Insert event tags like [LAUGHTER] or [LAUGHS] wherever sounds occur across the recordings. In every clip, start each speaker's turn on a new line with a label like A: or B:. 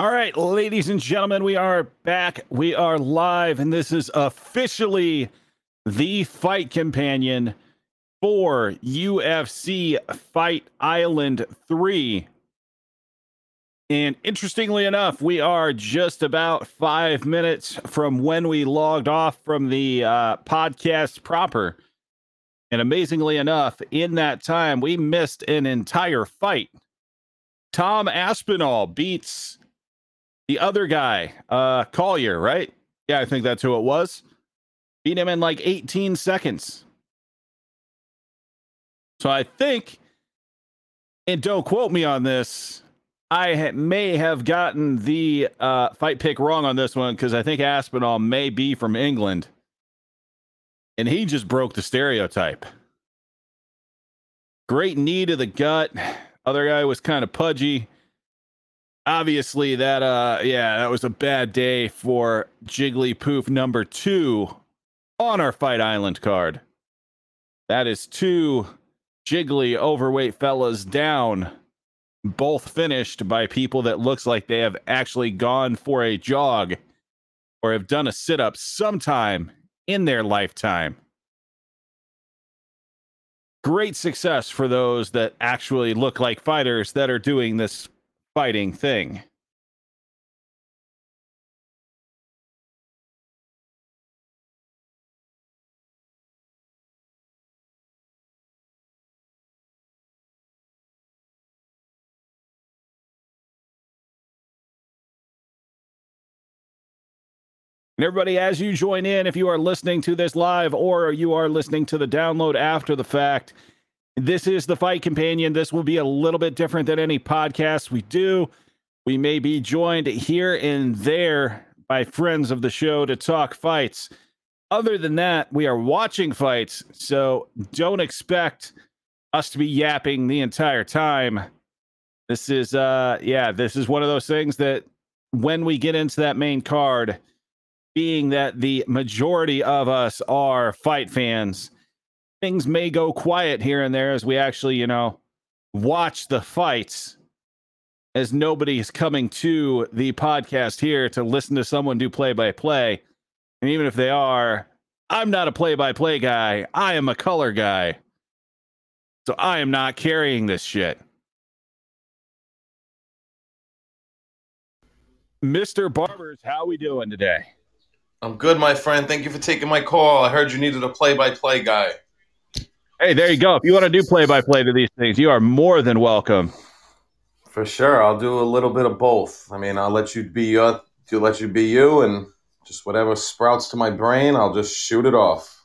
A: All right, ladies and gentlemen, we are back. We are live, and this is officially the fight companion for UFC Fight Island 3. And interestingly enough, we are just about five minutes from when we logged off from the uh, podcast proper. And amazingly enough, in that time, we missed an entire fight. Tom Aspinall beats the other guy, uh, Collier, right? Yeah, I think that's who it was. Beat him in like 18 seconds. So I think, and don't quote me on this, I ha- may have gotten the uh, fight pick wrong on this one because I think Aspinall may be from England. And he just broke the stereotype. Great knee to the gut. Other guy was kind of pudgy obviously that uh yeah that was a bad day for Jigglypuff number two on our fight island card. That is two jiggly overweight fellas down both finished by people that looks like they have actually gone for a jog or have done a sit-up sometime in their lifetime. Great success for those that actually look like fighters that are doing this fighting thing. And everybody, as you join in, if you are listening to this live or you are listening to the download after the fact, this is the Fight Companion. This will be a little bit different than any podcast we do. We may be joined here and there by friends of the show to talk fights. Other than that, we are watching fights, so don't expect us to be yapping the entire time. This is uh yeah, this is one of those things that when we get into that main card, being that the majority of us are fight fans, things may go quiet here and there as we actually, you know, watch the fights as nobody is coming to the podcast here to listen to someone do play by play. And even if they are, I'm not a play by play guy. I am a color guy. So I am not carrying this shit. Mr. Barbers, how are we doing today?
B: I'm good, my friend. Thank you for taking my call. I heard you needed a play by play guy.
A: Hey, there you go. If you want to do play by play to these things, you are more than welcome.
B: For sure, I'll do a little bit of both. I mean, I'll let you be your, to let you be you, and just whatever sprouts to my brain, I'll just shoot it off.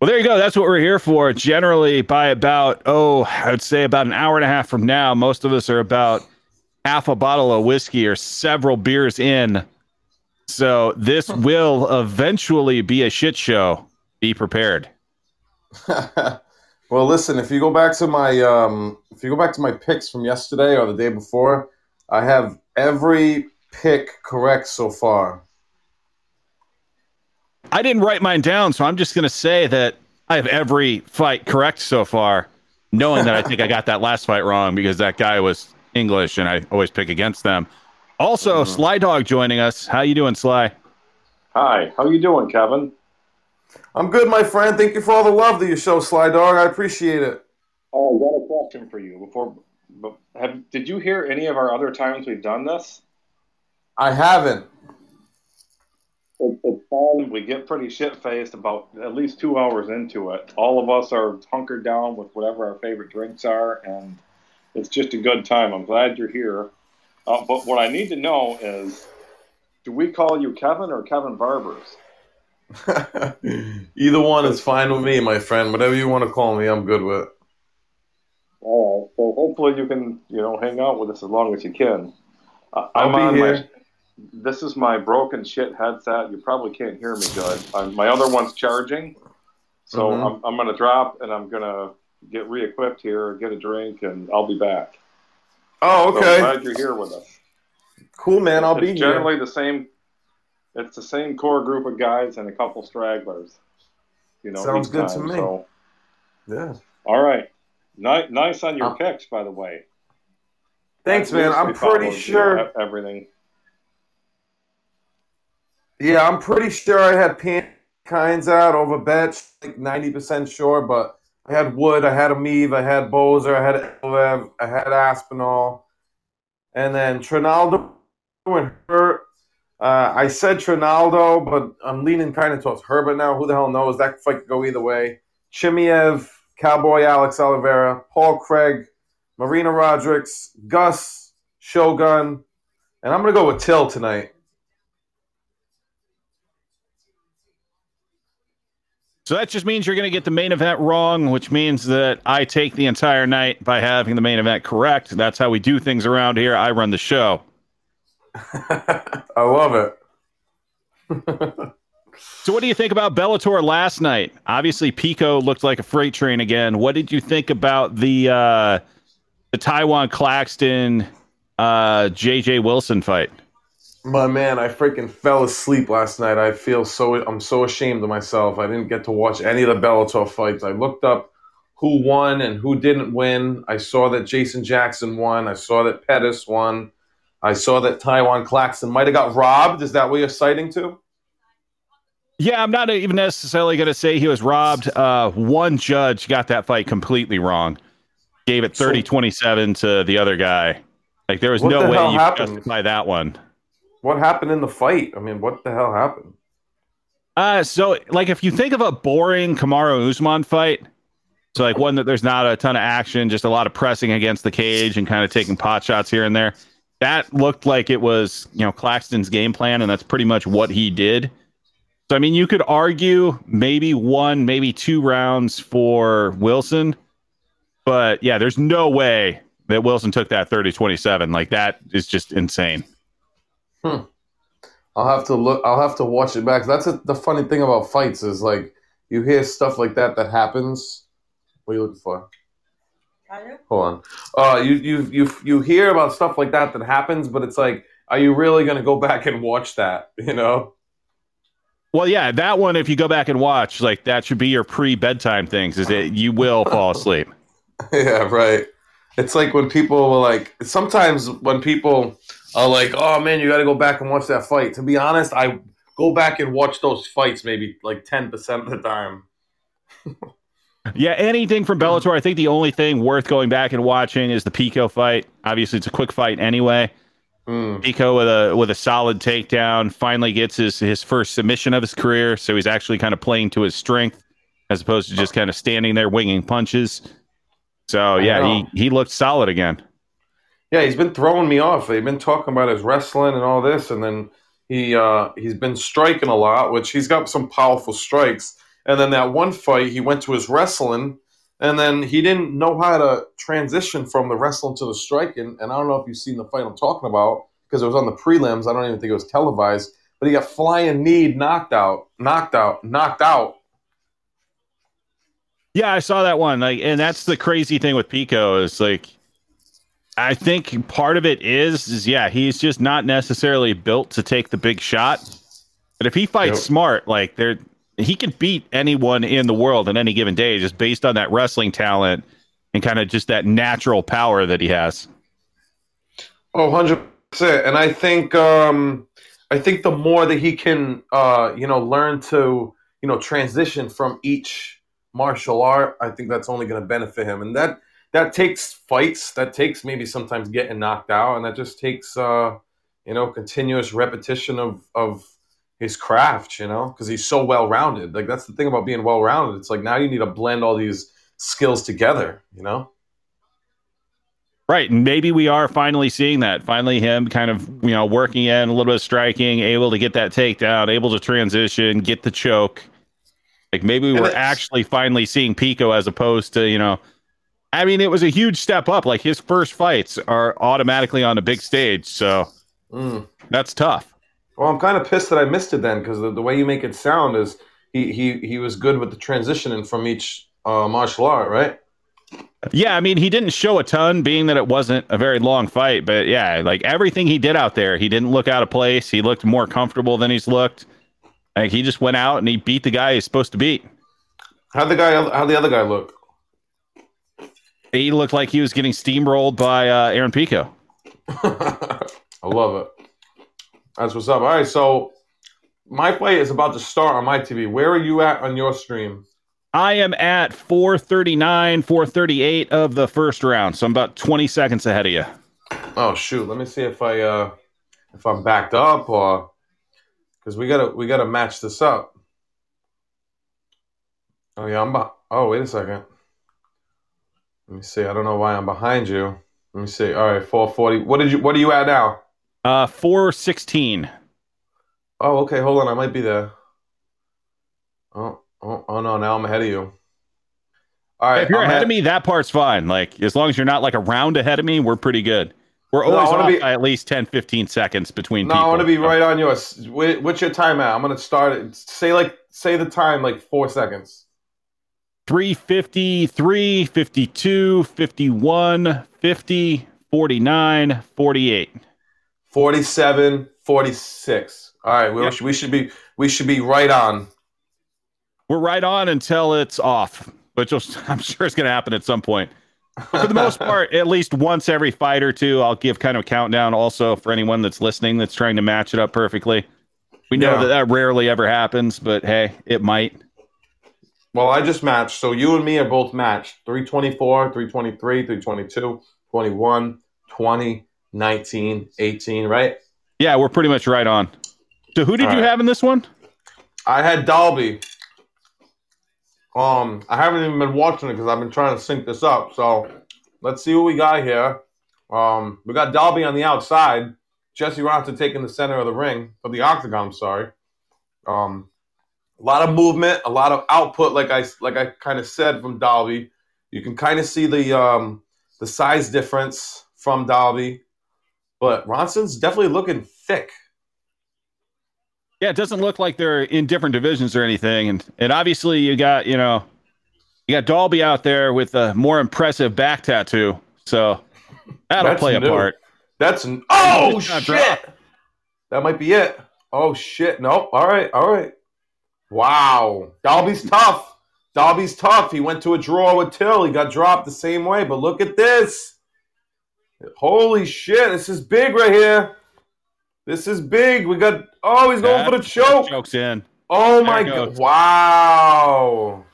A: Well, there you go. That's what we're here for. Generally, by about oh, I would say about an hour and a half from now, most of us are about half a bottle of whiskey or several beers in. So this will eventually be a shit show. Be prepared. [LAUGHS]
B: well, listen, if you go back to my um, if you go back to my picks from yesterday or the day before, I have every pick correct so far.
A: I didn't write mine down, so I'm just going to say that I have every fight correct so far, knowing that I think I got that last fight wrong because that guy was English and I always pick against them. Also, mm-hmm. Sly Dog joining us. How you doing, Sly?
C: Hi. How you doing, Kevin?
B: I'm good, my friend. Thank you for all the love that you show, Sly Dog. I appreciate it.
C: Oh, I got a question for you. Before, have did you hear any of our other times we've done this?
B: I haven't.
C: It's fun. We get pretty shit faced about at least two hours into it. All of us are hunkered down with whatever our favorite drinks are, and it's just a good time. I'm glad you're here. Uh, but what I need to know is, do we call you Kevin or Kevin Barbers? [LAUGHS]
B: Either one is fine with me, my friend. Whatever you want to call me, I'm good with.
C: All right. So hopefully you can, you know, hang out with us as long as you can.
B: Uh, I'm on here.
C: my. This is my broken shit headset. You probably can't hear me good. I'm, my other one's charging, so mm-hmm. I'm, I'm going to drop and I'm going to get re-equipped here, get a drink, and I'll be back.
B: Oh, okay.
C: So glad you're here with us.
B: Cool, man. I'll
C: it's
B: be here.
C: Generally the same it's the same core group of guys and a couple stragglers. You know,
B: sounds good
C: time,
B: to me.
C: So.
B: Yeah.
C: All right. Nice, nice on your uh, picks, by the way.
B: Thanks, man. I'm pretty
C: you
B: sure.
C: know, everything.
B: Yeah, I'm pretty sure I had Pan Kinds out over Betch, like 90% sure, but I had Wood, I had Amiv, I had Boser, I had Elvev, I had Aspinall, and then Trinaldo and Hurt. Uh, I said Trinaldo, but I'm leaning kind of towards Herbert now. Who the hell knows? That fight could go either way. Chimaev, Cowboy Alex Oliveira, Paul Craig, Marina Rodriguez, Gus, Shogun, and I'm going to go with Till tonight.
A: So that just means you're going to get the main event wrong, which means that I take the entire night by having the main event correct. That's how we do things around here. I run the show. [LAUGHS]
B: I love it. [LAUGHS]
A: So, what do you think about Bellator last night? Obviously, Pico looked like a freight train again. What did you think about the uh, the Tywan Claxton uh, JJ Wilson fight?
B: My man, I freaking fell asleep last night. I feel so I'm so ashamed of myself. I didn't get to watch any of the Bellator fights. I looked up who won and who didn't win. I saw that Jason Jackson won. I saw that Pettis won. I saw that Tywan Claxton might have got robbed. Is that what you're citing to?
A: Yeah, I'm not even necessarily going to say he was robbed. Uh, one judge got that fight completely wrong. Gave it 30 27 to the other guy. Like, there was
B: What
A: no
B: the
A: way you
B: happened?
A: could justify that one.
B: What happened in the fight? I mean, what the hell happened?
A: Uh, so, like, if you think of a boring Kamaru Usman fight, so like one that there's not a ton of action, just a lot of pressing against the cage and kind of taking pot shots here and there. That looked like it was, you know, Claxton's game plan, and that's pretty much what he did. So, I mean, you could argue maybe one, maybe two rounds for Wilson, but yeah, there's no way that Wilson took that 30 27. Like, that is just insane. Hmm.
B: I'll have to look. I'll have to watch it back. That's a, the funny thing about fights is like you hear stuff like that that happens. What are you looking for? Hold on. Uh, you you you you hear about stuff like that that happens, but it's like, are you really going to go back and watch that? [LAUGHS] You know?
A: Well, yeah, that one, if you go back and watch, like, that should be your pre bedtime things, is that you will fall [LAUGHS] asleep.
B: yeah, right. It's like when people were like, sometimes when people are like, "Oh man, you got to go back and watch that fight." To be honest, I go back and watch those fights maybe like ten percent of the time. [LAUGHS] [LAUGHS]
A: Yeah, anything from Bellator. I think the only thing worth going back and watching is the Pico fight. Obviously, it's a quick fight anyway.
B: Mm.
A: Pico with a with a solid takedown finally gets his his first submission of his career, so he's actually kind of playing to his strength as opposed to just kind of standing there winging punches. So yeah, he he looked solid again.
B: Yeah, he's been throwing me off. They've been talking about his wrestling and all this, and then he uh, he's been striking a lot, which he's got some powerful strikes. And then that one fight, he went to his wrestling, and then he didn't know how to transition from the wrestling to the striking. And I don't know if you've seen the fight I'm talking about because it was on the prelims. I don't even think it was televised, but he got flying knee, knocked out, knocked out, knocked out.
A: Yeah, I saw that one. Like, and that's the crazy thing with Pico is like, I think part of it is, is yeah, he's just not necessarily built to take the big shot. But if he fights
B: Yep.
A: smart, like there, he could beat anyone in the world on any given day, just based on that wrestling talent and kind of just that natural power that he has.
B: Oh, 100%. And I think um I think the more that he can uh you know learn to, you know, transition from each martial art, I think that's only going to benefit him. And that that takes fights, that takes maybe sometimes getting knocked out and that just takes uh you know, continuous repetition of of his craft, you know, because he's so well-rounded. Like that's the thing about being well-rounded. It's like now you need to blend all these skills together, you know?
A: Right. And maybe we are finally seeing that. Finally, him kind of, you know, working in a little bit of striking, able to get that takedown, able to transition, get the choke. Like maybe we're actually finally seeing Pico as opposed to, you know, I mean, it was a huge step up. Like his first fights are automatically on a big stage. So
B: Mm.
A: that's tough.
B: Well, I'm kind of pissed that I missed it then because the, the way you make it sound is he, he, he was good with the transitioning from each uh, martial art, right?
A: Yeah. I mean, he didn't show a ton, being that it wasn't a very long fight. But yeah, like everything he did out there, he didn't look out of place. He looked more comfortable than he's looked. Like he just went out and he beat the guy he's supposed to beat.
B: How'd the guy? How'd the other guy look?
A: he looked like he was getting steamrolled by uh, Aaron Pico. [LAUGHS]
B: I love it. That's what's up. All right, so my fight is about to start on my TV. Where are you at on your stream?
A: I am at 439, 438 of the first round, so I'm about 20 seconds ahead of you.
B: Oh shoot, let me see if I uh if I'm backed up or because we gotta we gotta match this up. Oh yeah, I'm. Be- oh wait a second. Let me see. I don't know why I'm behind you. Let me see. All right, 440. What did you? What are you at now?
A: Uh, 416.
B: Oh, okay. Hold on. I might be there. Oh, oh, oh no. Now I'm ahead of you. All right.
A: if you're
B: I'm
A: ahead
B: at-
A: of me, that part's fine. Like, as long as you're not like a round ahead of me, we're pretty good. We're
B: No,
A: always off
B: be-
A: by at least 10, 15 seconds between
B: No,
A: people.
B: I want to be right on yours. What's your time at? I'm gonna start it. Say like say the time like four seconds.
A: 350, 52, 51, 50, 49, 48.
B: 47, 46. All right. We,
A: Yep.
B: should, we should be we should be right on.
A: We're right on until it's off, which [LAUGHS] I'm sure it's going to happen at some point. For the most [LAUGHS] part, at least once every fight or two, I'll give kind of a countdown also for anyone that's listening that's trying to match it up perfectly. We know
B: Yeah.
A: that that rarely ever happens, but hey, it might.
B: Well, I just matched. So you and me are both matched. 324, 323, 322, 21, 20, 19, 18, right?
A: Yeah, we're pretty much right on. So who did
B: All
A: you
B: right.
A: have in this one?
B: I had Dalby. Um, I haven't even been watching it because I've been trying to sync this up. So let's see what we got here. Um, we got Dalby on the outside. Jesse Ronson taking the center of the ring of the octagon. I'm sorry. Um, a lot of movement, a lot of output, like I like I kind of said from Dalby. You can kind of see the um, the size difference from Dalby, but Ronson's definitely looking thick.
A: Yeah, it doesn't look like they're in different divisions or anything, and and obviously you got you know you got Dalby out there with a more impressive back tattoo, so that'll
B: That's
A: play a
B: new.
A: part.
B: That's an oh shit.
A: drop.
B: That might be it. Oh shit. Nope. All right. All right. Wow. Dalby's tough. Dalby's tough. He went to a draw with Till. He got dropped the same way. But look at this. Holy shit. This is big right here. This is big. We got oh, he's going for the choke.
A: Chokes in.
B: Oh my god! Wow,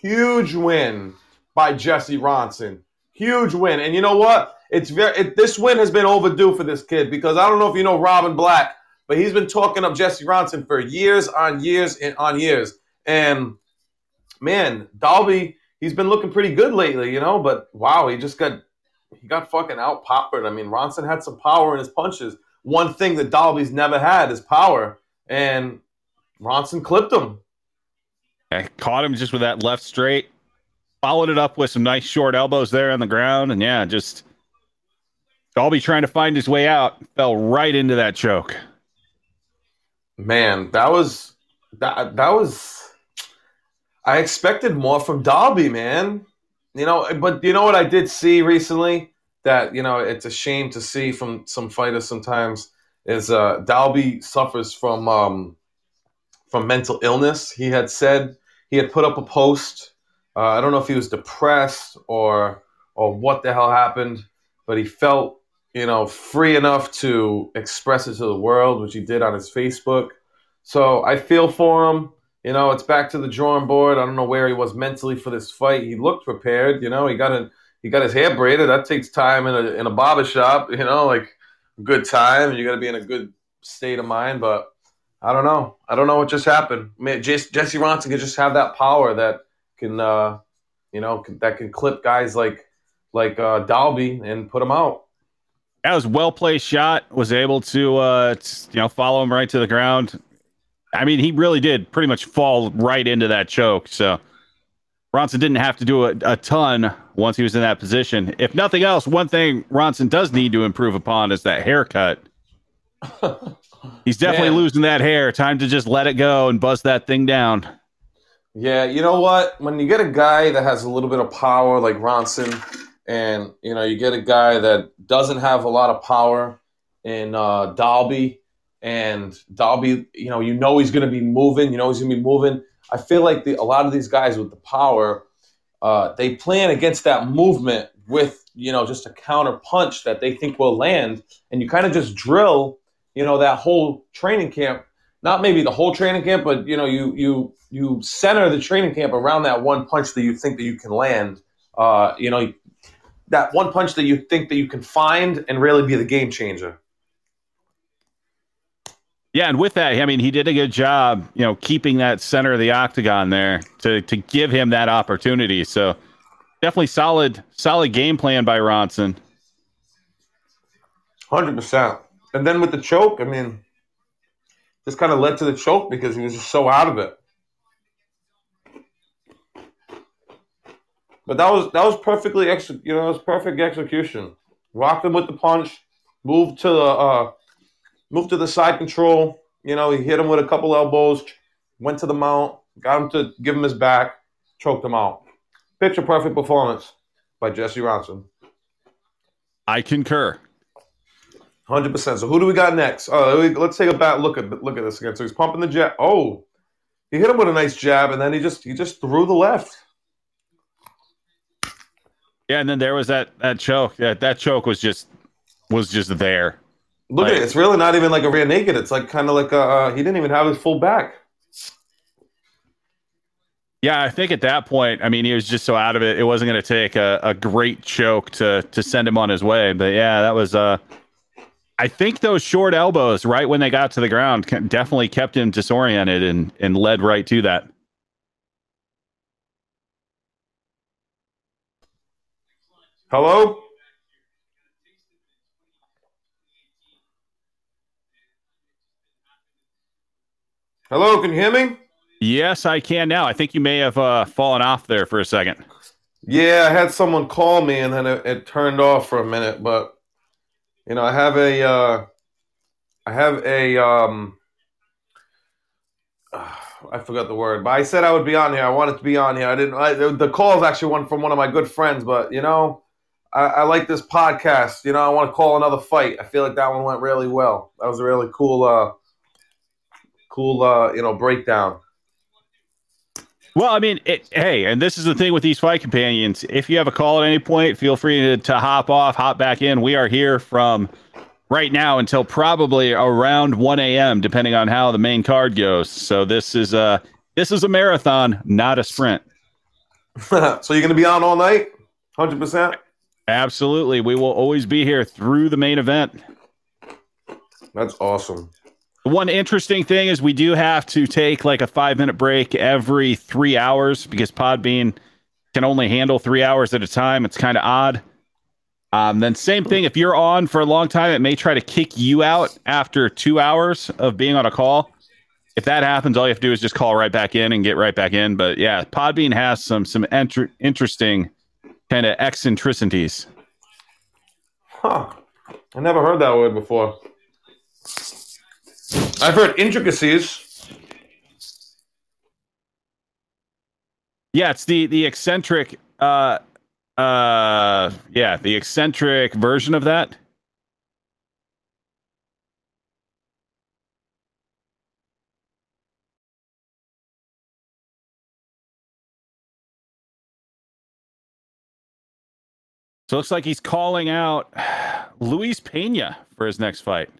B: huge win by Jesse Ronson. Huge win, and you know what? It's very. It, this win has been overdue for this kid because I don't know if you know Robin Black, but he's been talking up Jesse Ronson for years on years and on years. And man, Dalby, he's been looking pretty good lately, you know. But wow, he just got he got fucking out poppered. I mean, Ronson had some power in his punches. One thing that Dalby's never had is power, and Ronson clipped him.
A: I caught him just with that left straight, followed it up with some nice short elbows there on the ground, and yeah, just Dalby trying to find his way out, fell right into that choke.
B: Man, that was that that was. I expected more from Dalby, man. You know, but you know what I did see recently that you know it's a shame to see from some fighters sometimes is uh Dalby suffers from um from mental illness. He had said he had put up a post. Uh, I don't know if he was depressed or or what the hell happened, but he felt you know free enough to express it to the world, which he did on his Facebook. So I feel for him. You know, it's back to the drawing board. I don't know where he was mentally for this fight. He looked prepared. You know, he got a he got his hair braided. That takes time in a in a barber shop. You know, like good time. You got to be in a good state of mind. But I don't know. I don't know what just happened. I mean, Jesse, Ronson can just have that power that can, uh, you know, can, that can clip guys like like uh, Dalby and put them out.
A: That was well placed shot. Was able to uh, you know follow him right to the ground. I mean, he really did pretty much fall right into that choke. So Ronson didn't have to do a, a ton once he was in that position. If nothing else, one thing Ronson does need to improve upon is that haircut. [LAUGHS] He's definitely
B: Man.
A: losing that hair. Time to just let it go and bust that thing down.
B: Yeah, you know what? When you get a guy that has a little bit of power like Ronson, and you know you get a guy that doesn't have a lot of power in uh, Dalby, and Dalby, you know, you know he's going to be moving. You know he's going to be moving. I feel like the, a lot of these guys with the power, uh, they plan against that movement with you know, just a counter punch that they think will land, and you kind of just drill, you know, that whole training camp. Not maybe the whole training camp, but you know, you you you center the training camp around that one punch that you think that you can land. Uh, you know, that one punch that you think that you can find and really be the game changer.
A: Yeah, and with that, I mean, he did a good job, you know, keeping that center of the octagon there to to give him that opportunity. So definitely solid, solid game plan by Ronson.
B: Hundred percent. And then with the choke, I mean, this kind of led to the choke because he was just so out of it. But that was that was perfectly ex- you know, it was perfect execution. Rocked him with the punch, moved to the uh, moved to the side control. You know, he hit him with a couple elbows, went to the mount, got him to give him his back, choked him out. Picture perfect performance by Jesse Ronson.
A: I concur.
B: Hundred percent. So who do we got next? Uh, let's take a back look at look at this again. So he's pumping the jab. Oh, he hit him with a nice jab, and then he just he just threw the left.
A: Yeah, and then there was that that choke. That that choke was just was just there.
B: Look like, at it. It's really not even like a rear naked. It's like kind of like a uh, he didn't even have his full back.
A: Yeah, I think at that point, I mean, he was just so out of it. It wasn't going to take a, a great choke to to send him on his way. But yeah, that was. uh I think those short elbows, right when they got to the ground, definitely kept him disoriented and and led right to that.
B: Hello. Hello, can you hear me?
A: Yes, I can now. I think you may have uh, fallen off there for a second.
B: Yeah, I had someone call me and then it, it turned off for a minute, but you know, I have a, uh, I have a, um, uh, [SIGHS] I forgot the word, but I said I would be on here. I wanted to be on here. I didn't. I, the call is actually one from one of my good friends, but you know, I, I, like this podcast. You know, I want to call another fight. I feel like that one went really well. That was a really cool, uh, cool, uh, you know, breakdown.
A: Well, I mean, it, hey, and this is the thing with these fight companions. If you have a call at any point, feel free to, to hop off, hop back in. We are here from right now until probably around 1 a.m., depending on how the main card goes. So this is a this is a marathon, not a sprint. [LAUGHS]
B: so you're going to be on all night, hundred percent.
A: Absolutely, we will always be here through the main event.
B: That's awesome.
A: One interesting thing is we do have to take like a five minute break every three hours because Podbean can only handle three hours at a time. It's kind of odd. Um, then same thing. If you're on for a long time, it may try to kick you out after two hours of being on a call. If that happens, all you have to do is just call right back in and get right back in. But yeah, Podbean has some some enter- interesting kind of eccentricities.
B: Huh. I never heard that word before. I've heard intricacies.
A: Yeah, it's the the eccentric uh uh yeah, the eccentric version of that. So it looks like he's calling out [SIGHS] Luis Pena for his next fight.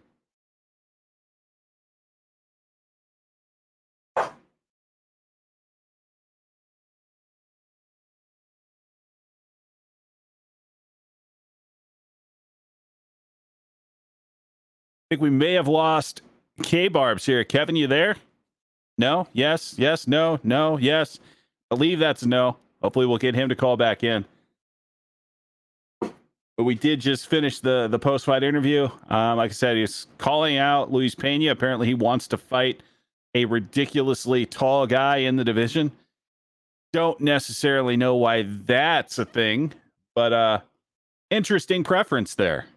A: Think we may have lost K Barbs here. Kevin, you there? No? Yes? Yes? No? No? Yes? I believe that's no. Hopefully we'll get him to call back in. But we did just finish the the post fight interview. Um, like I said, he's calling out Luis Pena. Apparently, he wants to fight a ridiculously tall guy in the division. Don't necessarily know why that's a thing, but uh, interesting preference there.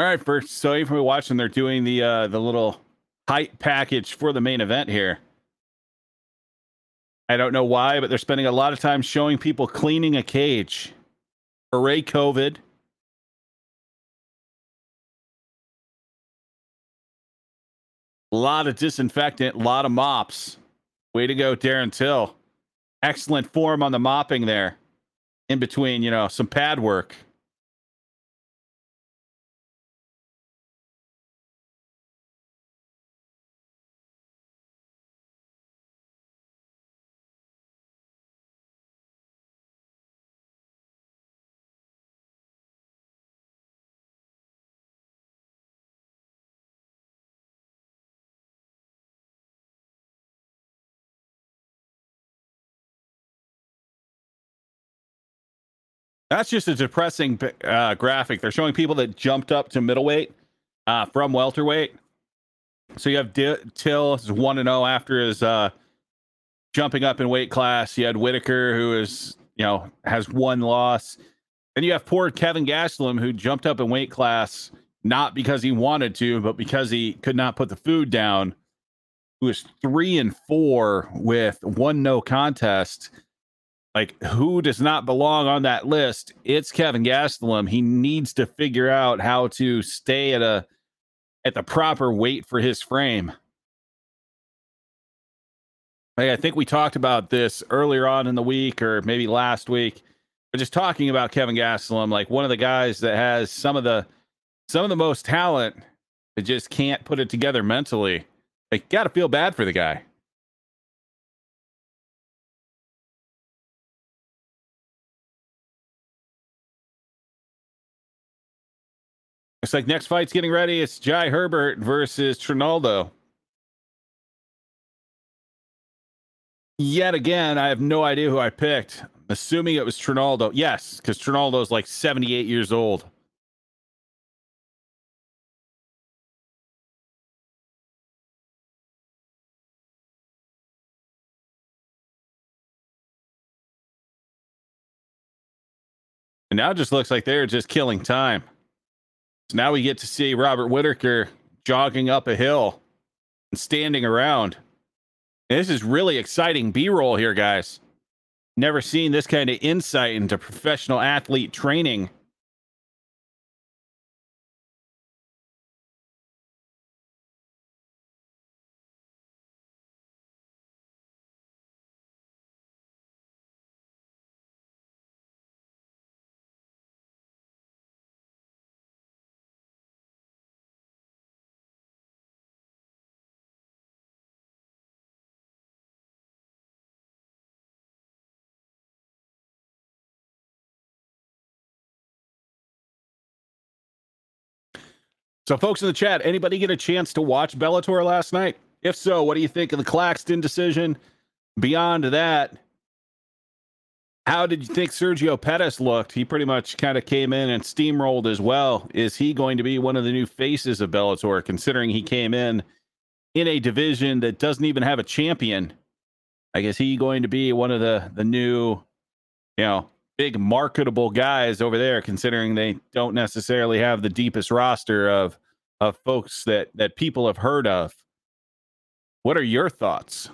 A: All right, first, so if we're watching, they're doing the uh the little hype package for the main event here. I don't know why, but they're spending a lot of time showing people cleaning a cage. Hooray, COVID. A lot of disinfectant, a lot of mops. Way to go, Darren Till. Excellent form on the mopping there. In between, you know, some pad work. That's just a depressing uh, graphic. They're showing people that jumped up to middleweight uh, from welterweight. So you have D- Till is one and zero after his uh, jumping up in weight class. You had Whittaker, who is you know has one loss. Then you have poor Kevin Gastelum, who jumped up in weight class not because he wanted to, but because he could not put the food down. Who is three and four with one no contest like who does not belong on that list? It's kevin gastelum. He needs to figure out how to stay at a at the proper weight for his frame. Hey, i think we talked about this earlier on in the week or maybe last week but just talking about kevin gastelum like one of the guys that has some of the some of the most talent that just can't put it together mentally. Like gotta feel bad for the guy Looks like next fight's getting ready. It's Jai Herbert versus Trinaldo. Yet again, I have no idea who I picked. assuming it was Trinaldo. Yes, because Trinaldo's like 78 years old. And now it just looks like they're just killing time. So now we get to see Robert Whittaker jogging up a hill and standing around. And this is really exciting B roll here, guys. Never seen this kind of insight into professional athlete training. So, folks in the chat, anybody get a chance to watch Bellator last night? If so, what do you think of the Claxton decision? Beyond that, how did you think Sergio Pettis looked? He pretty much kind of came in and steamrolled as well. Is he going to be one of the new faces of Bellator, considering he came in in a division that doesn't even have a champion? I guess he going to be one of the the new, you know, big marketable guys over there, considering they don't necessarily have the deepest roster of of folks that that people have heard of. What are your thoughts?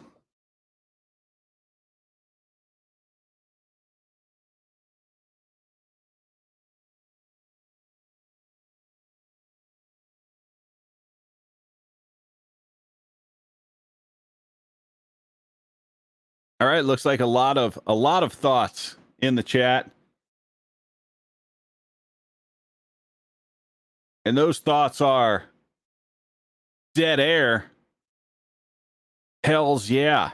A: All right, looks like a lot of a lot of thoughts in the chat. And those thoughts are dead air. Hells yeah.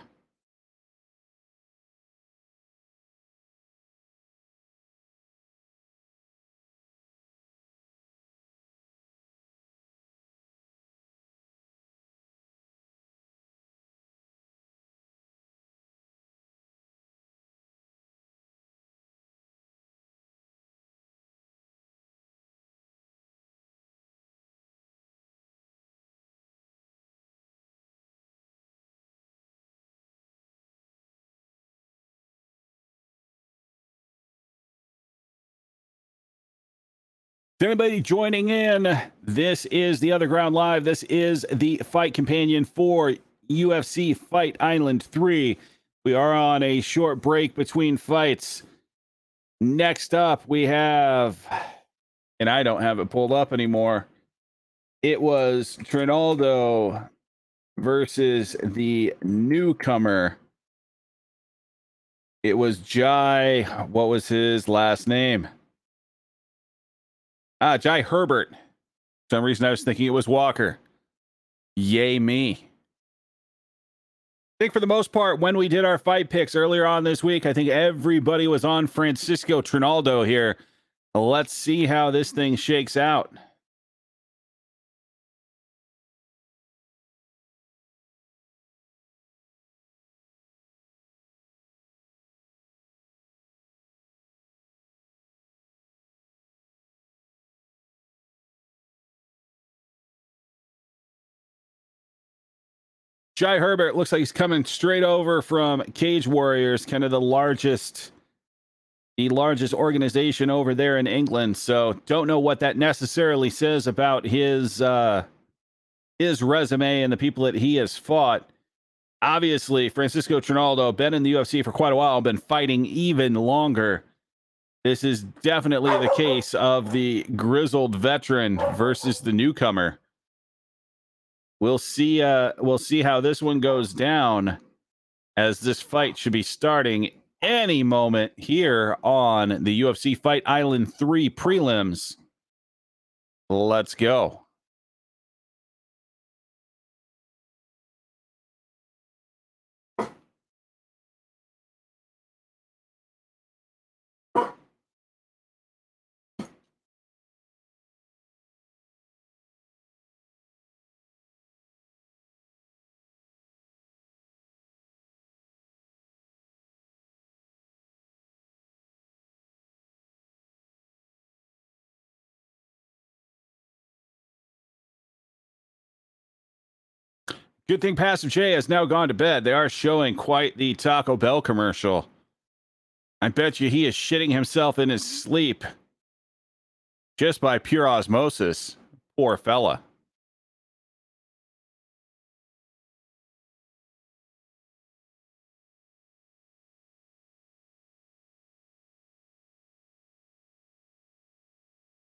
A: Anybody joining in, this is the Other Ground Live. This is the fight companion for UFC Fight Island 3. We are on a short break between fights. Next up, we have, and I don't have it pulled up anymore. It was Trinaldo versus the newcomer. It was Jai. What was his last name? Ah, Jai Herbert. For some reason, I was thinking it was Walker. Yay, me. I think for the most part, when we did our fight picks earlier on this week, I think everybody was on Francisco Trinaldo here. Let's see how this thing shakes out. Jai Herbert looks like he's coming straight over from Cage Warriors, kind of the largest the largest organization over there in England. So don't know what that necessarily says about his uh his resume and the people that he has fought. Obviously, Francisco Trinaldo been in the UFC for quite a while, been fighting even longer. This is definitely the case of the grizzled veteran versus the newcomer we'll see uh we'll see how this one goes down as this fight should be starting any moment here on the UFC Fight Island 3 prelims. Let's go. Good thing Passive J has now gone to bed. They are showing quite the Taco Bell commercial. I bet you he is shitting himself in his sleep just by pure osmosis. Poor fella.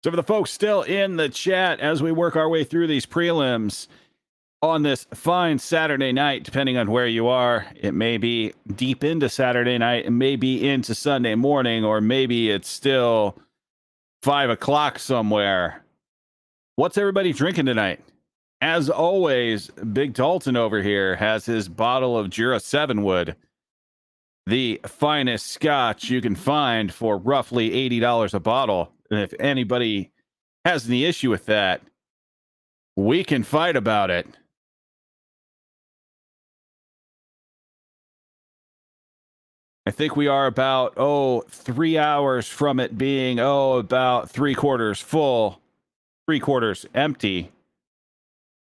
A: So, for the folks still in the chat as we work our way through these prelims, on this fine Saturday night, depending on where you are. It may be deep into Saturday night, it may be into Sunday morning, or maybe it's still five o'clock somewhere. What's everybody drinking tonight? As always, Big Dalton over here has his bottle of Jura 7 Wood, the finest scotch you can find for roughly $80 a bottle. And if anybody has any issue with that, we can fight about it. I think we are about, oh, three hours from it being, oh, about three quarters full, three quarters empty.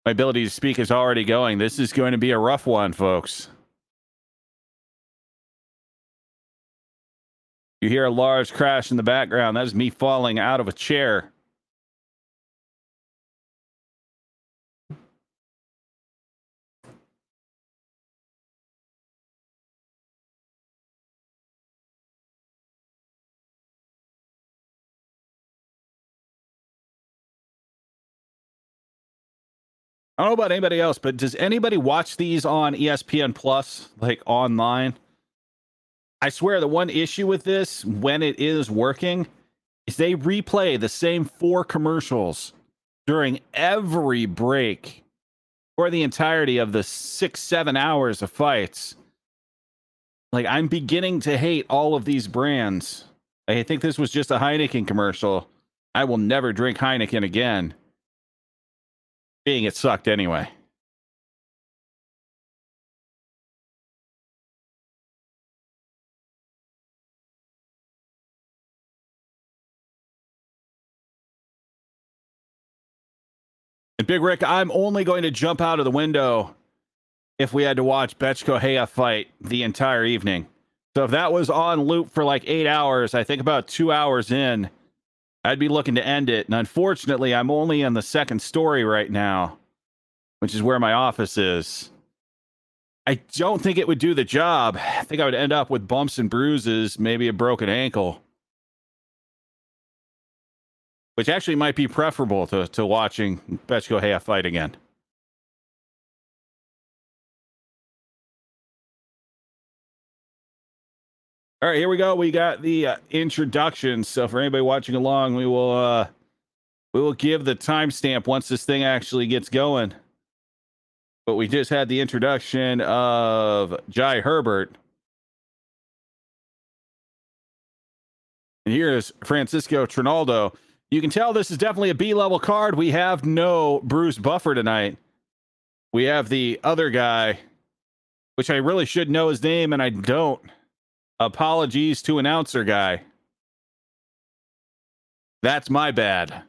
A: My ability to speak is already going. This is going to be a rough one, folks. You hear a large crash in the background. That is me falling out of a chair. I don't know about anybody else, but does anybody watch these on ESPN Plus, like online? I swear the one issue with this, when it is working, is they replay the same four commercials during every break or the entirety of the six, seven hours of fights. Like, I'm beginning to hate all of these brands. I think this was just a Heineken commercial. I will never drink Heineken again being it sucked anyway. And Big Rick, I'm only going to jump out of the window if we had to watch Bethe Correia fight the entire evening. So if that was on loop for like eight hours, I think about two hours in, I'd be looking to end it. And unfortunately, I'm only on the second story right now, which is where my office is. I don't think it would do the job. I think I would end up with bumps and bruises, maybe a broken ankle. Which actually might be preferable to, to watching Betchko Hea fight again. All right, here we go. We got the uh, introduction. So for anybody watching along, we will uh we will give the timestamp once this thing actually gets going. But we just had the introduction of Jai Herbert. And here's Francisco Trinaldo. You can tell this is definitely a B level card. We have no Bruce Buffer tonight. We have the other guy, which I really should know his name, and I don't. Apologies to announcer guy. That's my bad.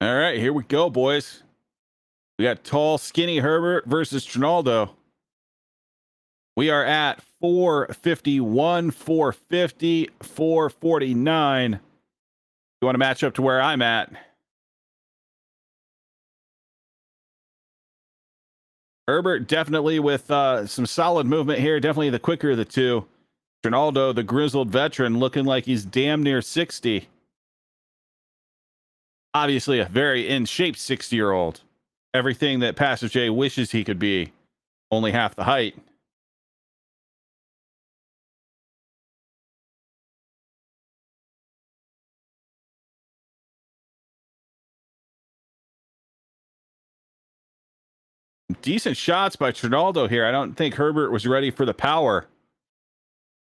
A: All right, here we go, boys. We got tall, skinny Herbert versus Trinaldo. We are at 451, 450, 449. You want to match up to where I'm at? Herbert definitely with uh, some solid movement here. Definitely the quicker of the two. Ronaldo, the grizzled veteran, looking like he's damn near 60. Obviously, a very in shape 60 year old. Everything that Pastor J wishes he could be, only half the height. Decent shots by Trinaldo here. I don't think Herbert was ready for the power.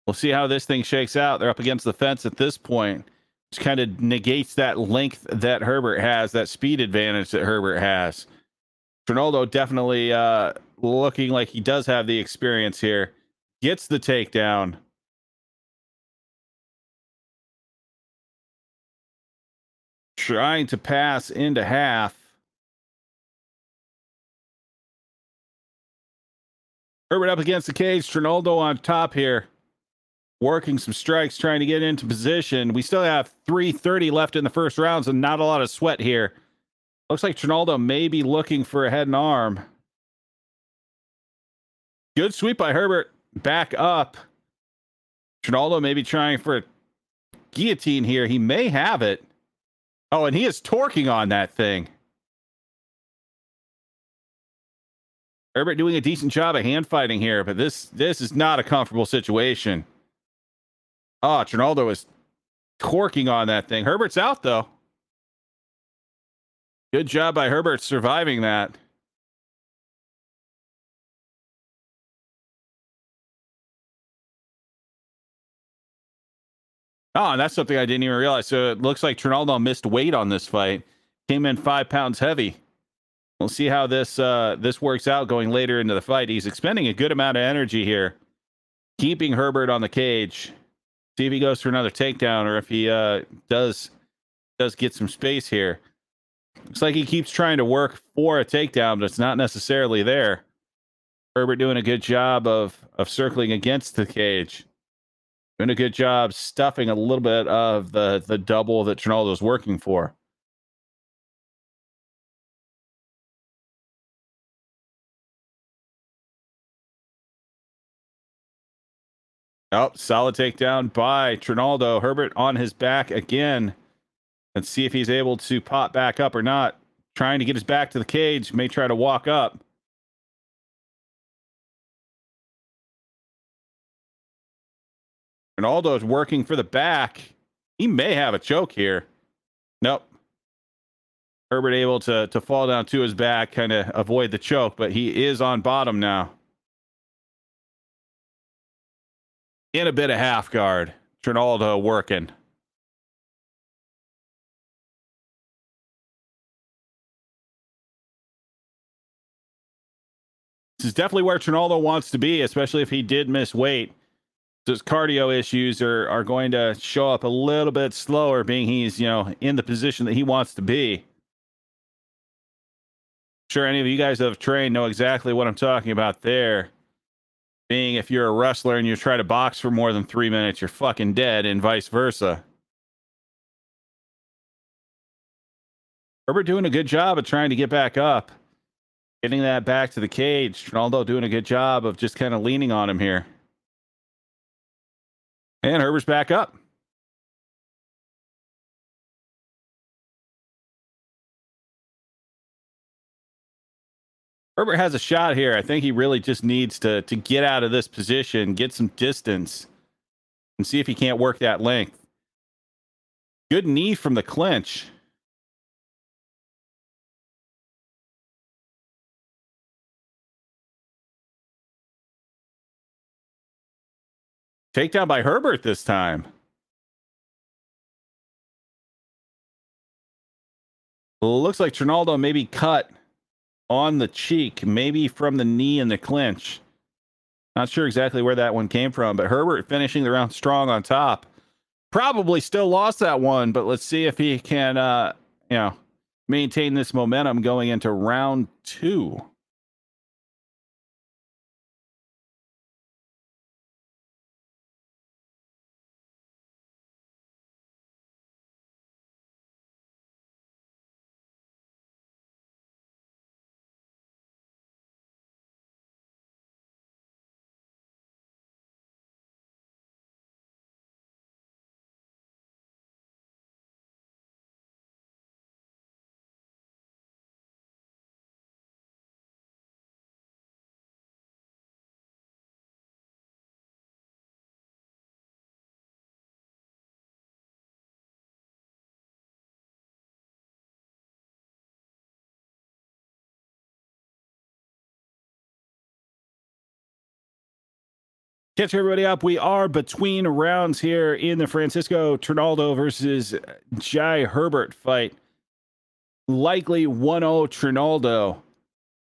A: We'll see how this thing shakes out. They're up against the fence at this point, which kind of negates that length that Herbert has, that speed advantage that Herbert has. Trinaldo definitely uh, looking like he does have the experience here. Gets the takedown. Trying to pass into half. Herbert up against the cage. Trinaldo on top here. Working some strikes, trying to get into position. We still have 330 left in the first round, so not a lot of sweat here. Looks like Trinaldo may be looking for a head and arm. Good sweep by Herbert. Back up. Trinaldo may be trying for a guillotine here. He may have it. Oh, and he is torquing on that thing. Herbert doing a decent job of hand fighting here, but this this is not a comfortable situation. Oh, Trinaldo is torquing on that thing. Herbert's out though. Good job by Herbert surviving that. Oh, and that's something I didn't even realize. So it looks like Trinaldo missed weight on this fight. Came in five pounds heavy. We'll see how this uh, this works out going later into the fight. He's expending a good amount of energy here, keeping Herbert on the cage. See if he goes for another takedown or if he uh, does does get some space here. Looks like he keeps trying to work for a takedown, but it's not necessarily there. Herbert doing a good job of of circling against the cage. Doing a good job stuffing a little bit of the the double that Trinaldo's working for. Oh, solid takedown by Trinaldo. Herbert on his back again. Let's see if he's able to pop back up or not. Trying to get his back to the cage. May try to walk up. is working for the back. He may have a choke here. Nope. Herbert able to to fall down to his back, kind of avoid the choke, but he is on bottom now. In a bit of half guard. Trinaldo working. This is definitely where Trinaldo wants to be, especially if he did miss weight. his cardio issues are are going to show up a little bit slower, being he's you know in the position that he wants to be. Sure, any of you guys that have trained know exactly what I'm talking about there. Being if you're a wrestler and you try to box for more than three minutes, you're fucking dead, and vice versa. Herbert doing a good job of trying to get back up, getting that back to the cage. Trinaldo doing a good job of just kind of leaning on him here. And Herbert's back up. Herbert has a shot here. I think he really just needs to to get out of this position, get some distance, and see if he can't work that length. Good knee from the clinch. Takedown by Herbert this time. Looks like Trinaldo maybe cut on the cheek, maybe from the knee in the clinch. Not sure exactly where that one came from, but Herbert finishing the round strong on top. Probably still lost that one, but let's see if he can, uh, you know, maintain this momentum going into round two. Catch everybody up. We are between rounds here in the Francisco Trinaldo versus uh, Jai Herbert fight. Likely 1 0 Trinaldo.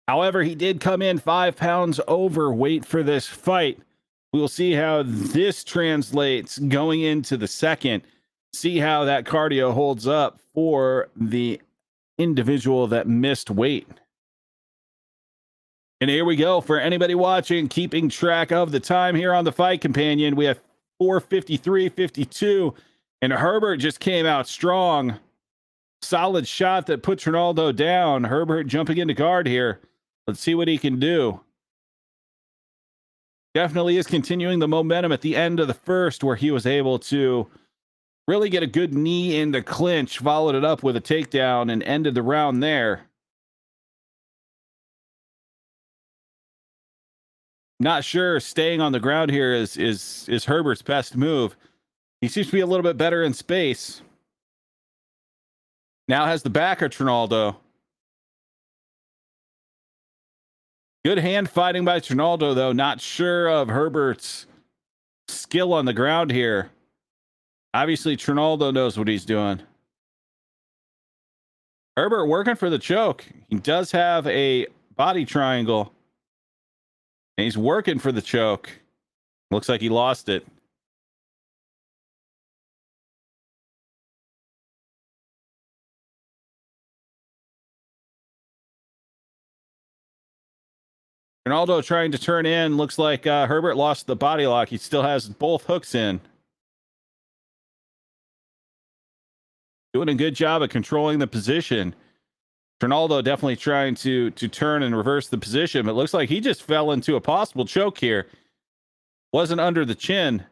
A: However, he did come in five pounds overweight for this fight. We will see how this translates going into the second. See how that cardio holds up for the individual that missed weight. And here we go for anybody watching, keeping track of the time here on the fight companion. We have 453 52, and Herbert just came out strong. Solid shot that puts Ronaldo down. Herbert jumping into guard here. Let's see what he can do. Definitely is continuing the momentum at the end of the first, where he was able to really get a good knee into clinch, followed it up with a takedown, and ended the round there. Not sure staying on the ground here is is is Herbert's best move. He seems to be a little bit better in space. Now has the back of Trinaldo. Good hand fighting by Trinaldo, though. Not sure of Herbert's skill on the ground here. Obviously, Trinaldo knows what he's doing. Herbert working for the choke. He does have a body triangle. And he's working for the choke. Looks like he lost it. Ronaldo trying to turn in. Looks like uh, Herbert lost the body lock. He still has both hooks in. Doing a good job of controlling the position. Ronaldo definitely trying to to turn and reverse the position, but looks like he just fell into a possible choke here. Wasn't under the chin.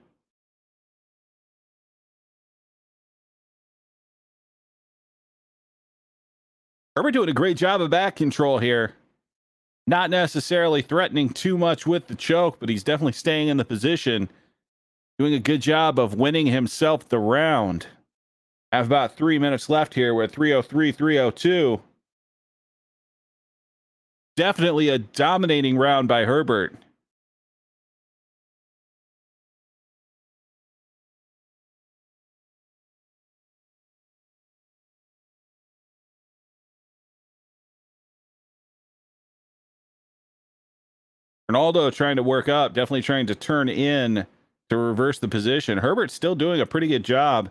A: Herbert doing a great job of back control here. Not necessarily threatening too much with the choke, but he's definitely staying in the position. Doing a good job of winning himself the round. I Have about three minutes left here. We're 303, 302 definitely a dominating round by Herbert. Ronaldo trying to work up, definitely trying to turn in to reverse the position. Herbert's still doing a pretty good job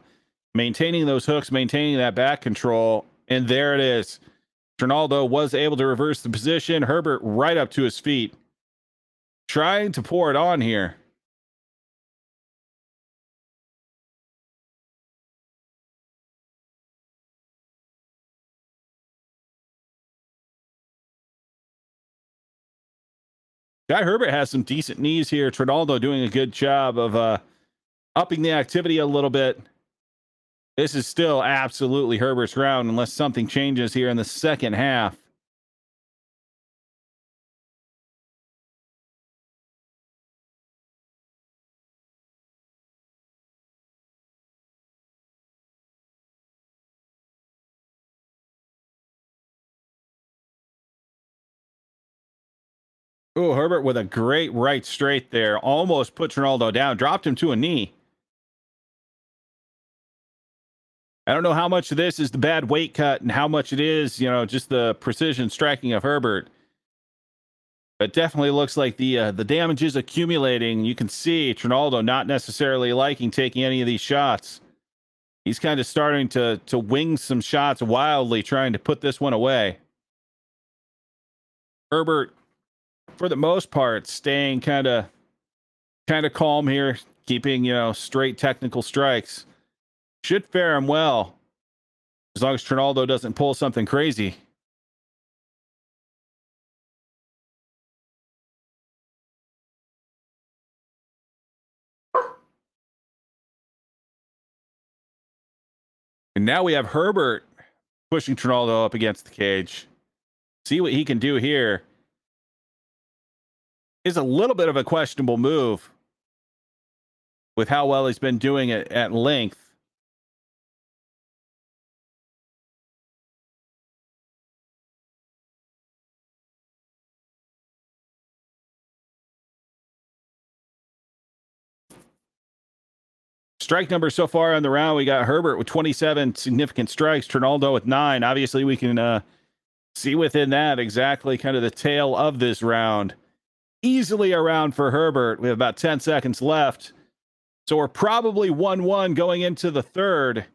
A: maintaining those hooks, maintaining that back control. And there it is. Trinaldo was able to reverse the position. Herbert right up to his feet, trying to pour it on here. Guy Herbert has some decent knees here. Trinaldo doing a good job of uh, upping the activity a little bit. This is still absolutely Herbert's round unless something changes here in the second half. Oh, Herbert with a great right straight there. Almost put Trinaldo down, dropped him to a knee. I don't know how much of this is the bad weight cut and how much it is, you know, just the precision striking of Herbert. It definitely looks like the uh, the damage is accumulating. You can see Trinaldo not necessarily liking taking any of these shots. He's kind of starting to to wing some shots wildly, trying to put this one away. Herbert for the most part, staying kind of kind of calm here, keeping you know straight technical strikes. Should fare him well, as long as Trinaldo doesn't pull something crazy. And now we have Herbert pushing Trinaldo up against the cage. See what he can do here is a little bit of a questionable move with how well he's been doing it at length. Strike number so far on the round, we got Herbert with 27 significant strikes, Trinaldo with nine. Obviously, we can uh, see within that exactly kind of the tail of this round easily around for Herbert. We have about 10 seconds left. So we're probably 1 1 going into the third.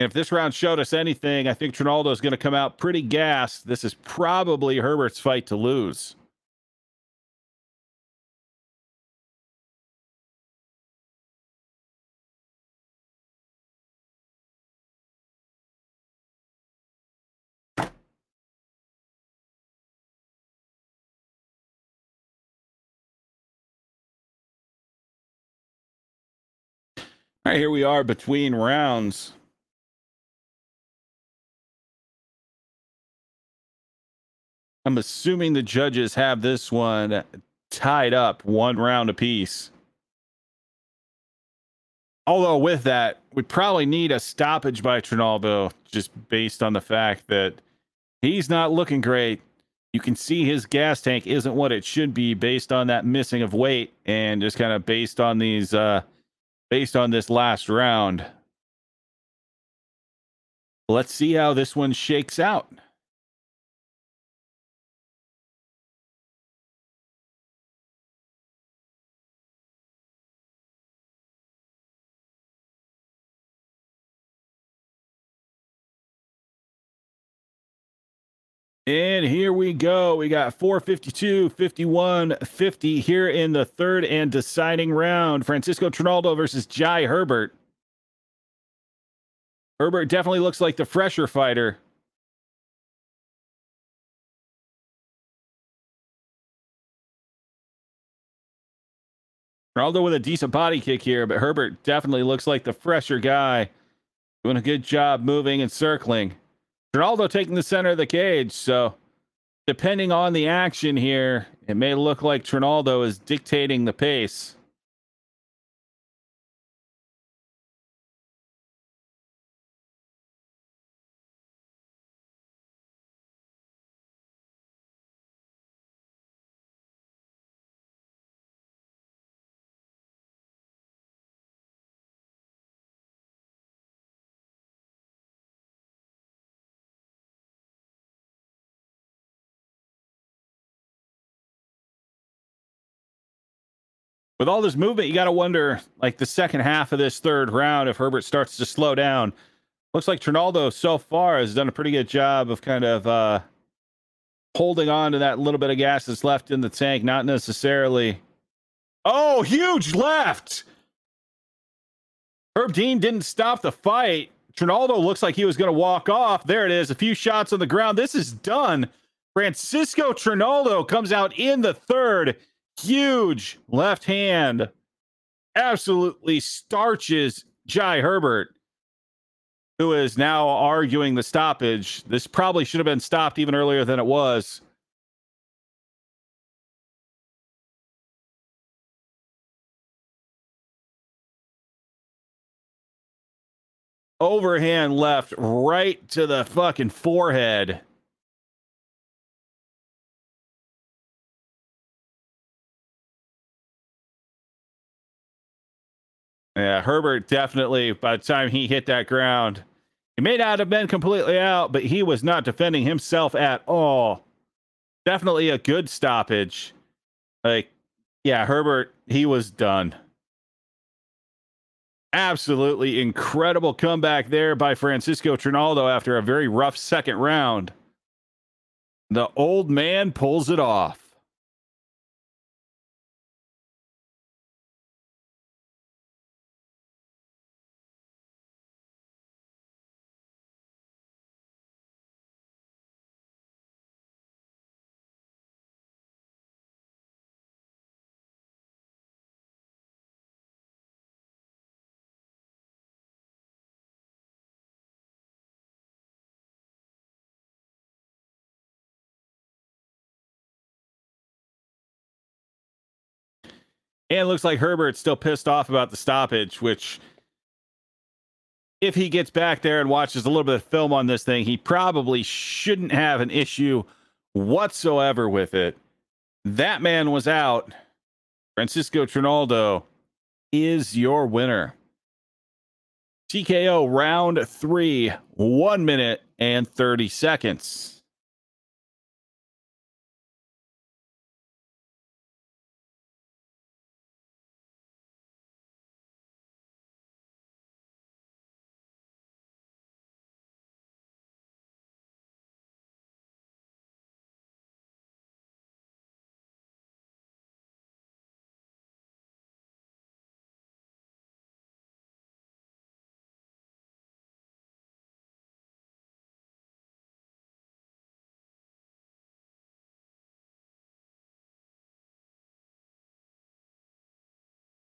A: if this round showed us anything, I think Trinaldo is going to come out pretty gassed. This is probably Herbert's fight to lose. All right, here we are between rounds. I'm assuming the judges have this one tied up one round apiece. Although, with that, we probably need a stoppage by Trinaldo just based on the fact that he's not looking great. You can see his gas tank isn't what it should be based on that missing of weight and just kind of based on these uh, based on this last round. Let's see how this one shakes out. And here we go. We got 452, 51, 50 here in the third and deciding round. Francisco Trinaldo versus Jai Herbert. Herbert definitely looks like the fresher fighter. Trinaldo with a decent body kick here, but Herbert definitely looks like the fresher guy. Doing a good job moving and circling. Trinaldo taking the center of the cage. So, depending on the action here, it may look like Trinaldo is dictating the pace. With all this movement, you got to wonder, like the second half of this third round, if Herbert starts to slow down. Looks like Trinaldo so far has done a pretty good job of kind of uh, holding on to that little bit of gas that's left in the tank, not necessarily. Oh, huge left! Herb Dean didn't stop the fight. Trinaldo looks like he was going to walk off. There it is. A few shots on the ground. This is done. Francisco Trinaldo comes out in the third. Huge left hand. Absolutely starches Jai Herbert, who is now arguing the stoppage. This probably should have been stopped even earlier than it was. overhand left right to the fucking forehead. Yeah, Herbert definitely, by the time he hit that ground, he may not have been completely out, but he was not defending himself at all. Definitely a good stoppage. Like, yeah, Herbert, he was done absolutely incredible comeback there by Francisco Trinaldo after a very rough second round. The old man pulls it off. And it looks like Herbert's still pissed off about the stoppage, which if he gets back there and watches a little bit of film on this thing, he probably shouldn't have an issue whatsoever with it. That man was out. Francisco Trinaldo is your winner. TKO round three, one minute and 30 seconds.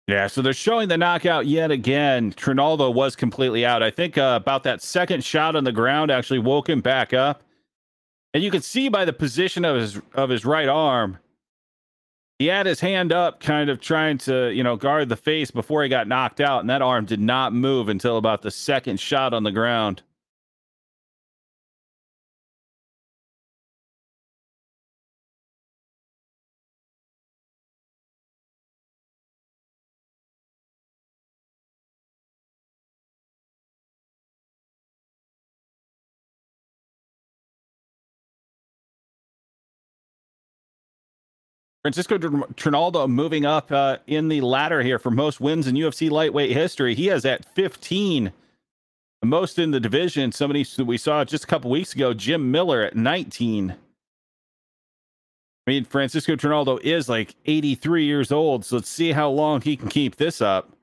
A: Yeah, so they're showing the knockout yet again. Trinaldo was completely out. I think uh, about that second shot on the ground actually woke him back up. And you can see by the position of his of his right arm, he had his hand up, kind of trying to, you know, guard the face before he got knocked out, and that arm did not move until about the second shot on the ground. Francisco Trinaldo moving up uh, in the ladder here for most wins in UFC lightweight history. He has at 15, most in the division. Somebody we saw just a couple weeks ago, Jim Miller at 19. I mean, Francisco Trinaldo is like 83 years old, so let's see how long he can keep this up.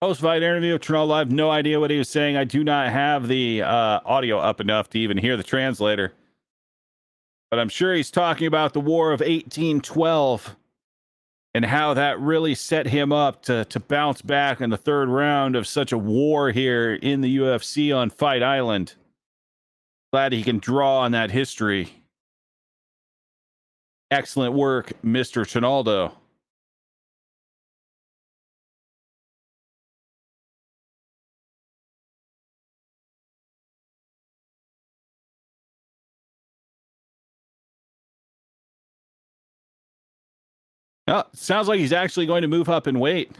A: Post fight interview of. I have no idea what he was saying. I do not have the uh, audio up enough to even hear the translator. But I'm sure he's talking about the War of 1812 and how that really set him up to to bounce back in the third round of such a war here in the UFC on Fight Island. Glad he can draw on that history. Excellent work, Mr. Trinaldo. Oh, sounds like he's actually going to move up in weight.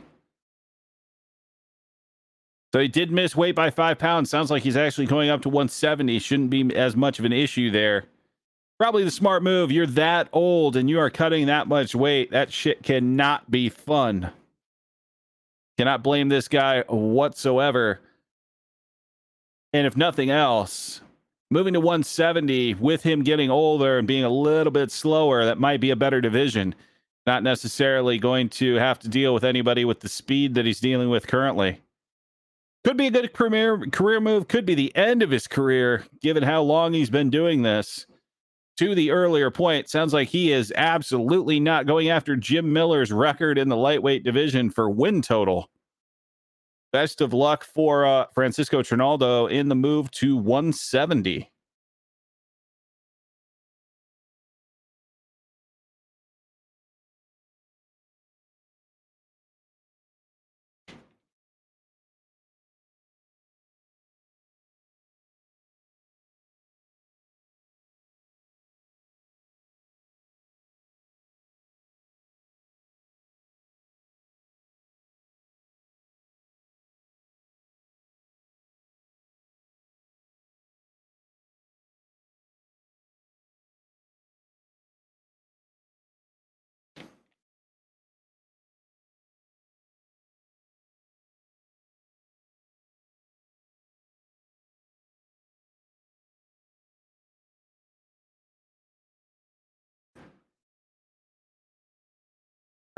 A: So he did miss weight by five pounds. Sounds like he's actually going up to 170. Shouldn't be as much of an issue there. Probably the smart move. You're that old and you are cutting that much weight. That shit cannot be fun. Cannot blame this guy whatsoever. And if nothing else, moving to 170 with him getting older and being a little bit slower, that might be a better division. Not necessarily going to have to deal with anybody with the speed that he's dealing with currently. Could be a good career career move. Could be the end of his career, given how long he's been doing this. To the earlier point, sounds like he is absolutely not going after Jim Miller's record in the lightweight division for win total. Best of luck for uh, Francisco Trinaldo in the move to 170.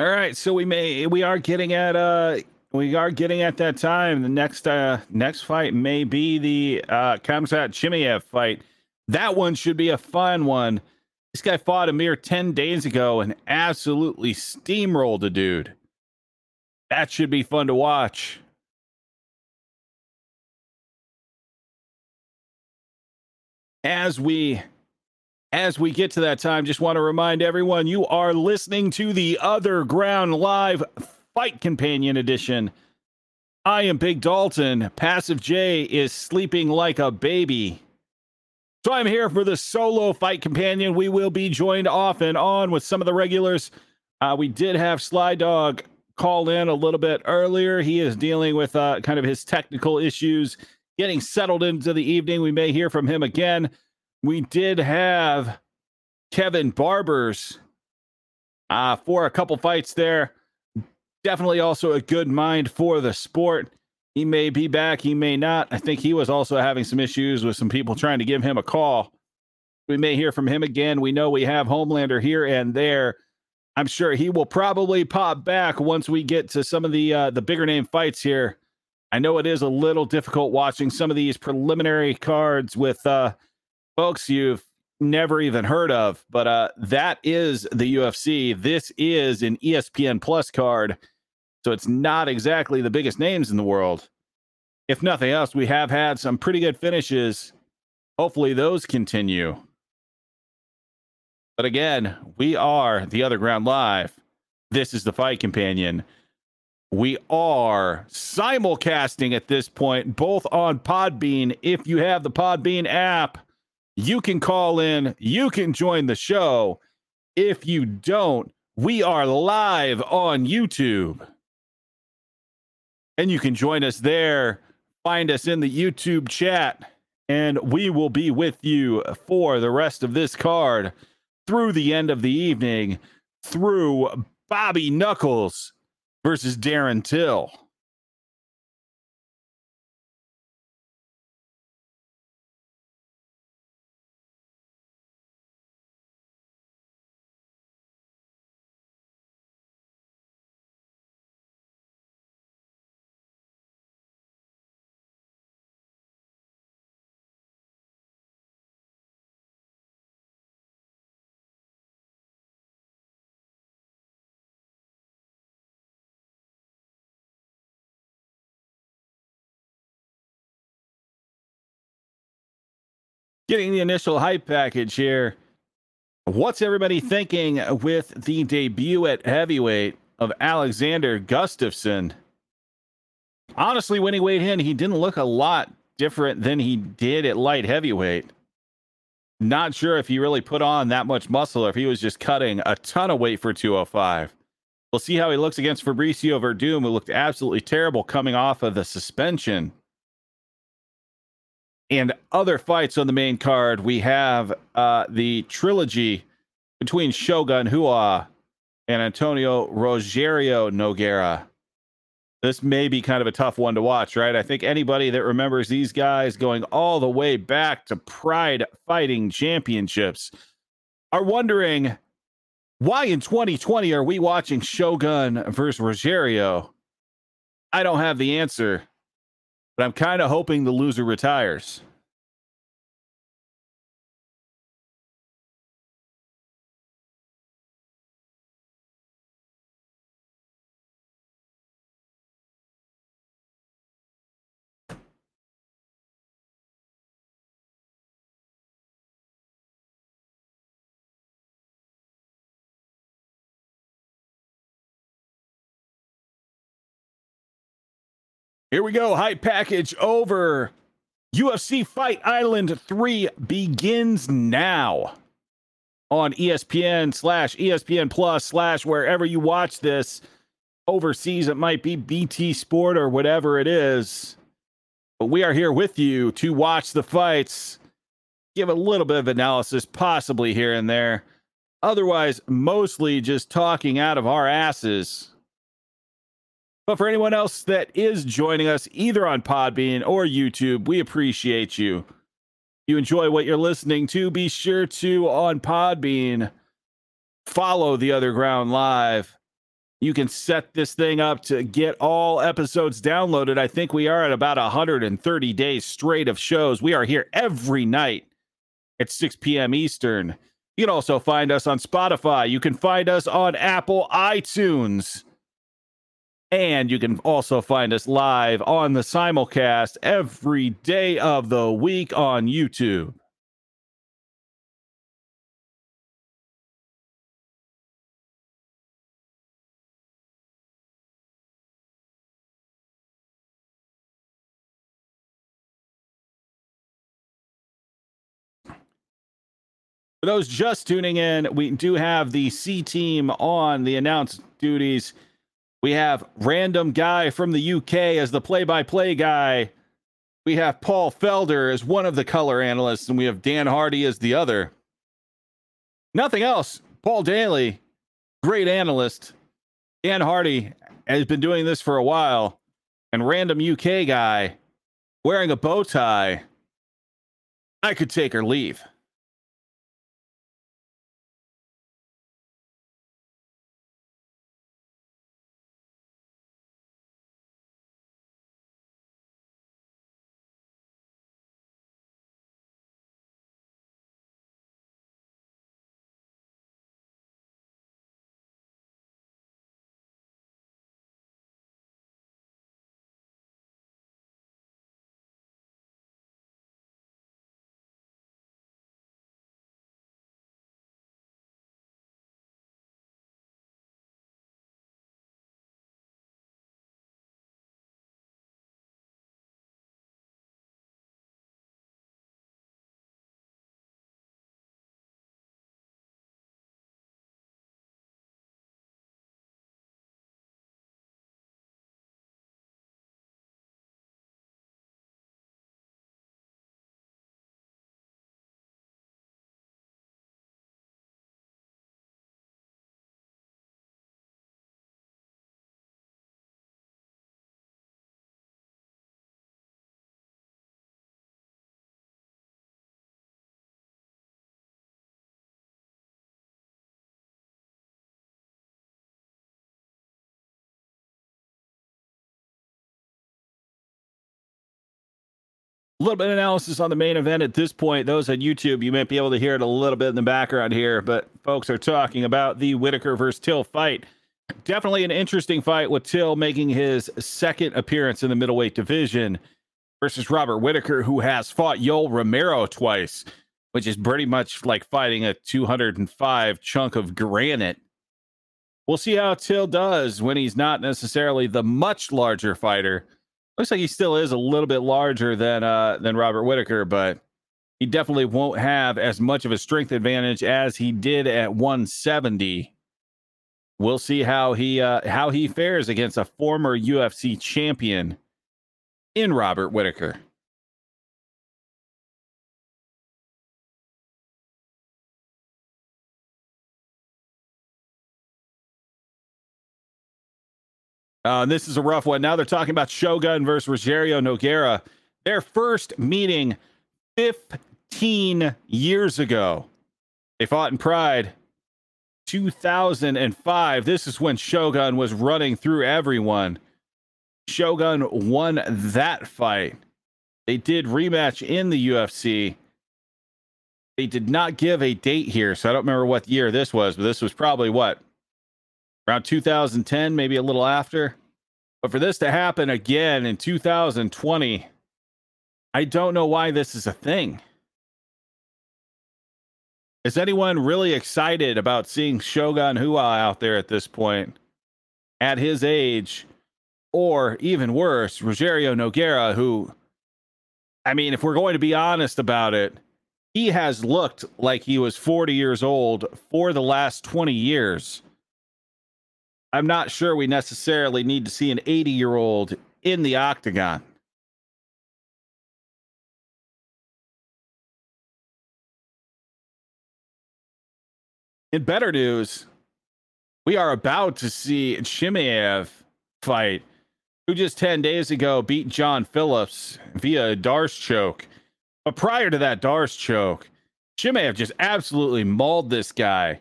A: All right, so we may we are getting at uh we are getting at that time. The next uh next fight may be the uh Khamzat Chimaev fight. That one should be a fun one. This guy fought a mere 10 days ago and absolutely steamrolled a dude. That should be fun to watch. As we as we get to that time, just want to remind everyone you are listening to the OtherGround Live Fight Companion Edition. I am Big Dalton. Passive J is sleeping like a baby. So I'm here for the solo fight companion. We will be joined off and on with some of the regulars. Uh, we did have Sly Dog call in a little bit earlier. He is dealing with uh, kind of his technical issues, getting settled into the evening. We may hear from him again we did have Kevin Barbers uh, for a couple fights there. Definitely also a good mind for the sport. He may be back, he may not. I think he was also having some issues with some people trying to give him a call. We may hear from him again. We know we have Homelander here and there. I'm sure he will probably pop back once we get to some of the uh, the bigger name fights here. I know it is a little difficult watching some of these preliminary cards with uh, folks you've never even heard of, but uh, that is the UFC. This is an ESPN Plus card, so it's not exactly the biggest names in the world. If nothing else, we have had some pretty good finishes. Hopefully, those continue. But again, we are the OtherGround Live. This is the Fight Companion. We are simulcasting at this point, both on Podbean. If you have the Podbean app, you can call in, you can join the show. If you don't, we are live on YouTube. And you can join us there. Find us in the YouTube chat, and we will be with you for the rest of this card through the end of the evening through Bobby Knuckles versus Darren Till. Getting the initial hype package here. What's everybody thinking with the debut at heavyweight of Alexander Gustafsson? Honestly, when he weighed in, he didn't look a lot different than he did at light heavyweight. Not sure if he really put on that much muscle or if he was just cutting a ton of weight for 205. We'll see how he looks against Fabricio Werdum, who looked absolutely terrible coming off of the suspension. And other fights on the main card, we have uh, the trilogy between Shogun Rua and Antonio Rogerio Nogueira this may be kind of a tough one to watch, right? I think anybody that remembers these guys going all the way back to Pride Fighting Championships are wondering why in 2020 are we watching Shogun versus Rogerio? I don't have the answer, but I'm kind of hoping the loser retires. Here we go. Hype package over. UFC Fight Island 3 begins now on ESPN slash ESPN Plus slash wherever you watch this overseas. It might be BT Sport or whatever it is. But we are here with you to watch the fights, give a little bit of analysis, possibly here and there. Otherwise, mostly just talking out of our asses but for anyone else that is joining us either on Podbean or YouTube, we appreciate you. If you enjoy what you're listening to, be sure to on Podbean follow the OtherGround Live. You can set this thing up to get all episodes downloaded. I think we are at about 130 days straight of shows. We are here every night at 6 p.m. Eastern. You can also find us on Spotify. You can find us on Apple iTunes. And you can also find us live on the simulcast every day of the week on YouTube. For those just tuning in, we do have the C team on the announce duties. We have random guy from the UK as the play-by-play guy. We have Paul Felder as one of the color analysts, and we have Dan Hardy as the other. Nothing else. Paul Daly, great analyst. Dan Hardy has been doing this for a while. And random UK guy wearing a bow tie. I could take or leave. A little bit of analysis on the main event at this point. Those on YouTube, you might be able to hear it a little bit in the background here, but folks are talking about the Whittaker versus Till fight. Definitely an interesting fight with Till making his second appearance in the middleweight division versus Robert Whittaker, who has fought Yoel Romero twice. which is pretty much like fighting a 205 chunk of granite. We'll see how Till does when he's not necessarily the much larger fighter. Looks like he still is a little bit larger than uh, than Robert Whittaker, but he definitely won't have as much of a strength advantage as he did at 170. We'll see how he uh, how he fares against a former UFC champion in Robert Whittaker. Uh, this is a rough one. Now they're talking about Shogun versus Rogerio Nogueira. Their first meeting 15 years ago. They fought in Pride 2005. This is when Shogun was running through everyone. Shogun won that fight. They did rematch in the UFC. They did not give a date here, so I don't remember what year this was, but this was probably what around 2010, maybe a little after. But for this to happen again in 2020, I don't know why this is a thing. Is anyone really excited about seeing Shogun Rua out there at this point? At his age, or even worse, Rogerio Nogueira, who, I mean, if we're going to be honest about it, he has looked like he was 40 years old for the last 20 years. I'm not sure we necessarily need to see an 80 year old in the octagon. In better news, we are about to see Chimaev fight, who just 10 days ago beat John Phillips via a D'Arce choke. But prior to that D'Arce choke, Chimaev just absolutely mauled this guy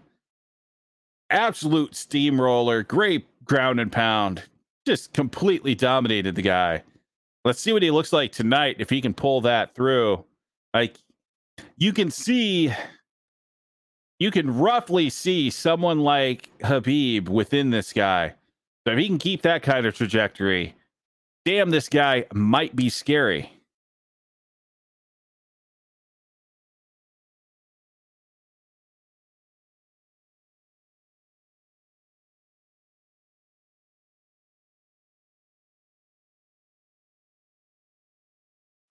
A: absolute steamroller, great ground and pound, just completely dominated the guy. Let's see what he looks like tonight if he can pull that through. Like you can see you can roughly see someone like Khabib within this guy. So if he can keep that kind of trajectory, damn, this guy might be scary.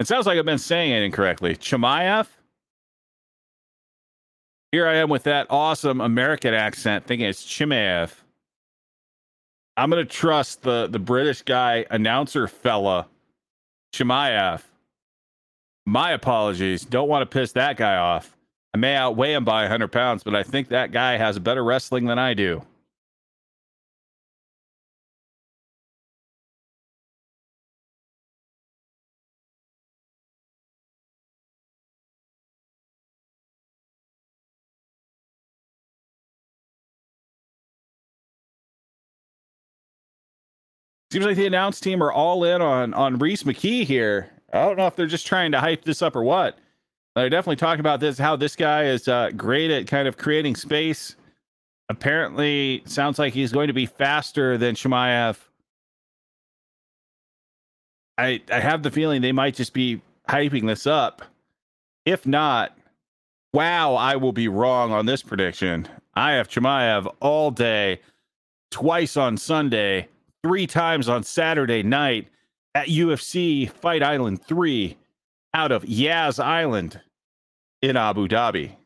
A: It sounds like I've been saying it incorrectly. Chimaev? Here I am with that awesome American accent, thinking it's Chimaev. I'm gonna trust the the British guy announcer fella, Chimaev. My apologies. Don't want to piss that guy off. I may outweigh him by 100 pounds, but I think that guy has better wrestling than I do. Seems like the announce team are all in on on Rhys McKee here. I don't know if they're just trying to hype this up or what. They're definitely talking about this, how this guy is uh, great at kind of creating space. Apparently, sounds like he's going to be faster than Chimaev. I I have the feeling they might just be hyping this up. If not, wow, I will be wrong on this prediction. I have Chimaev all day, twice on Sunday three times on Saturday night at UFC Fight Island 3 out of Yas Island in Abu Dhabi.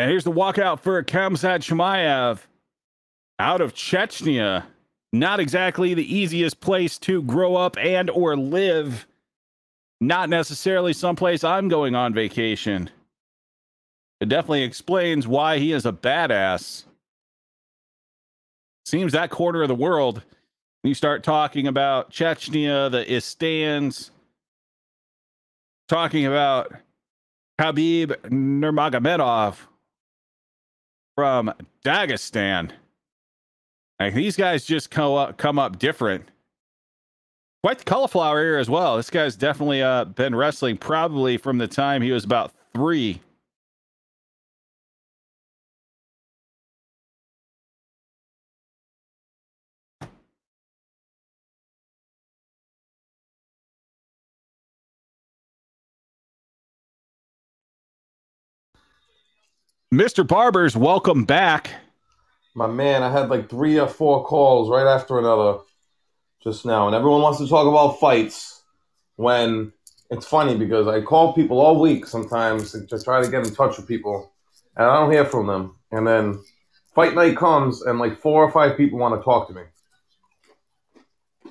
A: And here's the walkout for Khamzat Chimaev out of Chechnya. Not exactly the easiest place to grow up and or live. Not necessarily someplace I'm going on vacation. It definitely explains why he is a badass. Seems that corner of the world, you start talking about Chechnya, the Istans, talking about Khabib Nurmagomedov, from Dagestan. Like these guys just come up, come up different. Quite the cauliflower ear as well. This guy's definitely uh, been wrestling probably from the time he was about three. Mr. Barbers, welcome back.
B: My man, I had like three or four calls right after another just now, and everyone wants to talk about fights. When it's funny because I call people all week sometimes to try to get in touch with people, and I don't hear from them. And then fight night comes, and like four or five people want to talk to me.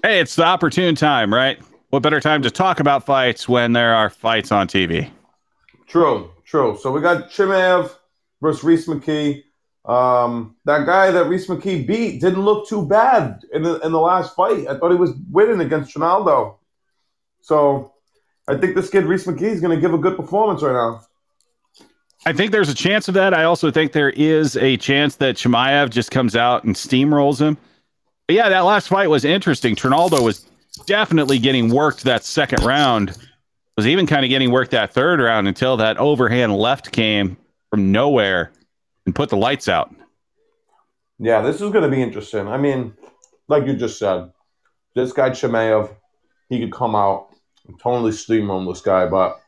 A: Hey, it's the opportune time, right? What better time to talk about fights when there are fights on TV?
B: True, true. So we got Chimaev versus Rhys McKee. Um, that guy that Rhys McKee beat didn't look too bad in the in the last fight. I thought he was winning against Ronaldo. So I think this kid Rhys McKee is going to give a good performance right now.
A: I think there's a chance of that. I also think there is a chance that Chimaev just comes out and steamrolls him. But yeah, that last fight was interesting. Trinaldo was definitely getting worked that second round. Was even kind of getting worked that third round until that overhand left came from nowhere and put the lights out.
B: Yeah, this is going to be interesting. I mean, like you just said, this guy Chimaev, he could come out and totally steamroll this guy, but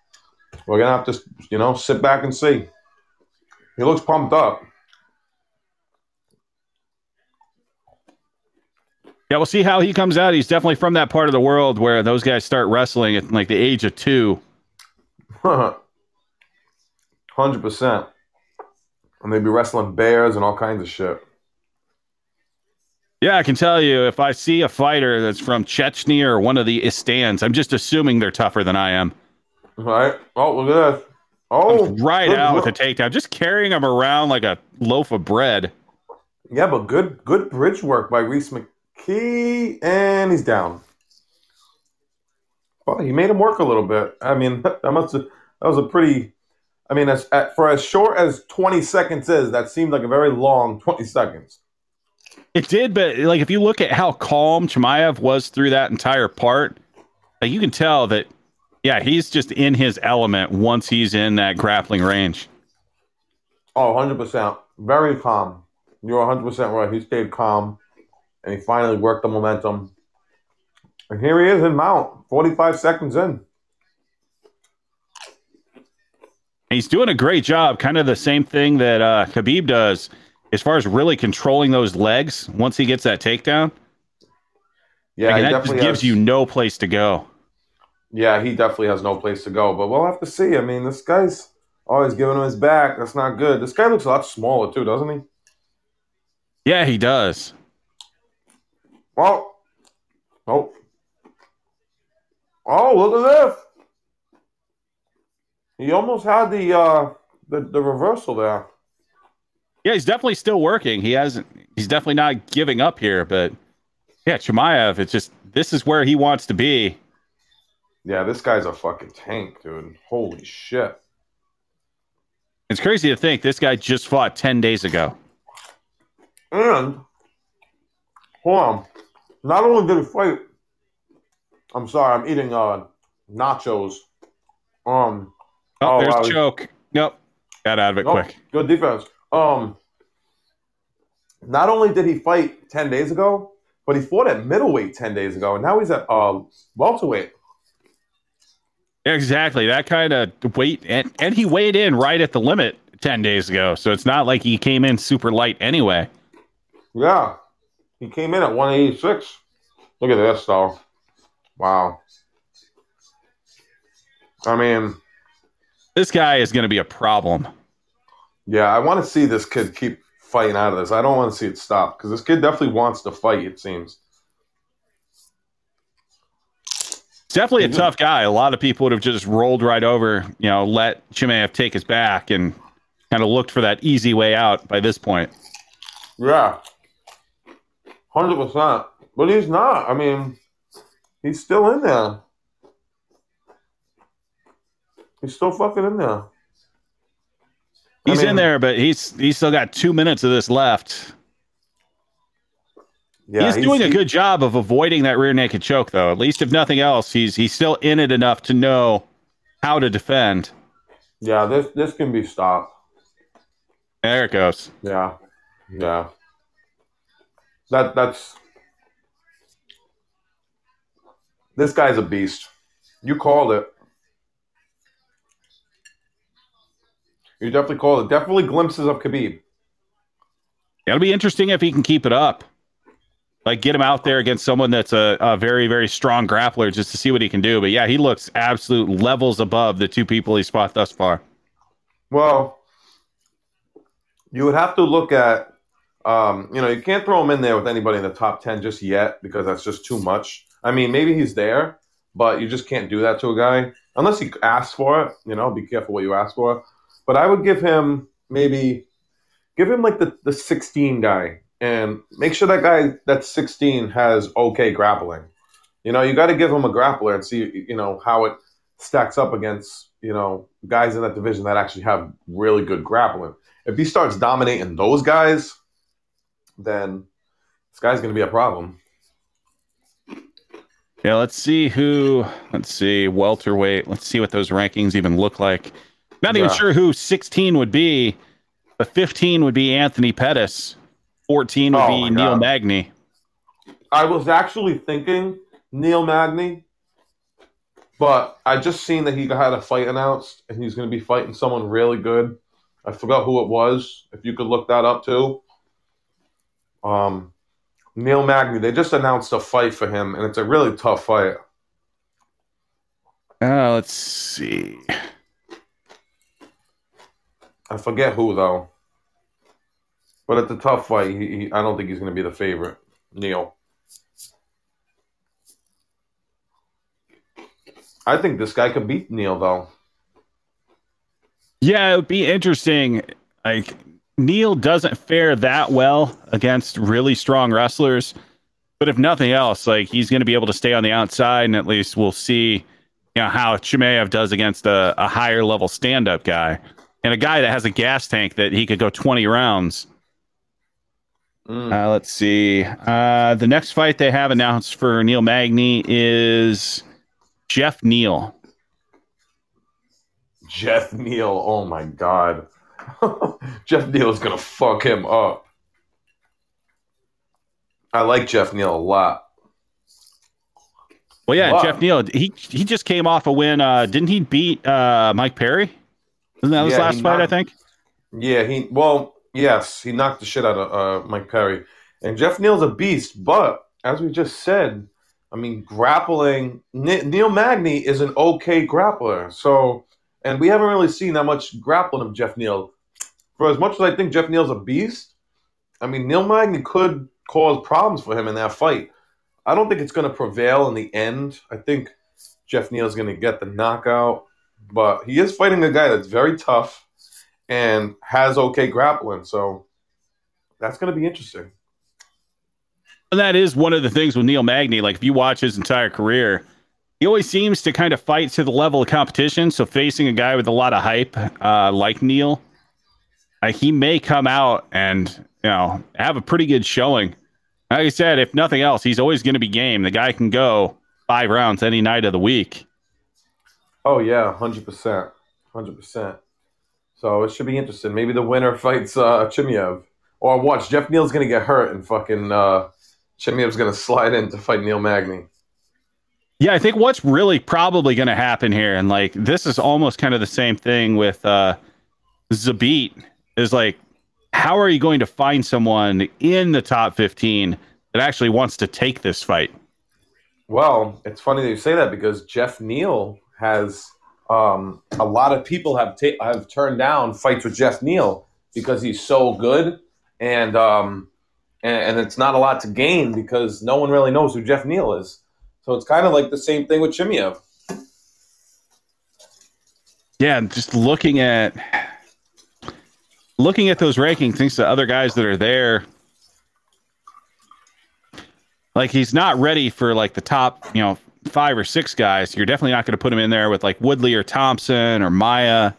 B: we're gonna have to, you know, sit back and see. He looks pumped up.
A: Yeah, we'll see how he comes out. He's definitely from that part of the world where those guys start wrestling at like the age of two. [LAUGHS]
B: Hundred percent. And they'd be wrestling bears and all kinds of shit.
A: Yeah, I can tell you if I see a fighter that's from Chechnya or one of the Istans, I'm just assuming they're tougher than I am.
B: Right. Oh, look at this. Oh,
A: right out with a takedown, just carrying him around like a loaf of bread.
B: Yeah, but good, good bridge work by Rhys McKee, and he's down. Well, he made him work a little bit. I mean, [LAUGHS] that must have, that was a pretty. I mean, as for as short as twenty seconds is, that seemed like a very long twenty seconds.
A: It did, but like if you look at how calm Chimaev was through that entire part, like you can tell that, yeah, he's just in his element once he's in that grappling range.
B: Oh, 100%. Very calm. You're 100% right. He stayed calm and he finally worked the momentum. And here he is in mount, 45 seconds in.
A: He's doing a great job, kind of the same thing that uh, Khabib does as far as really controlling those legs once he gets that takedown.
B: Yeah,
A: like,
B: he
A: that just gives
B: has,
A: you no place to go.
B: Yeah, he definitely has no place to go. But we'll have to see. I mean, this guy's always giving him his back. That's not good. This guy looks a lot smaller too, doesn't he?
A: Yeah, he does.
B: Well, oh, oh, look at this. He almost had the uh, the the reversal there.
A: Yeah, he's definitely still working. He hasn't. He's definitely not giving up here. But yeah, Chimaev, it's just this is where he wants to be.
B: Yeah, this guy's a fucking tank, dude. Holy shit.
A: It's crazy to think this guy just fought ten days ago.
B: And hold on, not only did he fight. I'm sorry, I'm eating uh nachos. Um.
A: Oh, there's wow. choke. Nope. Got out of it
B: nope.
A: quick.
B: Good defense. Um, not only did he fight ten days ago, but he fought at middleweight ten days ago, and now he's at uh, welterweight.
A: Exactly that kind of weight, and and he weighed in right at the limit ten days ago, so it's not like he came in super light anyway.
B: Yeah, he came in at one eighty six. Look at this though. Wow. I mean,
A: this guy is going to be a problem.
B: Yeah, I want to see this kid keep fighting out of this. I don't want to see it stop because this kid definitely wants to fight. It seems.
A: Definitely a mm-hmm. tough guy. A lot of people would have just rolled right over, you know, let Chimaev take his back and kind of looked for that easy way out by this point.
B: Yeah, hundred percent. But he's not. I mean, he's still in there. He's still fucking in there.
A: He's I mean, in there, but he's he's still got two minutes of this left.
B: Yeah,
A: he's, doing a good job of avoiding that rear naked choke, though. At least, if nothing else, he's he's still in it enough to know how to defend.
B: Yeah, this this can be stopped.
A: There it goes.
B: Yeah, yeah. That that's this guy's a beast. You called it. You definitely called it. Definitely glimpses of Khabib.
A: It'll be interesting if he can keep it up. Like get him out there against someone that's a, a very, very strong grappler just to see what he can do. But yeah, he looks absolute levels above the two people he's fought thus far.
B: Well, you would have to look at, um, you know, you can't throw him in there with anybody in the top 10 just yet because that's just too much. I mean, maybe he's there, but you just can't do that to a guy unless he asks for it. You know, be careful what you ask for. But I would give him maybe, give him like the, the 16 guy and make sure that guy that's 16 has okay grappling. You know, you got to give him a grappler and see, you know, how it stacks up against, you know, guys in that division that actually have really good grappling. If he starts dominating those guys, then this guy's going to be a problem.
A: Yeah, let's see who. Let's see welterweight. Let's see what those rankings even look like. Not even
B: Yeah.
A: sure who 16 would be, but 15 would be Anthony Pettis. 14 would
B: Oh
A: be Neil
B: God.
A: Magny.
B: I was actually thinking Neil Magny, but I just seen that he had a fight announced and he's going to be fighting someone really good. I forgot who it was. If you could look that up too. Um, Neil Magny. They just announced a fight for him, and it's a really tough fight.
A: Uh, let's see.
B: I forget who though. But it's a tough fight. He, he, I don't think he's going to be the favorite. Neil. I think this guy could beat Neil though.
A: Yeah, it would be interesting. Like Neil doesn't fare that well against really strong wrestlers, but if nothing else, like he's going to be able to stay on the outside, and at least we'll see, you know, how Chimaev does against a, a higher level stand up guy and a guy that has a gas tank that he could go twenty rounds.
B: Mm.
A: Uh, let's see. Uh, the next fight they have announced for Neil Magny is Jeff Neal.
B: Jeff Neal. Oh my god. [LAUGHS] Jeff Neal is gonna fuck him up. I like Jeff Neal a lot.
A: Well, yeah,
B: Wow.
A: Jeff Neal. He he just came off a win. Uh, didn't he beat uh, Mike Perry? Isn't that his
B: Yeah,
A: last fight? I think.
B: Yeah, he well, yes, he knocked the shit out of uh, Mike Perry. And Jeff Neal's a beast, but as we just said, I mean, grappling. Neil Magny is an okay grappler, so and we haven't really seen that much grappling of Jeff Neal. For as much as I think Jeff Neal's a beast, I mean, Neil Magny could cause problems for him in that fight. I don't think it's going to prevail in the end. I think Jeff Neal's going to get the knockout, but he is fighting a guy that's very tough and has okay grappling. So that's going to be interesting.
A: And that is one of the things with Neil Magny. Like if you watch his entire career, he always seems to kind of fight to the level of competition. So facing a guy with a lot of hype, uh, like Neil, like he may come out and you know have a pretty good showing. Like I said, if nothing else, he's always going to be game. The guy can go five rounds any night of the week.
B: Oh yeah, hundred percent, hundred percent. So it should be interesting. Maybe the winner fights uh, Chimaev, or watch Jeff Neal's going to get hurt and fucking uh, Chimaev's going to slide in to fight Neil Magny.
A: Yeah, I think what's really probably going to happen here, and like this is almost kind of the same thing with uh, Zabit, is like, how are you going to find someone in the top 15 that actually wants to take this fight?
B: Well, it's funny that you say that because Jeff Neal has um, a lot of people have ta- have turned down fights with Jeff Neal because he's so good, and um, and, and it's not a lot to gain because no one really knows who Jeff Neal is. So it's kind of like the same thing with Chimaev.
A: Yeah, just looking at looking at those rankings, thinks the other guys that are there, like he's not ready for like the top, you know, five or six guys. You're definitely not going to put him in there with like Woodley or Thompson or Maia.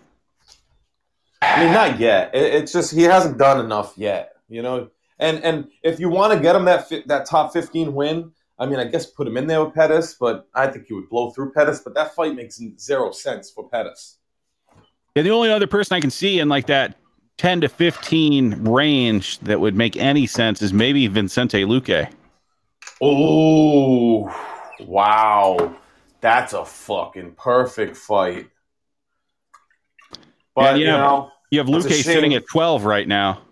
B: I mean, not yet. It, it's just he hasn't done enough yet, you know. And and if you want to get him that fi- that top 15 win, I mean, I guess put him in there with Pettis, but I think he would blow through Pettis. But that fight makes zero sense for Pettis.
A: Yeah, the only other person I can see in like that 10 to 15 range that would make any sense is maybe Vicente Luque.
B: Oh, wow. That's a fucking perfect fight. But,
A: And,
B: you
A: yeah,
B: know,
A: You have Luque
B: a
A: sitting at 12 right now.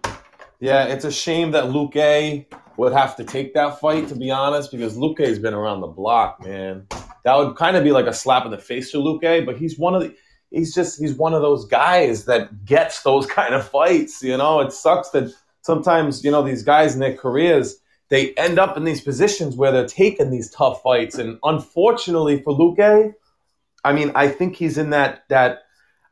B: yeah, it's a shame that Luque would have to take that fight, to be honest, because Luque's been around the block, man. That would kind of be like a slap in the face to Luque, but he's one of the. He's just he's one of those guys that gets those [LAUGHS] kind of fights. You know, it sucks that sometimes you know these guys in their careers they end up in these positions where they're taking these tough fights, and unfortunately for Luque, I mean, I think he's in that that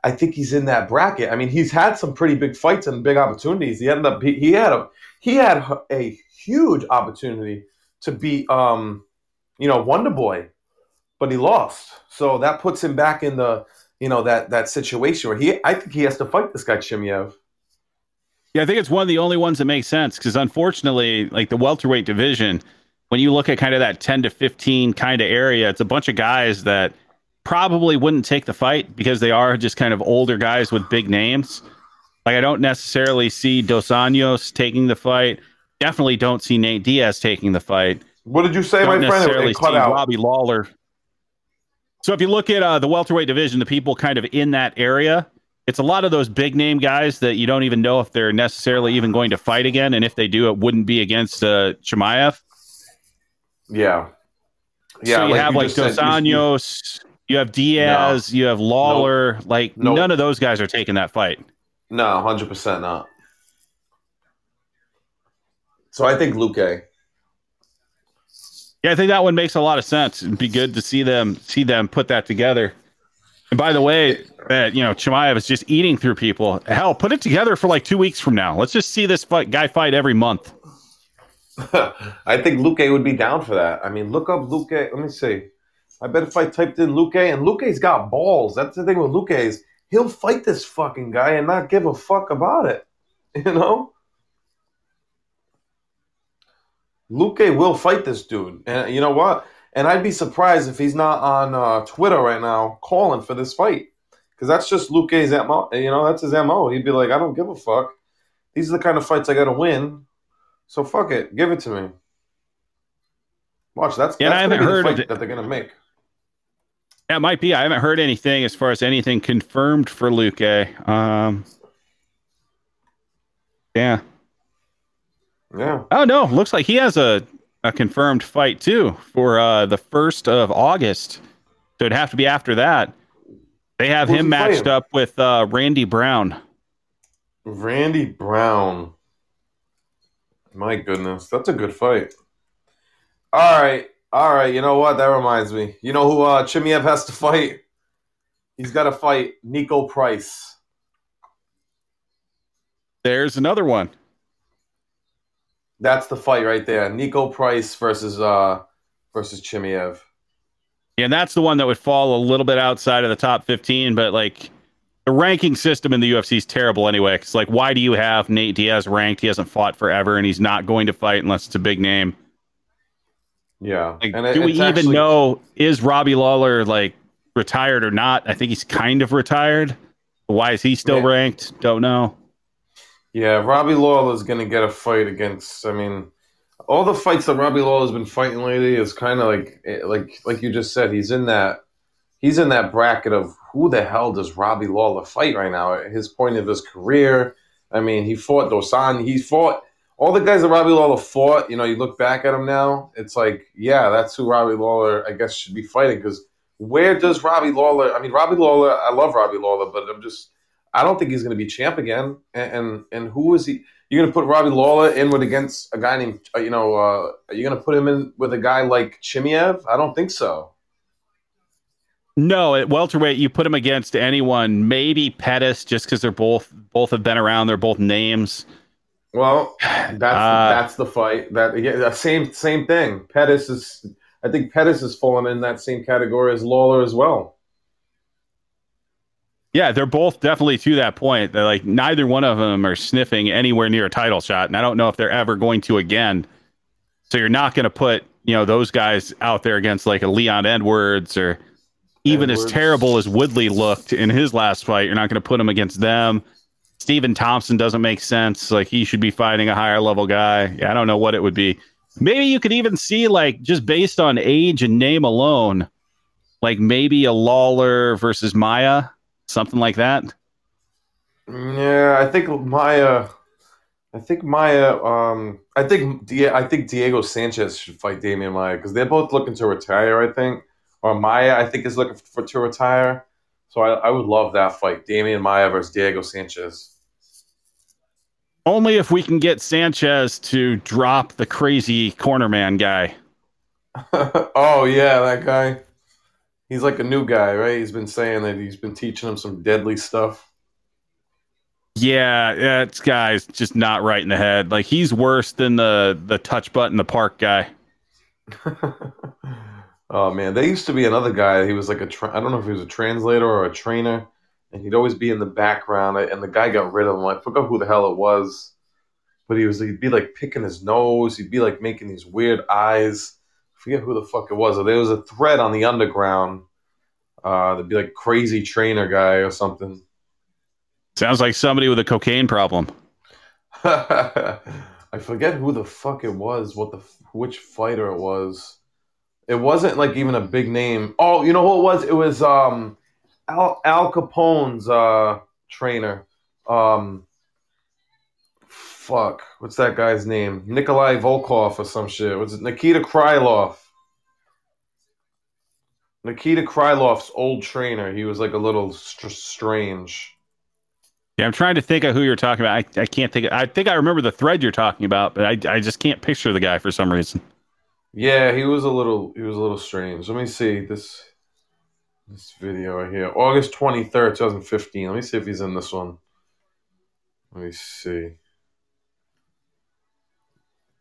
B: I think he's in that bracket. I mean, he's had some pretty big fights and big opportunities. He ended up he, he had a he had a huge opportunity to beat um you know Wonder Boy, but he lost. So that puts him back in the you know that that situation where he I think he has to fight this guy Chimaev.
A: Yeah, I think it's one of the only ones that makes sense because unfortunately, like the welterweight division, when you look at kind of that 10 to 15 kind of area, it's a bunch of guys that probably wouldn't take the fight because they are just kind of older guys with big names. Like I don't necessarily see Dos Anjos taking the fight. Definitely don't see Nate Diaz taking the fight.
B: What did you say,
A: don't
B: my friend? It-
A: necessarily
B: It cut
A: see
B: out.
A: Robbie Lawler. So if you look at uh, the welterweight division, the people kind of in that area, it's a lot of those big name guys that you don't even know if they're necessarily even going to fight again, and if they do, it wouldn't be against uh, Chimaev.
B: Yeah. Yeah.
A: so you have
B: you
A: like Dos
B: said, you- you-
A: Anjos, you have Diaz, you have Lawler. Like
B: Nope.
A: none of those guys are taking that fight.
B: No, hundred percent not. So I think Luque.
A: Yeah, I think that one makes a lot of sense. It'd be good to see them see them put that together. And by the way, that you know Chimaev is just eating through people. Hell, put it together for like two weeks from now. Let's just see this fight, guy fight every month. [LAUGHS]
B: I think Luque would be down for that. I mean, look up Luque. Let me see. I bet if I typed in Luque, and Luque's got balls. That's the thing with Luque is he'll fight this fucking guy and not give a fuck about it. [LAUGHS] You know? Luque will fight this dude. And you know what? And I'd be surprised if he's not on uh, Twitter right now calling for this fight. Because that's just Luque's MO. You know, that's his MO. He'd be like, I don't give a fuck. These are the kind of fights I got to win. So fuck it. Give it to me. Watch, that's,
A: Yeah,
B: that's
A: I haven't
B: be the
A: heard of
B: fight that they're going to make.
A: That might be. I haven't heard anything as far as anything confirmed for Luque. Um, yeah.
B: Yeah.
A: Oh no, looks like he has a, a confirmed fight too for uh, the first of August. So it'd have to be after that. They have
B: Who's
A: him matched up with uh, Randy Brown.
B: Randy Brown. My goodness, that's a good fight. All right, all right. You know what? That reminds me. You know who uh, Chimaev has to fight? He's got to fight Niko Price.
A: There's another one.
B: That's the fight right there. Niko Price versus uh versus Chimaev.
A: Yeah, and that's the one that would fall a little bit outside of the top 15, but like the ranking system in the UFC is terrible anyway. It's like, why do you have Nate Diaz ranked? He hasn't fought forever and he's not going to fight unless it's a big name.
B: Yeah.
A: Like,
B: And it-
A: do we even
B: actually-
A: know is Robbie Lawler like retired or not? I think he's kind of retired. Why is he still
B: Yeah.
A: ranked? Don't know.
B: Yeah, Robbie Lawler's gonna get a fight against. I mean, all the fights that Robbie Lawler's been fighting lately is kind of like, eh, like, like you just said. He's in that, he's in that bracket of who the hell does Robbie Lawler fight right now at his point of his career. I mean, he fought Dosan. He fought all the guys that Robbie Lawler fought. You know, you look back at him now, it's like, yeah, that's who Robbie Lawler, I guess, should be fighting. Because where does Robbie Lawler? I mean, Robbie Lawler. I love Robbie Lawler, but I'm just. I don't think he's going to be champ again. And, and and who is he? You're going to put Robbie Lawler in with against a guy named uh, you know? Uh, are you going to put him in with a guy like Chimaev? I don't think so.
A: No, at welterweight, you put him against anyone, maybe Pettis, just because they're both both have been around. They're both names.
B: Well, that's [SIGHS]
A: Uh,
B: that's the fight. That yeah, same same thing. Pettis is. I think Pettis is falling in that same category as Lawler as well.
A: Yeah, they're both definitely to that point. They're like neither one of them are sniffing anywhere near a title shot, and I don't know if they're ever going to again. So you're not going to put you know those guys out there against like a Leon Edwards or even
B: Edwards.
A: as terrible as Woodley looked in his last fight. You're not going to put him against them. Stephen Thompson doesn't make sense. Like he should be fighting a higher level guy. Yeah, I don't know what it would be. Maybe you could even see like just based on age and name alone, like maybe a Lawler versus Maia, something like that.
B: Yeah, I think Maia. I think Maia. Um, I think Di- I think Diego Sanchez should fight Demian Maia because they're both looking to retire. I think, or Maia, I think is looking for to retire. So I, I would love that fight, Demian Maia versus Diego Sanchez.
A: Only if we can get Sanchez to drop the crazy corner man guy. [LAUGHS]
B: oh yeah, that guy. He's like a new guy, right? He's been saying that he's been teaching him some deadly stuff.
A: Yeah, that guy's just not right in the head. Like he's worse than the the touch button the park guy. [LAUGHS]
B: oh man, there used to be another guy. He was like a tra- I don't know if he was a translator or a trainer, and he'd always be in the background. And the guy got rid of him. I forgot who the hell it was, but he was he'd be like picking his nose. He'd be like making these weird eyes. I forget who the fuck it was. There was a thread on the OtherGround. Uh, there'd be like crazy trainer guy or something.
A: Sounds like somebody with a cocaine problem. [LAUGHS]
B: I forget who the fuck it was, what the which fighter it was. It wasn't like even a big name. Oh, you know who it was? It was um Al, Al Capone's uh trainer. Um fuck, what's that guy's name? Nikolai Volkov or some shit. Was it Nikita Krylov? Nikita Krylov's old trainer. He was like a little str- strange.
A: Yeah, I'm trying to think of who you're talking about. I, I can't think. Of, I think I remember the thread you're talking about, but I, I just can't picture the guy for some reason.
B: Yeah, he was a little he was a little strange. Let me see this this video right here. August 23rd, 2015. Let me see if he's in this one. Let me see.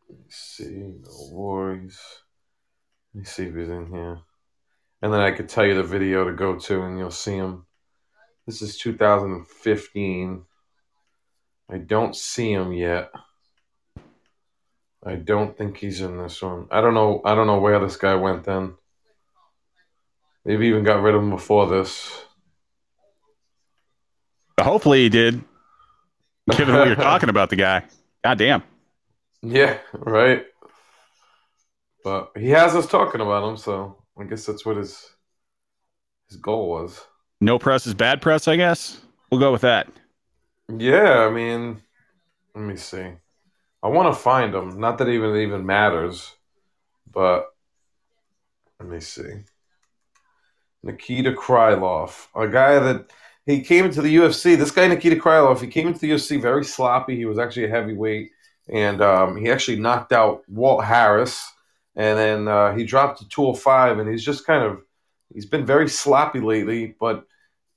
B: Let me see. No worries. Let me see if he's in here. And then I could tell you the video to go to and you'll see him. This is 2015. I don't see him yet. I don't think he's in this one. I don't know. I don't know where this guy went then. Maybe even got rid of him before this.
A: Hopefully he did. Given what you're talking about, the guy. [LAUGHS] God damn.
B: Yeah, right. But he has us talking about him, so I guess that's what his his goal was.
A: No press is bad press, I guess. We'll go with that.
B: Yeah, I mean, let me see. I want to find him. Not that even it even matters, but let me see. Nikita Krylov, a guy that he came into the UFC. This guy Nikita Krylov, he came into the UFC very sloppy. He was actually a heavyweight, and um, he actually knocked out Walt Harris, and then uh, he dropped to 205, and he's just kind of he's been very sloppy lately. But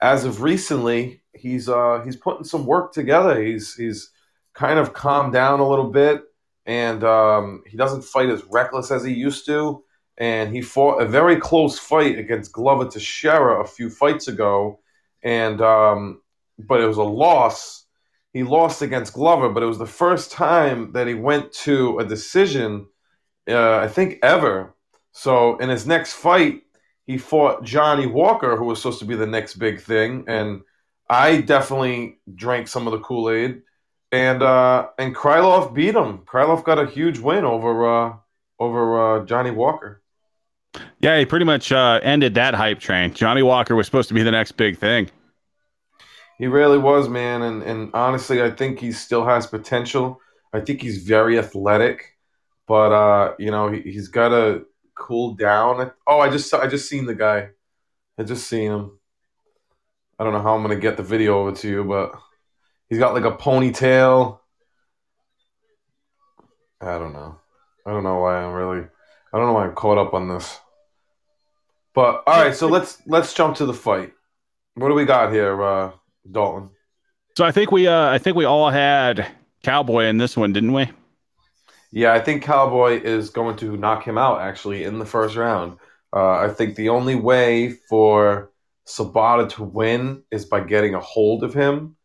B: as of recently, he's uh, he's putting some work together. He's he's kind of calmed down a little bit, and um, he doesn't fight as reckless as he used to. And he fought a very close fight against Glover Teixeira a few fights ago, and um, but it was a loss. He lost against Glover, but it was the first time that he went to a decision, uh, I think ever. So in his next fight, he fought Johnny Walker, who was supposed to be the next big thing, and I definitely drank some of the Kool Aid and uh, and Krylov beat him. Krylov got a huge win over uh, over uh, Johnny Walker.
A: Yeah, he pretty much uh, ended that hype train. Johnny Walker was supposed to be the next big thing.
B: He really was, man, and and honestly, I think he still has potential. I think he's very athletic, but uh, you know, he, he's got to cool down. Oh, I just I just seen the guy. I just seen him. I don't know how I'm gonna get the video over to you, but he's got like a ponytail. I don't know. I don't know why I'm really. I don't know why I'm caught up on this. But all right, so let's let's jump to the fight. What do we got here, uh, Dalton?
A: So I think we uh, I think we all had Cowboy in this one, didn't we?
B: Yeah, I think Cowboy is going to knock him out actually in the first round. Uh, I think the only way for Sobotta to win is by getting a hold of him,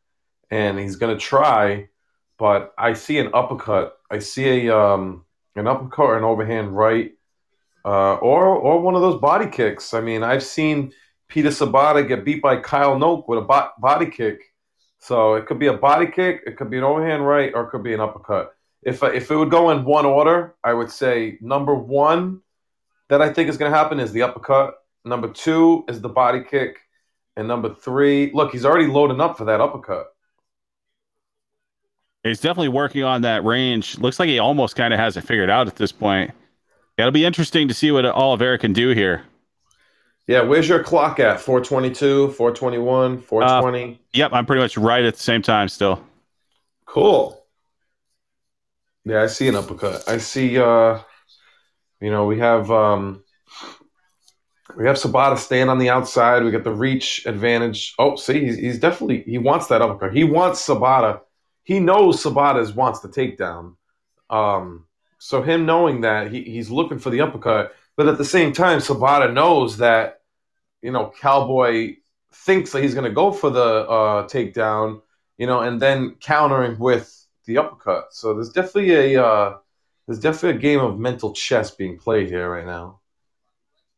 B: and he's going to try. But I see an uppercut. I see a um, an uppercut or an overhand right, uh, or or one of those body kicks. I mean, I've seen Peter Sobotta get beat by Kyle Noke with a bo- body kick. So it could be a body kick, it could be an overhand right, or it could be an uppercut. If uh, if it would go in one order, I would say number one that I think is going to happen is the uppercut. Number two is the body kick, and number three, look, he's already loading up for that uppercut.
A: He's definitely working on that range. Looks like he almost kind of has it figured out at this point. It'll be interesting to see what Oliveira can do here.
B: Yeah, where's your clock at? 422, 421, 420? Uh,
A: yep, I'm pretty much right at the same time still.
B: Cool. Yeah, I see an uppercut. I see uh you know, we have um we have Sobotta staying on the outside. We got the reach advantage. Oh, see, he's, he's definitely he wants that uppercut. He wants Sobotta. He knows Sobotta wants the takedown. Um, so him knowing that he, he's looking for the uppercut, but at the same time, Sobotta knows that you know Cowboy thinks that he's going to go for the uh, takedown, you know, and then countering with the uppercut. So there's definitely a uh, there's definitely a game of mental chess being played here right now.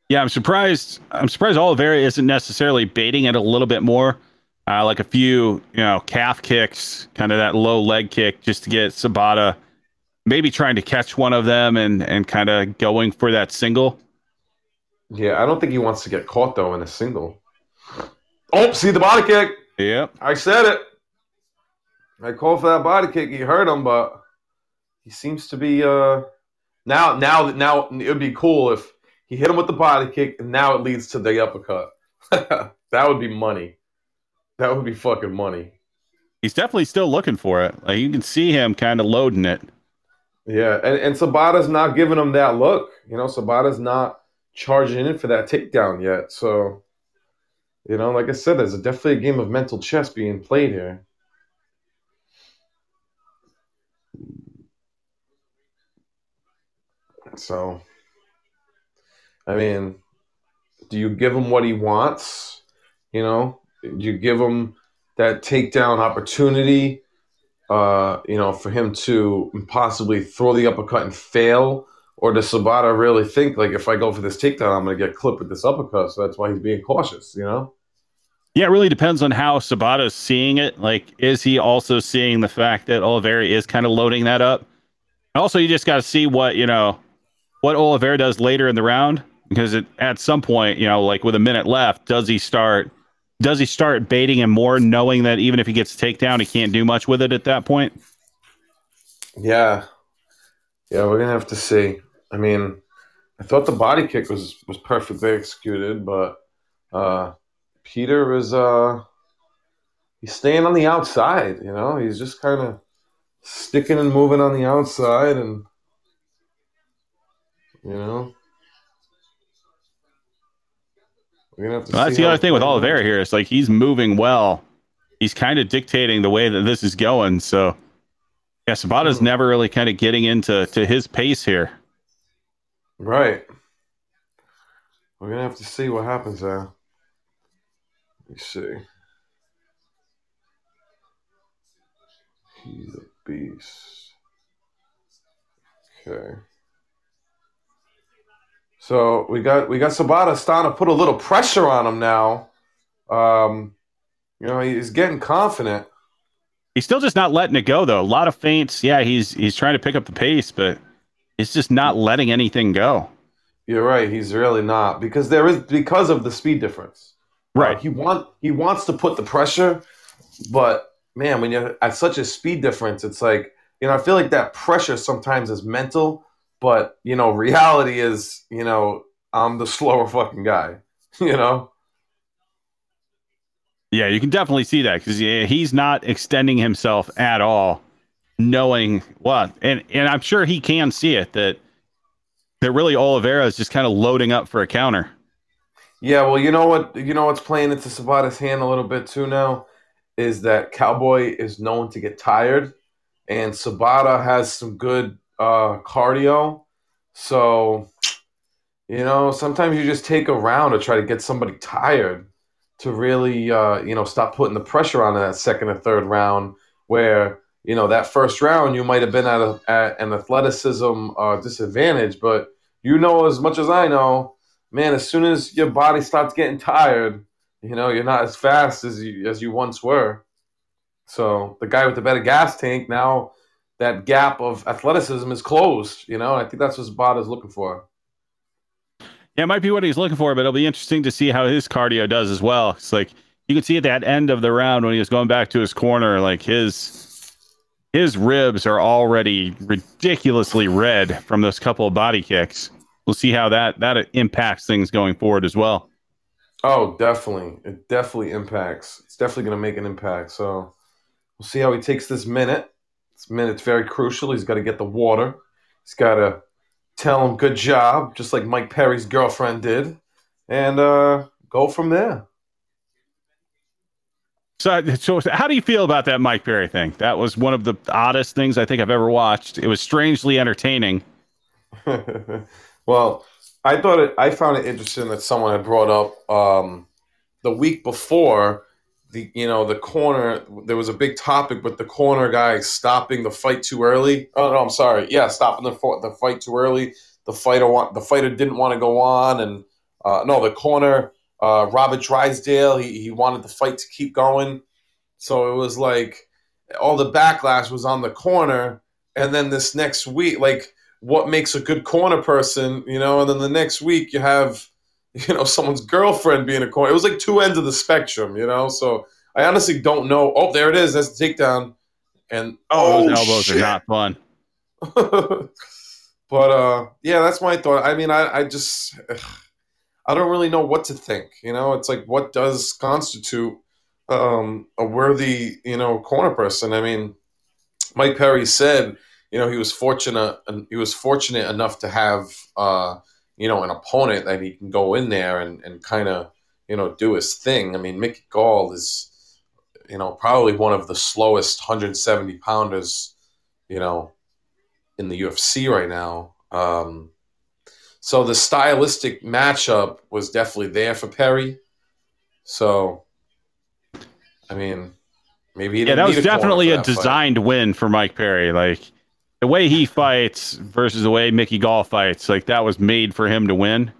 A: Yeah, I'm surprised. I'm surprised Oliveira isn't necessarily baiting it a little bit more, uh, like a few, you know, calf kicks, kind of that low leg kick, just to get Sobotta maybe trying to catch one of them and and kind of going for that single.
B: Yeah, I don't think he wants to get caught though in a single. Oh, see the body kick.
A: Yep.
B: I said it. I called for that body kick. He hurt him, but he seems to be uh now now now it would be cool if he hit him with the body kick and now it leads to the uppercut. [LAUGHS] that would be money. That would be fucking money.
A: He's definitely still looking for it. Like you can see him kind of loading it.
B: Yeah, and, and Sobotta's not giving him that look. You know, Sobotta's not charging in for that takedown yet. So, you know, like I said, there's definitely a game of mental chess being played here. So, I mean, do you give him what he wants? You know, do you give him that takedown opportunity? Uh, you know, for him to possibly throw the uppercut and fail, or does Sobotta really think like if I go for this takedown, I'm going to get clipped with this uppercut? So that's why he's being cautious. You know.
A: Yeah, it really depends on how Sobotta is seeing it. Like, is he also seeing the fact that Oliveira is kind of loading that up? Also, you just got to see what you know, what Oliveira does later in the round, because it, at some point, you know, like with a minute left, does he start? Does he start baiting him more, knowing that even if he gets takedown, he can't do much with it at that point?
B: Yeah, yeah, we're gonna have to see. I mean, I thought the body kick was was perfectly executed, but uh, Peter is uh, he's staying on the outside. You know, he's just kind of sticking and moving on the outside, and you know.
A: Well, that's the other thing with Oliveira here. It's like he's moving well. He's kind of dictating the way that this is going. So, yeah, Sobotta's mm-hmm. never really kind of getting into to his pace here.
B: Right. We're gonna have to see what happens there. Let me see. He's a beast. Okay. So we got we got Sobotta starting to put a little pressure on him now. Um, you know, he's getting confident.
A: He's still just not letting it go though. A lot of feints. Yeah, he's he's trying to pick up the pace, but He's just not letting anything go.
B: You're right. He's really not because there is because of the speed difference.
A: Right.
B: Uh, he want he wants to put the pressure, but man, when you're at such a speed difference, it's like you know I feel like that pressure sometimes is mental, but you know reality is you know I'm the [LAUGHS] slower fucking guy. You know.
A: Yeah, you can definitely see that because he's not extending himself at all knowing what, and and I'm sure he can see it that that really Oliveira is just kind of loading up for a counter.
B: Yeah, well, you know what, you know what's playing into Sobotta's hand a little bit too now is that Cowboy is known to get tired, and Sobotta has some good uh, cardio, so you know sometimes you just take a round to try to get somebody tired. to really uh, you know stop putting the pressure on in that second or third round where you know that first round you might have been at, a, at an athleticism uh, disadvantage but you know as much as i know man as soon as your body starts getting tired you know you're not as fast as you as you once were so the guy with the better gas tank now that gap of athleticism is closed you know i think that's what Bada is looking for
A: yeah, it might be what he's looking for, but it'll be interesting to see how his cardio does as well. It's like you can see at that end of the round when he was going back to his corner, like his his ribs are already ridiculously red from those couple of body kicks. We'll see how that that impacts things going forward as well.
B: Oh, definitely. It definitely impacts. It's definitely going to make an impact. So we'll see how he takes this minute. Minute's very crucial. He's got to get the water. He's got to tell him good job, just like Mike Perry's girlfriend did, and uh, go from there.
A: So, so, how do you feel about that Mike Perry thing? That was one of the oddest things I think I've ever watched. It was strangely entertaining. [LAUGHS]
B: well, I thought it. I found it interesting that someone had brought up um, the week before the you know the corner. There was a big topic but the corner guy stopping the fight too early. Oh no, I'm sorry. Yeah, stopping the the fight too early. The fighter want the fighter didn't want to go on, and uh, no, the corner uh, Robert Drysdale. He, he wanted the fight to keep going. So it was like all the backlash was on the corner. And then this next week, like what makes a good corner person, you know? And then the next week you have, [LAUGHS] you know, someone's girlfriend being a corner. It was like two ends of the spectrum, you know? So I honestly don't know. Oh, there it is. That's the takedown. And
A: oh, those elbows shit. are not fun. [LAUGHS]
B: but uh, yeah, that's my thought. I mean, I, I just. Ugh I don't really know what to think. You know, it's like what does constitute um, a worthy, you know, corner person? I mean, Mike Perry said, you know, he was fortunate and he was fortunate enough to have, uh, you know, an opponent that he can go in there and, and kind of, you know, do his thing. I mean, Mickey Gall is, you know, probably one of the slowest 170 pounders, you know, in the UFC right now. Um, so the stylistic matchup was definitely there for Perry. So, I mean, maybe
A: yeah, that was definitely a designed fight. win for Mike Perry. Like the way he fights versus the way Mickey Gall fights, like that was made for him to win.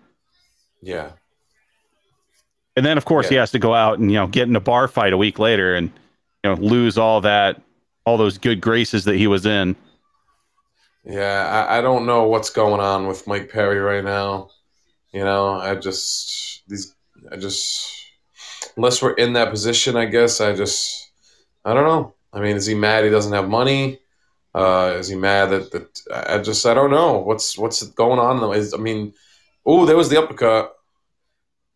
B: Yeah.
A: And then, of course, yeah. he has to go out and you know get in a bar fight a week later and you know lose all that, all those good graces that he was in.
B: Yeah, I, I don't know what's going on with Mike Perry right now. You know, I just these I just unless we're in that position, I guess I just I don't know. I mean, is he mad he doesn't have money? Uh, is he mad that, that I just I don't know what's what's going on? Is, I mean, oh, there was the uppercut.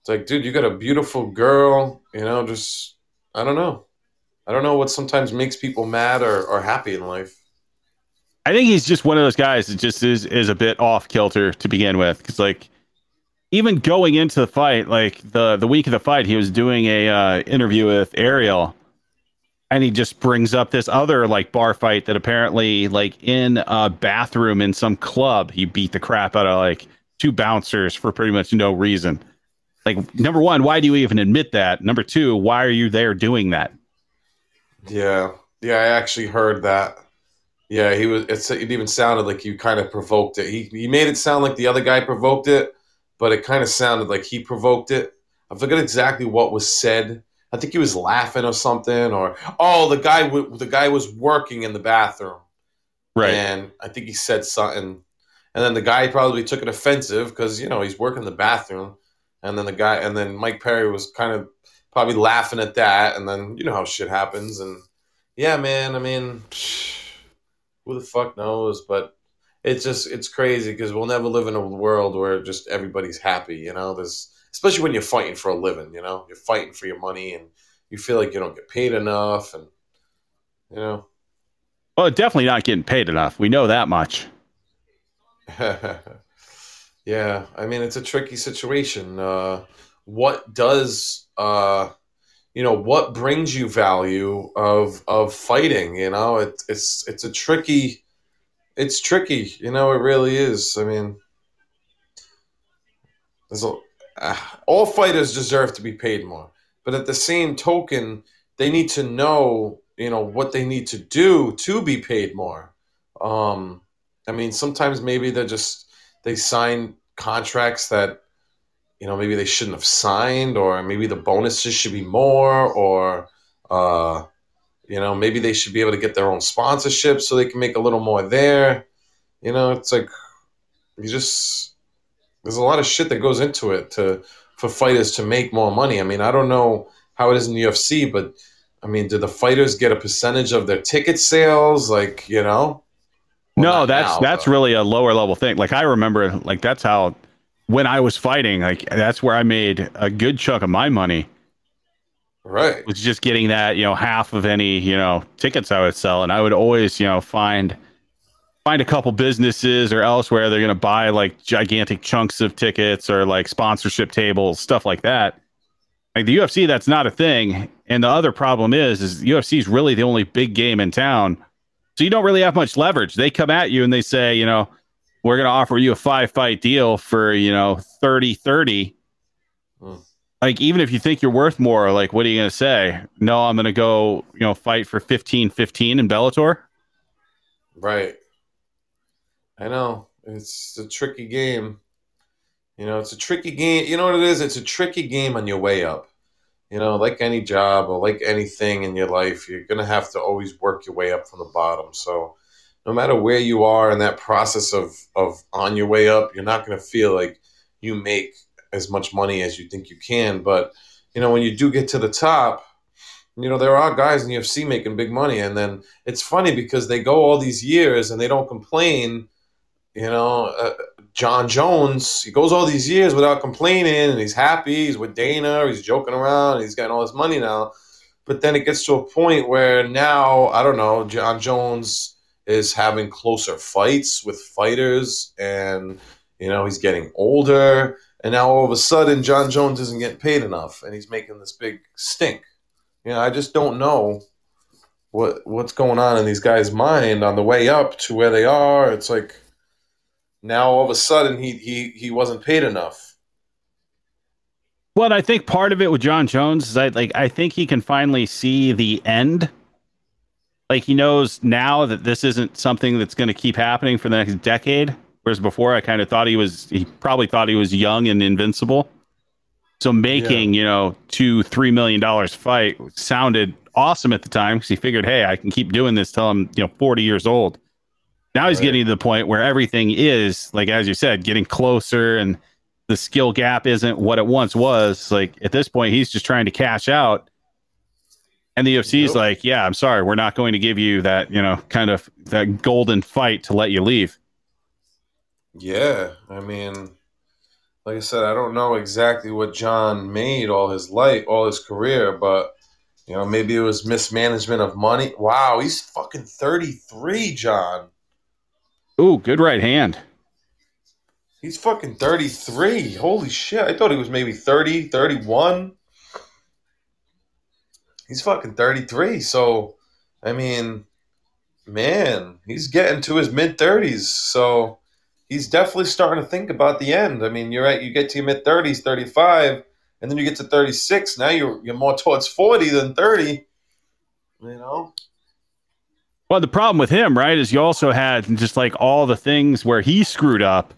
B: It's like, dude, you got a beautiful girl. You know, just I don't know. I don't know what sometimes makes people mad or, or happy in life.
A: I think he's just one of those guys that just is is a bit off kilter to begin with. Because like even going into the fight, like the the week of the fight, he was doing a uh, interview with Ariel, and he just brings up this other like bar fight that apparently like in a bathroom in some club he beat the crap out of like two bouncers for pretty much no reason. Like number one, why do you even admit that? Number two, why are you there doing that?
B: Yeah, yeah, I actually heard that. Yeah, he was. it even sounded like you kind of provoked it. He he made it sound like the other guy provoked it, but it kind of sounded like he provoked it. I forget exactly what was said. I think he was laughing or something, or oh, the guy w- the guy was working in the bathroom,
A: right?
B: And I think he said something, and then the guy probably took it offensive because you know he's working in the bathroom, and then the guy, and then Mike Perry was kind of probably laughing at that, and then you know how shit happens, and yeah, man, I mean. [SIGHS] Who the fuck knows? But it's just it's crazy because we'll never live in a world where just everybody's happy. You know, there's especially when you're fighting for a living. You know, you're fighting for your money and you feel like you don't get paid enough, and you know.
A: Well, definitely not getting paid enough. We know that much. [LAUGHS]
B: yeah, I mean it's a tricky situation. Uh, what does uh, you know what brings you value of of fighting you know it, it's it's a tricky it's tricky you know it really is i mean there's a, uh, [SIGHS] all fighters deserve to be paid more but at the same token, they need to know, you know, what they need to do to be paid more. Um, I mean, sometimes maybe they're just they sign contracts that you know maybe they shouldn't have signed, or maybe the bonuses should be more, or uh, you know maybe they should be able to get their own sponsorship so they can make a little more there. You know, it's like you just there's a lot of shit that goes into it to for fighters to make more money. I mean, I don't know how it is in the UFC, but I mean, do the fighters get a percentage of their ticket sales? Like, you know?
A: Well, no, that's now, that's but. really a lower level thing. Like I remember, like that's how when I was fighting, like that's where I made a good chunk of my money.
B: Right,
A: was just getting that you know half of any you know tickets I would sell, and I would always you know find find a couple businesses or elsewhere they're going to buy like gigantic chunks of tickets or like sponsorship tables, stuff like that. Like the UFC, that's not a thing. And the other problem is, is UFC is really the only big game in town so you don't really have much leverage. They come at you and they say, you know, we're going to offer you a five fight deal for, you know, 30 30. Hmm. Like, even if you think you're worth more, like, what are you going to say? No, I'm going to go, you know, fight for 15 15 in Bellator.
B: Right. I know. It's a tricky game. You know, it's a tricky game. You know what it is? It's a tricky game on your way up you know, like any job or like anything in your life, you're going to have to always work your way up from the bottom. So, no matter where you are in that process of, of on your way up, you're not going to feel like you make as much money as you think you can. But, you know, when you do get to the top, you know, there are guys in UFC making big money. And then it's funny because they go all these years and they don't complain. You know, uh, Jon Jones, he goes all these years without complaining and he's happy. He's with Dana, he's joking around, he's getting all this money now. But then it gets to a point where now, I don't know, Jon Jones is having closer fights with fighters and, you know, he's getting older. And now all of a sudden, Jon Jones isn't getting paid enough and he's making this big stink. You know, I just don't know what what's going on in these guys' mind on the way up to where they are. It's like now all of a sudden he he he wasn't paid enough.
A: Well, I think part of it with Jon Jones is I like I think he can finally see the end. Like he knows now that this isn't something that's going to keep happening for the next decade. Whereas before, I kind of thought he was he probably thought he was young and invincible. So making yeah. you know two three million dollars fight sounded awesome at the time because he figured, hey, I can keep doing this till I'm you know forty years old. Now he's right. getting to the point where everything is like as you said, getting closer, and the skill gap isn't what it once was. Like at this point, he's just trying to cash out. And the UFC is like, yeah, I'm sorry, we're not going to give you that, you know, kind of that golden fight to let you leave.
B: Yeah, I mean, like I said, I don't know exactly what Jon made all his life, all his career, but you know, maybe it was mismanagement of money. Wow, he's fucking 33, Jon.
A: Ooh, good right hand.
B: He's fucking 33. Holy shit. I thought he was maybe 30, 31. He's fucking 33. So, I mean, man, he's getting to his mid 30s. So, he's definitely starting to think about the end. I mean, you're right. You get to your mid 30s, 35, and then you get to 36. Now you're, you're more towards 40 than 30. You know?
A: Well, the problem with him, right, is you also had just like all the things where he screwed up.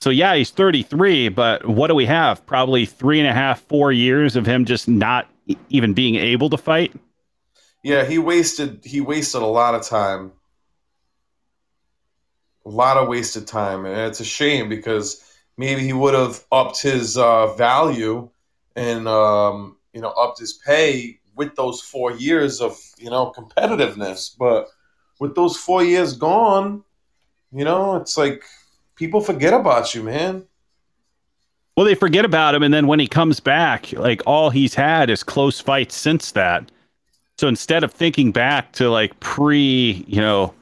A: So yeah, he's 33, but what do we have? Probably three and a half, four years of him just not even being able to fight.
B: Yeah, he wasted he wasted a lot of time. A lot of wasted time, and it's a shame because maybe he would have upped his uh, value and um, you know upped his pay with those four years of you know competitiveness. But with those four years gone, you know, it's like people forget about you, man.
A: Well, they forget about him, and then when he comes back, like all he's had is close fights since that. So instead of thinking back to like pre, you know,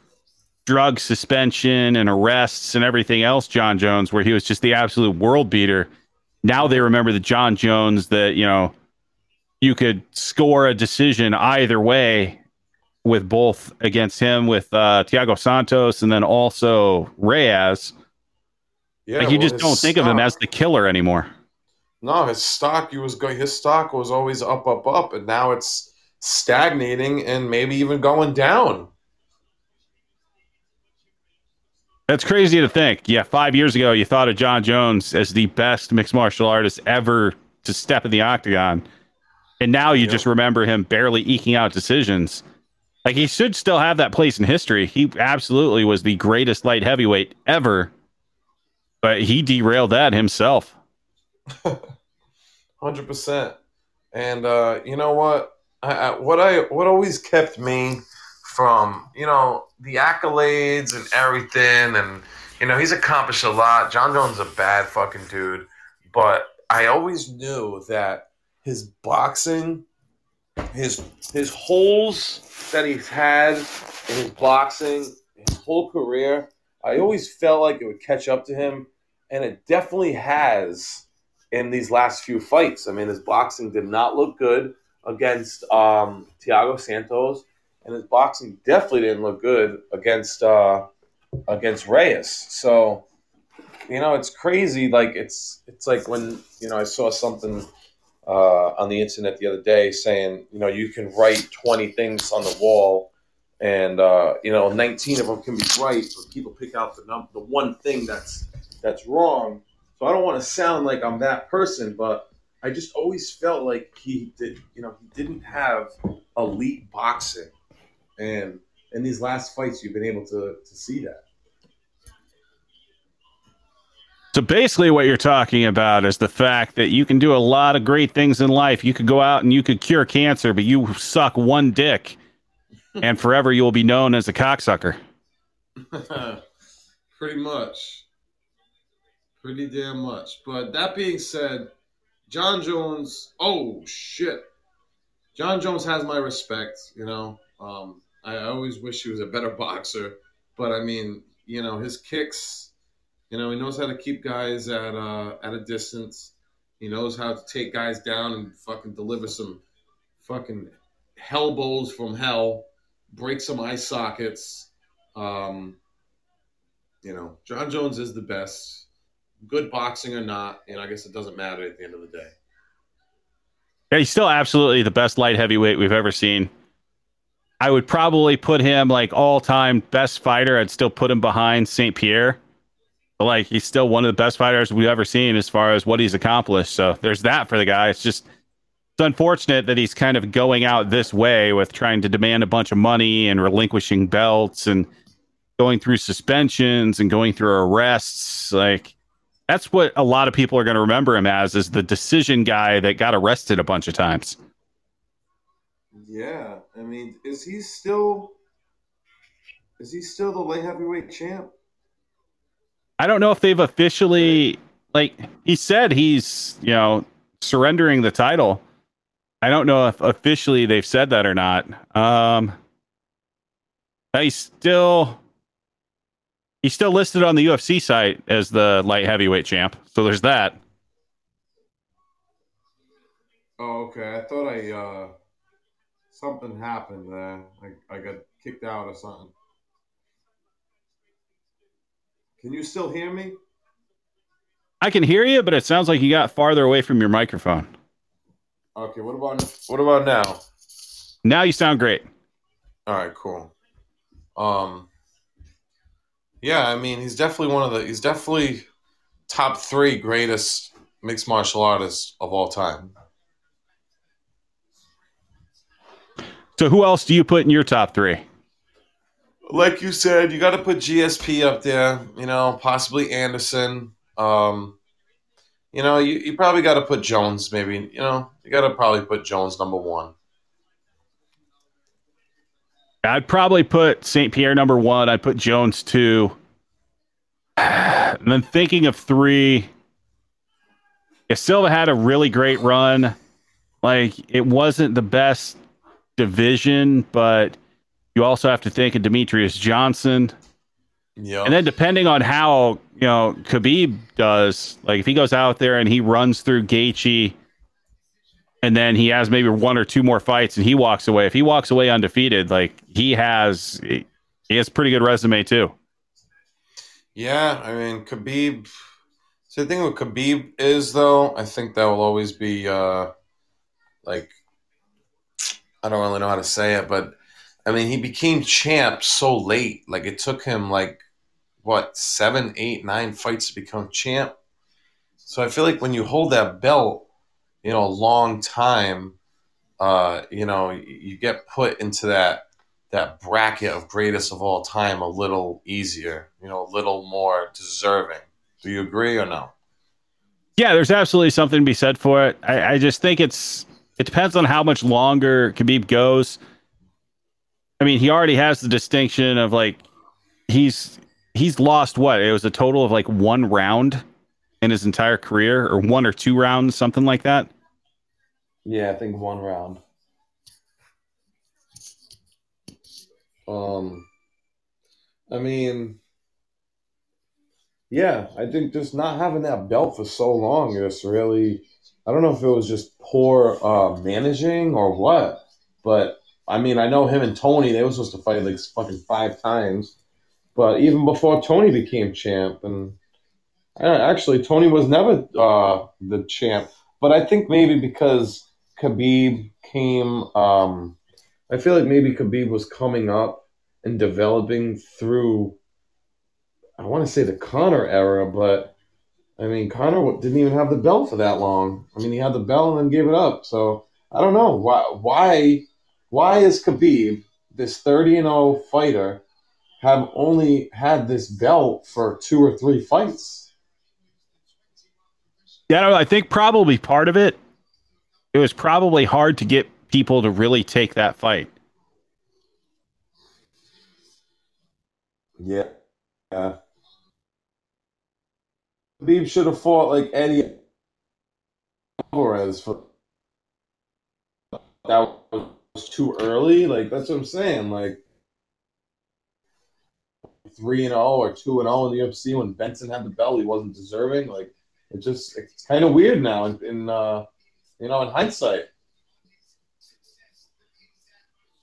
A: drug suspension and arrests and everything else, Jon Jones, where he was just the absolute world beater. Now they remember the Jon Jones that, you know, you could score a decision either way with both against him with uh, Thiago Santos and then also Reyes. Yeah, like you well, just don't think of him as the killer anymore.
B: No, his stock he was going. His stock was always up, up, up, and now it's stagnating and maybe even going down.
A: That's crazy to think. Yeah, five years ago, you thought of Jon Jones as the best mixed martial artist ever to step in the octagon, and now you
B: Yep.
A: just remember him barely eking out decisions. Like he should still have that place in history. He absolutely was the greatest light heavyweight ever, but he derailed that himself. [LAUGHS]
B: Hundred percent. And uh, you know what? I, I, what I what always kept me from you know the accolades and everything, and you know he's accomplished a lot. Jon Jones is a bad fucking dude, but I always knew that his boxing, his his holes that he's had in his boxing, his whole career, I always felt like it would catch up to him, and it definitely has in these last few fights. I mean, his boxing did not look good against um, Thiago Santos, and his boxing definitely didn't look good against uh, against Reyes. So, you know, it's crazy. Like it's it's like when you know I saw something uh, on the internet the other day saying you know you can write twenty things on the wall. And uh, you know, 19 of them can be right, but people pick out the num- the one thing that's that's wrong. So I don't want to sound like I'm that person, but I just always felt like he did, you know, he didn't have elite boxing, and in these last fights, you've been able to to see that.
A: So basically, what you're talking about is the fact that you can do a lot of great things in life. You could go out and you could cure cancer, but you suck one dick, and forever you will be known as a cocksucker. [LAUGHS]
B: Pretty much. Pretty damn much. But that being said, Jon Jones, oh shit. Jon Jones has my respect, you know. Um, I always wish he was a better [LAUGHS] boxer, but I mean, you know, his kicks, you know, he knows how to keep guys at uh, at a distance. He knows how to take guys down and fucking deliver some fucking hell bowls from hell, break some eye sockets. Um, you know, Jon Jones is the best. Good boxing or not, and I guess it doesn't matter at the end of the day.
A: Yeah, he's still absolutely the best light heavyweight we've ever seen. I would probably put him like all time best fighter. I'd still put him behind St. Pierre. But like he's still one of the best fighters we've ever seen as far as what he's accomplished. So there's that for the guy. It's just it's unfortunate that he's kind of going out this way with trying to demand a bunch of money and relinquishing belts and going through suspensions and going through arrests. Like that's what a lot of people are going to remember him as is the decision guy that got arrested a bunch of times.
B: Yeah, I mean, is he still is he still the light heavyweight champ?
A: I don't know if they've officially like he said he's, you know, surrendering the title. I don't know if officially they've said that or not. Um he's still he's still listed on the UFC site as the light heavyweight champ. So there's that.
B: Oh, okay. I thought I uh something happened there. I I got kicked out or something. Can you still hear me?
A: I can hear you, but it sounds like you got farther away from your microphone.
B: Okay. What about what about now?
A: Now you sound great.
B: All right, cool. Um, yeah, I mean, he's definitely one of the. He's definitely top three greatest mixed martial artists of all time.
A: So who else do you put in your top 3?
B: Like you said, you got to put GSP up there. You know, possibly Anderson. Um, you know, you, you probably got to put Jones. Maybe you know, you got to probably put Jones number one.
A: I'd probably put St. Pierre number one. I'd put Jones two. And then thinking of three, yeah, Silva had a really great run. Like it wasn't the best division, but you also have to think of Demetrious Johnson.
B: Yeah,
A: And then depending on how you know Khabib does, like if he goes out there and he runs through Gaethje, and then he has maybe one or two more fights and he walks away. If he walks away undefeated, like he has, he has pretty good resume too.
B: Yeah, I mean Khabib So the thing with Khabib is though, I think that will always be uh, like I don't really know how to say it, but I mean he became champ so late. Like it took him like what seven, eight, nine fights to become champ. So I feel like when you hold that belt, you know, a long time, uh, you know, you get put into that that bracket of greatest of all time a little easier, you know, a little more deserving. Do you agree or no?
A: Yeah, there's absolutely something to be said for it. I, I just think it's it depends on how much longer Khabib goes. I mean, he already has the distinction of like he's he's lost what? It was a total of like one round in his entire career, or one or two rounds, something like that.
B: Yeah, I think one round. Um, I mean, yeah, I think just not having that belt for so long just really. I don't know if it was just poor uh, managing or what, but I mean, I know him and Tony. They were supposed to fight like fucking five times, but even before Tony became champ, and actually Tony was never uh, the champ. But I think maybe because Khabib came, um, I feel like maybe Khabib was coming up and developing through. I want to say the Conor era, but I mean Conor didn't even have the belt for that long. I mean he had the belt and then gave it up. So I don't know why. Why? Why is Khabib this thirty and zero fighter? have only had this belt for two or three fights.
A: Yeah, I think probably part of it, it was probably hard to get people to really take that fight.
B: Yeah. Yeah. Khabib should have fought like Eddie Alvarez for that was too early. Like that's what I'm saying. Like three and all or two and all in the UFC when Benson had the belt, he wasn't deserving. Like it just it's kind of weird now in, in uh, you know in hindsight.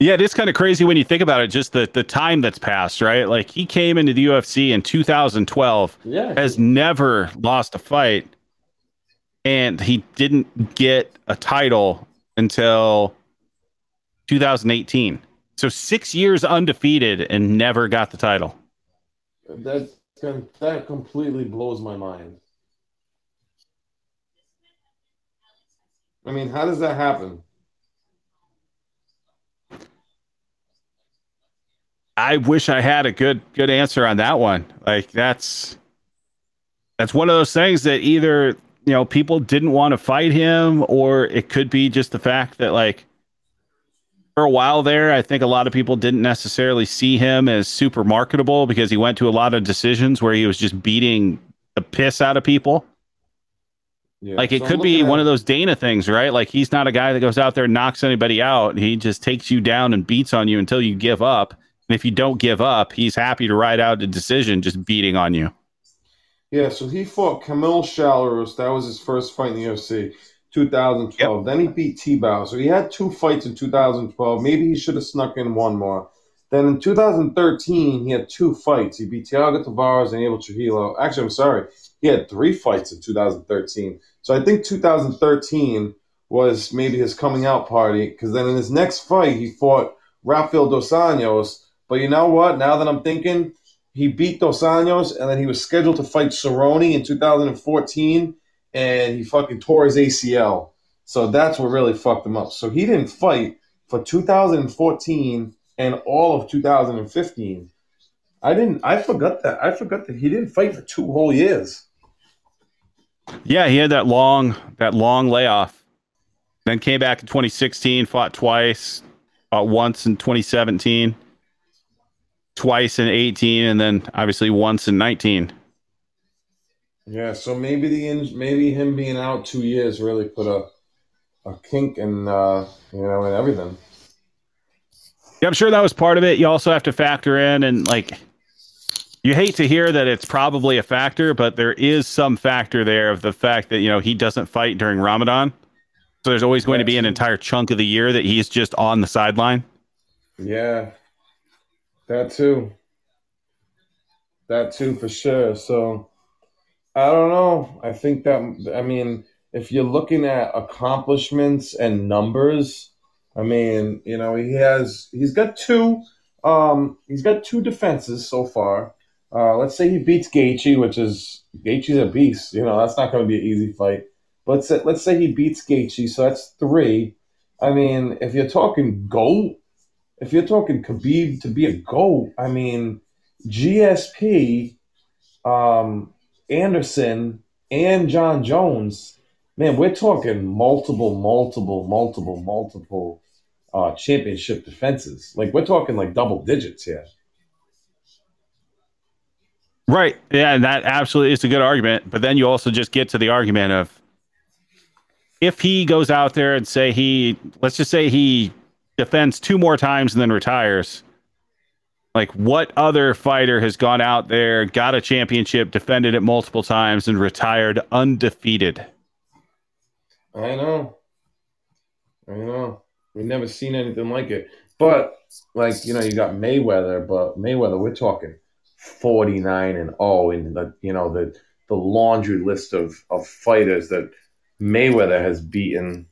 A: Yeah, it is kind of crazy when you think about it. Just the the time that's passed, right? Like he came into the UFC in 2012.
B: Yeah,
A: has never lost a fight, and he didn't get a title until 2018. So six years undefeated and never got the title.
B: That that completely blows my mind. I mean, how does that happen?
A: I wish I had a good good answer on that one. Like that's that's one of those things that either you know people didn't want to fight him, or it could be just the fact that like for a while there, I think a lot of people didn't necessarily see him as super marketable because he went to a lot of decisions where he was just beating the piss out of people. Yeah, like it so could be one of those Dana things, right? Like he's not a guy that goes out there and knocks anybody out. He just takes you down and beats on you until you give up. And if you don't give up, he's happy to ride out a decision just beating on you.
B: Yeah, so he fought Kamal Shalorus. That was his first fight in the UFC. 2012. Yep. Then he beat Tibau. So he had two fights in 2012. Maybe he should have snuck in one more. Then in 2013, he had two fights. He beat Thiago Tavares and Abel Trujillo. Actually, I'm sorry. He had three fights in 2013. So I think 2013 was maybe his coming out party because then in his next fight, he fought Rafael Dos Anjos. But you know what? Now that I'm thinking, he beat Dos Anjos and then he was scheduled to fight Cerrone in 2014 and he fucking tore his ACL. So that's what really fucked him up. So he didn't fight for 2014 and all of 2015. I didn't. I forgot that. I forgot that he didn't fight for two whole years.
A: Yeah, he had that long that long layoff. Then came back in 2016, fought twice, fought once in 2017, twice in 18, and then obviously once in 19.
B: Yeah, so maybe the maybe him being out two years really put a a kink in uh, you know in everything.
A: Yeah, I'm sure that was part of it. You also have to factor in and like you hate to hear that it's probably a factor, but there is some factor there of the fact that you know he doesn't fight during Ramadan. So there's always going to be an entire chunk of the year that he's just on the sideline.
B: Yeah, that too. That too for sure. So I don't know. I think that I mean, if you're looking at accomplishments and numbers, I mean, you know, he has he's got two um he's got two defenses so far. Uh let's say he beats Gaethje, which is Gaethje's a beast. You know, that's not going to be an easy fight. But let's say, let's say he beats Gaethje, so that's three. I mean, if you're talking GOAT, if you're talking Khabib to be a GOAT, I mean, GSP um, Anderson and Jon Jones, man, we're talking multiple, multiple, multiple, multiple uh, championship defenses. Like we're talking like double digits here.
A: Right. Yeah, and that absolutely is a good argument. But then you also just get to the argument of if he goes out there and say he, let's just say he defends two more times and then retires like, what other fighter has gone out there, got a championship, defended it multiple times, and retired undefeated?
B: I know. I know. We've never seen anything like it. But, like, you know, you got Mayweather, but Mayweather, we're talking 49 and 0 in the, you know, the, the laundry list of, of fighters that Mayweather has beaten,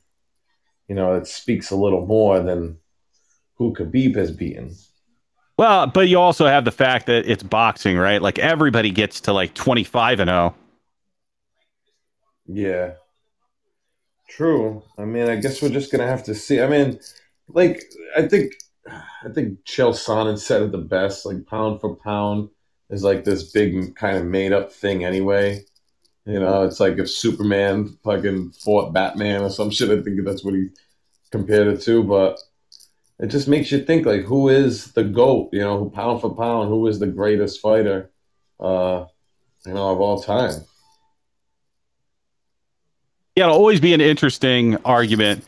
B: you know, it speaks a little more than who Khabib has beaten.
A: Well, but you also have the fact that it's boxing, right? Like everybody gets to like 25 and 0.
B: Yeah. True. I mean, I guess we're just going to have to see. I mean, like I think I think Chael Sonnen said it the best, like pound for pound is like this big kind of made up thing anyway. You know, it's like if Superman fucking fought Batman or some shit. I think that's what he compared it to. But it just makes you think like who is the goat you know pound for pound who is the greatest fighter uh you know of all time?
A: Yeah it'll always be an interesting argument.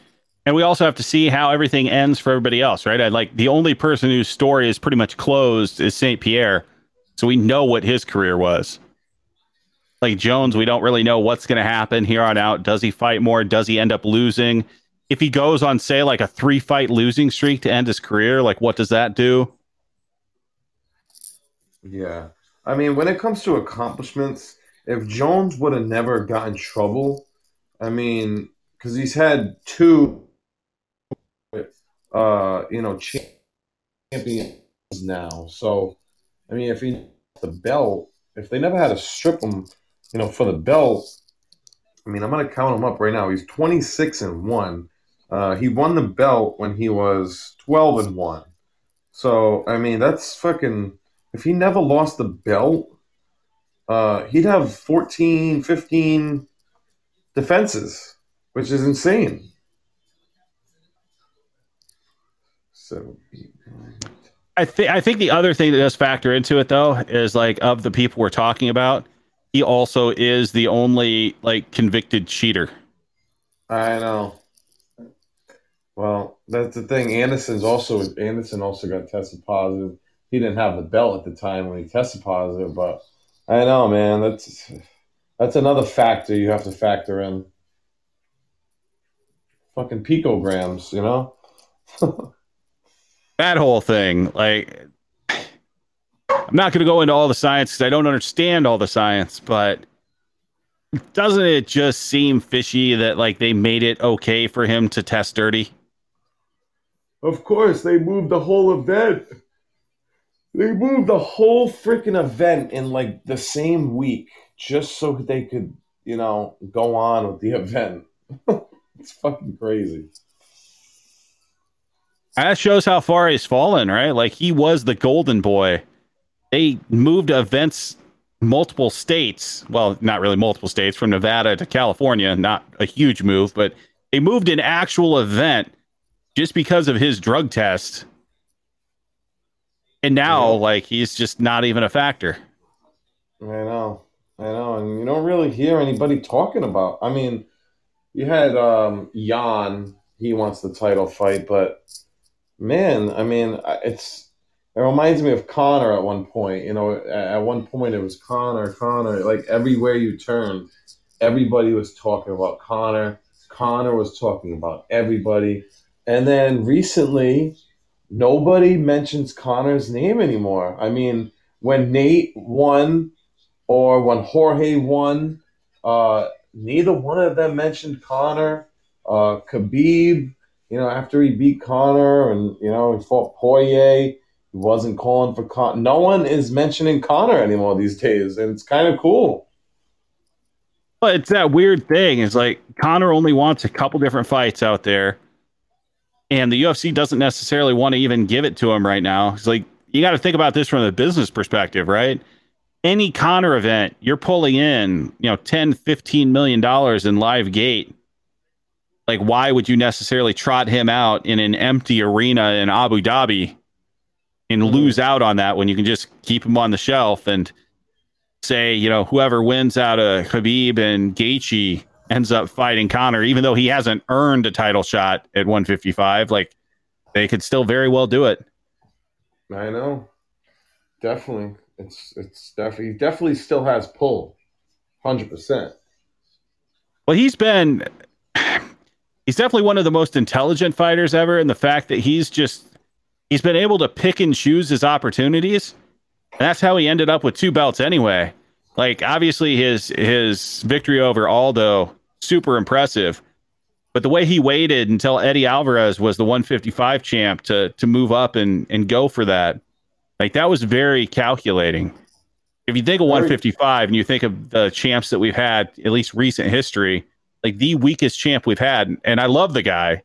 A: And we also have to see how everything ends for everybody else right? I, like the only person whose story is pretty much closed is saint pierre so we know what his career was. Like jones we don't really know what's going to happen here on out. Does he fight more? Does he end up losing if he goes on say like a three fight losing streak to end his career like what does that do
B: yeah i mean when it comes to accomplishments if jones would have never gotten trouble i mean because he's had two uh you know champions now so i mean if he the belt if they never had to strip him you know for the belt I mean, I'm gonna count him up right now. He's 26 and one. Uh, he won the belt when he was 12 and 1. So, I mean, that's fucking. If he never lost the belt, uh, he'd have 14, 15 defenses, which is insane.
A: So, I think I think the other thing that does factor into it though is like of the people we're talking about, he also is the only like convicted cheater.
B: I know. Well, that's the thing. Anderson's also Anderson also got tested positive. He didn't have the belt at the time when he tested positive, but I know, man. That's that's another factor you have to factor in. Fucking picograms, you know. [LAUGHS]
A: that whole thing, like, I'm not going to go into all the science because I don't understand all the science, but doesn't it just seem fishy that like they made it okay for him to test dirty?
B: Of course, they moved the whole event. They moved the whole freaking event in like the same week just so they could, you know, go on with the [LAUGHS] event. it's fucking crazy.
A: That shows how far he's fallen, right? Like he was the golden boy. They moved events multiple states. Well, not really multiple states, from Nevada to California. Not a huge move, but they moved an actual event just because of his drug test. And now, yeah. like, he's just not even a factor.
B: I know. I know. And you don't really hear anybody talking about. I mean, you had um, Jan, he wants the title fight, but man, I mean, it's. It reminds me of Conor at one point. You know, at one point it was Conor, Conor. Like everywhere you turn, everybody was talking about Conor. Conor was talking about everybody. And then recently, nobody mentions Conor's name anymore. I mean, when Nate won or when Jorge won. Uh, neither one of them mentioned Conor. Uh, Khabib, you know, after he beat Conor and you know he fought Poirier, he wasn't calling for Conor. No one is mentioning Conor anymore these days, and it's kind of cool.
A: But it's that weird thing. It's like Connor only wants a couple different fights out there, and the UFC doesn't necessarily want to even give it to him right now. It's like you got to think about this from the business perspective, right? Any Conor event, you're pulling in, you know, 10, 15 million dollars in live gate. Like, why would you necessarily trot him out in an empty arena in Abu Dhabi and mm-hmm. lose out on that when you can just keep him on the shelf and say, you know, whoever wins out of Khabib and Gaethje ends up fighting Conor, even though he hasn't earned a title shot at 155, like they could still very well do it.
B: I know, definitely. It's it's definitely definitely still has pull, hundred percent.
A: Well, he's been [SIGHS] he's definitely one of the most intelligent fighters ever, and the fact that he's just he's been able to pick and choose his opportunities. And that's how he ended up with two belts anyway. Like obviously his his victory over Aldo super impressive. But the way he waited until Eddie Alvarez was the 155 champ to to move up and and go for that, like that was very calculating. If you think of 155 and you think of the champs that we've had, at least recent history, like the weakest champ we've had, and I love the guy,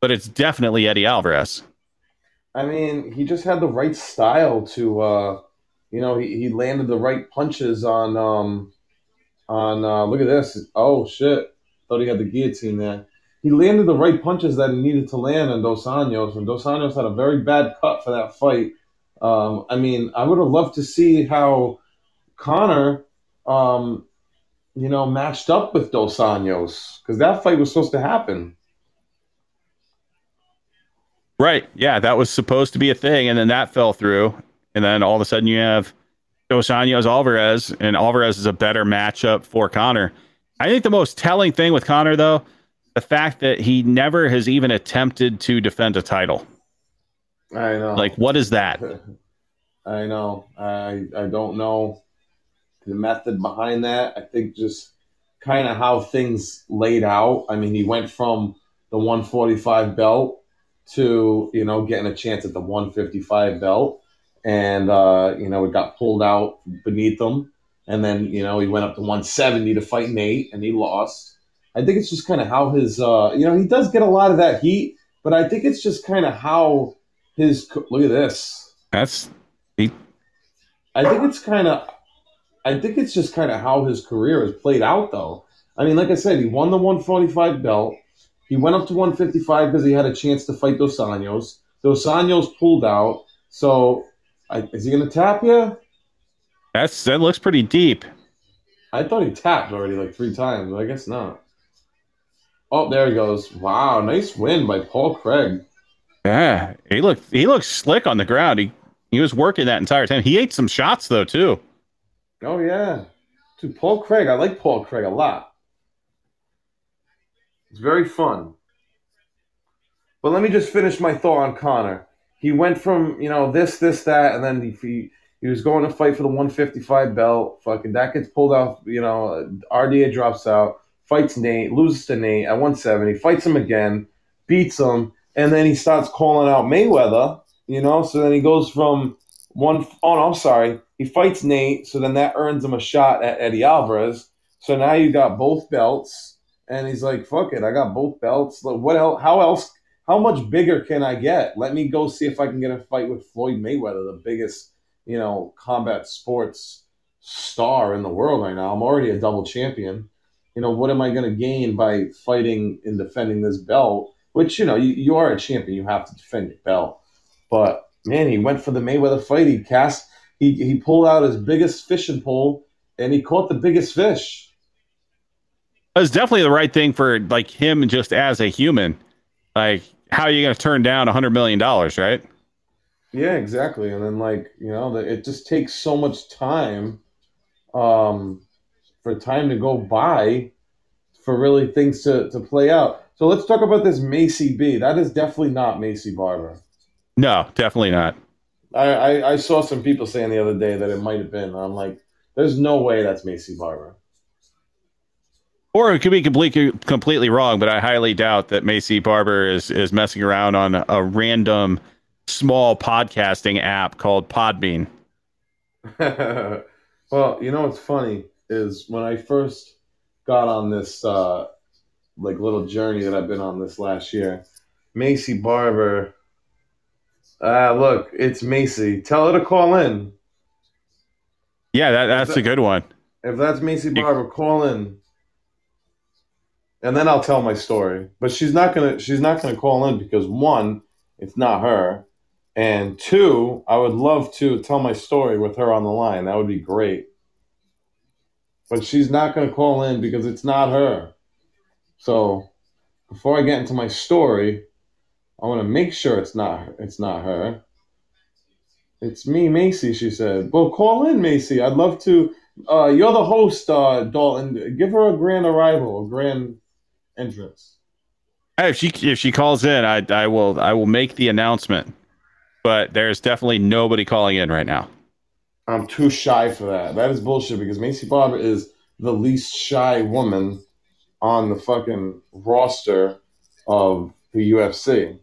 A: but it's definitely Eddie Alvarez.
B: I mean, he just had the right style to, uh, you know, he, he landed the right punches on, um, on, uh, look at this. Oh, shit. Thought he had the guillotine there. He landed the right punches that he needed to land on Dos Anjos, and Dos Anjos had a very bad cut for that fight. Um, I mean, I would have loved to see how Conor, um, you know, matched up with Dos Anjos because that fight was supposed to happen.
A: Right. Yeah, that was supposed to be a thing, and then that fell through, and then all of a sudden you have Dos Anjos Alvarez, and Alvarez is a better matchup for Conor. I think the most telling thing with Conor, though, the fact that he never has even attempted to defend a title.
B: I know.
A: Like, what is that? [LAUGHS]
B: I know. I I don't know the method behind that. I think just kind of how things laid out. I mean, he went from the 145 belt to you know getting a chance at the 155 belt, and uh, you know it got pulled out beneath him, and then you know he went up to 170 to fight Nate, and he lost. I think it's just kind of how his uh, you know he does get a lot of that heat, but I think it's just kind of how his look at this.
A: That's he.
B: I think it's kind of. I think it's just kind of how his career has played out, though. I mean, like I said, he won the 145 belt. He went up to 155 because he had a chance to fight Dos Anjos. Dos Anjos pulled out. So, I, is he going to tap you?
A: That's that looks pretty deep.
B: I thought he tapped already like three times, but I guess not. Oh, there he goes. Wow, nice win by Paul Craig.
A: Yeah, he looked he looked slick on the ground. He he was working that entire time. He ate some shots though too.
B: Oh yeah, to Paul Craig. I like Paul Craig a lot. It's very fun. But let me just finish my thought on Conor. He went from you know this, this, that, and then he he, was going to fight for the 155 belt. Fucking that gets pulled off. You know, RDA drops out, fights Nate, loses to Nate at 170, fights him again, beats him, and then he starts calling out Mayweather. You know, so then he goes from one oh no, I'm sorry. He fights Nate, so then that earns him a shot at Eddie Alvarez. So now you got both belts, and he's like, "Fuck it, I got both belts. Like, what else? How else? How much bigger can I get? Let me go see if I can get a fight with Floyd Mayweather, the biggest, you know, combat sports star in the world right now. I'm already a double champion. You know, what am I going to gain by fighting and defending this belt? Which you know, you, you are a champion. You have to defend your belt. But man, he went for the Mayweather fight. He cast, he he pulled out his biggest fishing pole, and he caught the biggest fish.
A: It was definitely the right thing for like him just as a human. Like, how are you going to turn down a hundred million dollars, right?
B: Yeah, exactly. And then like you know, it just takes so much time, um, for time to go by, for really things to to play out. So let's talk about this Macy B. That is definitely not Maycee Barber.
A: No, definitely not.
B: I, I, I saw some people saying the other day that it might have been. I'm like, There's no way that's Maycee Barber.
A: Or it could be completely completely wrong, but I highly doubt that Maycee Barber is is messing around on a random small podcasting app called Podbean. [LAUGHS]
B: well, you know what's funny is when I first got on this uh, like little journey that I've been on this last year, Maycee Barber. Ah, uh, look, it's Macy. Tell her to call in.
A: Yeah, that, that's that, a good one.
B: If that's Maycee Barber, call in, and then I'll tell my story. But she's not gonna. She's not gonna call in because one, it's not her, and two, I would love to tell my story with her on the line. That would be great. But she's not gonna call in because it's not her. So before I get into my story, I want to make sure it's not it's not her. It's me, Macy. She said. Well, call in, Macy. I'd love to. Uh, you're the host, uh, Dalton. Give her a grand arrival, a grand entrance.
A: If she if she calls in, I I will I will make the announcement. But there's definitely nobody calling in right now.
B: I'm too shy for that. That is bullshit because Maycee Barber is the least shy woman on the fucking roster of the UFC.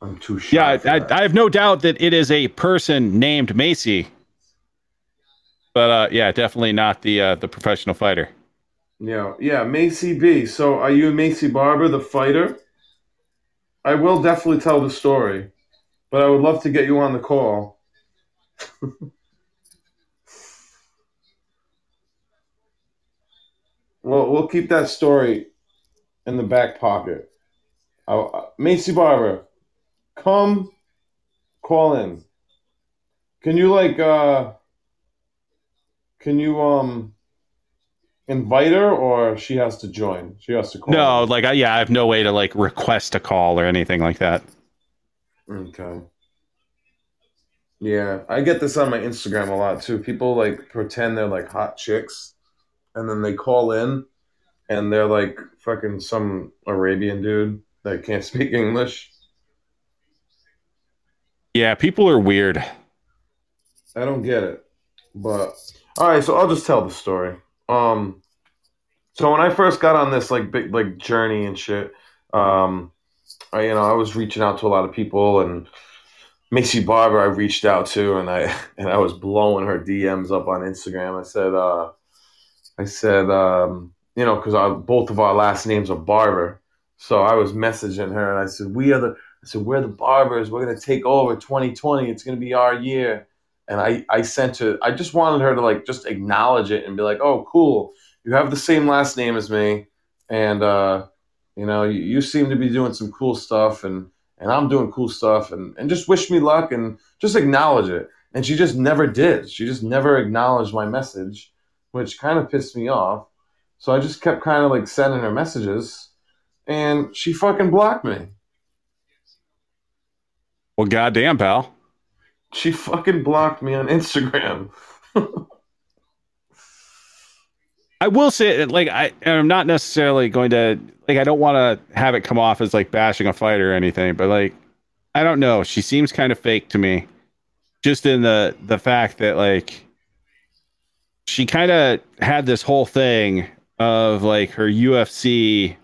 B: I'm too shy.
A: Yeah, I, I, have no doubt that it is a person named Maycee, but uh, yeah, definitely not the uh, the professional fighter.
B: Yeah, yeah, Maycee B. So, are you Maycee Barber, the fighter? I will definitely tell the story, but I would love to get you on the call. [LAUGHS] Well, we'll keep that story in the back pocket. Uh, Maycee Barber, come call in. Can you like uh can you um invite her or she has to join? She has to call.
A: No, like yeah, I have no way to like request a call or anything like that.
B: Okay. Yeah, I get this on my Instagram a lot too. People like pretend they're like hot chicks and then they call in and they're like fucking some Arabian dude that can't [LAUGHS] speak English.
A: Yeah, people are weird.
B: I don't get it. But all right, so I'll just tell the story. Um so when I first got on this like big like journey and shit, um I you know, I was reaching out to a lot of people and Maycee Barber I reached out to and I [LAUGHS] and I was blowing her DMs up on Instagram. I said uh I said, um, you know, because both of our last names are Barber. So I was messaging her and I said, we are the, I said, we're the Barbers. We're to take over 2020. It's to be our year. And I, I sent her, I just wanted her to like, just acknowledge it and be like, oh, cool. You have the same last name as me. And, uh, you know, you, you seem to be doing some cool stuff and, and I'm doing cool stuff and, and just wish me luck and just acknowledge it. And she just never did. She just never acknowledged my message which kind of pissed me off. So I just kept kind of like sending her messages, and she fucking blocked me.
A: Well, goddamn, pal.
B: She fucking blocked me on Instagram.
A: I will say, like, I I'm not necessarily going to like. I don't want to have it come off as like bashing a fight or anything, but like, I don't know. She seems kind of fake to me, just in the the fact that like she kind of had this whole thing of like her UFC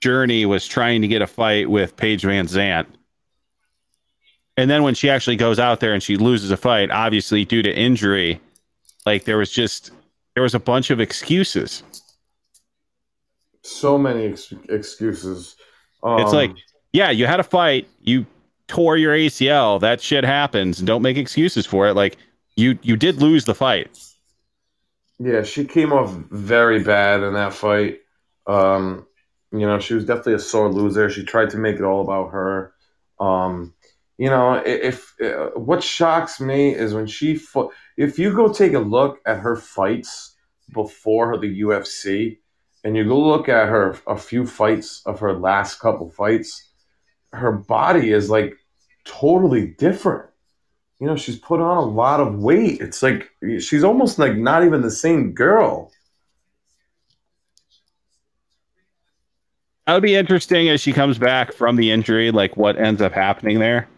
A: journey was trying to get a fight with Paige VanZant. And then when she actually goes out there and she loses a fight, obviously due to injury, like there was just there was a bunch of excuses.
B: So many ex- excuses.
A: Um, it's like, yeah, you had a fight, you tore your ACL, that shit happens, don't make excuses for it. Like you you did lose the fight.
B: Yeah, she came off very bad in that fight. Um, you know, she was definitely a sore loser. She tried to make it all about her. Um, you know, if, uh, what shocks me is when she fought. If you go take a look at her fights before the UFC, and you go look at her a few fights of her last couple fights, her body is like totally different you know, she's put on a lot of weight. It's like she's almost like not even the same girl.
A: That would be interesting as she comes back from the injury, like what ends up happening there.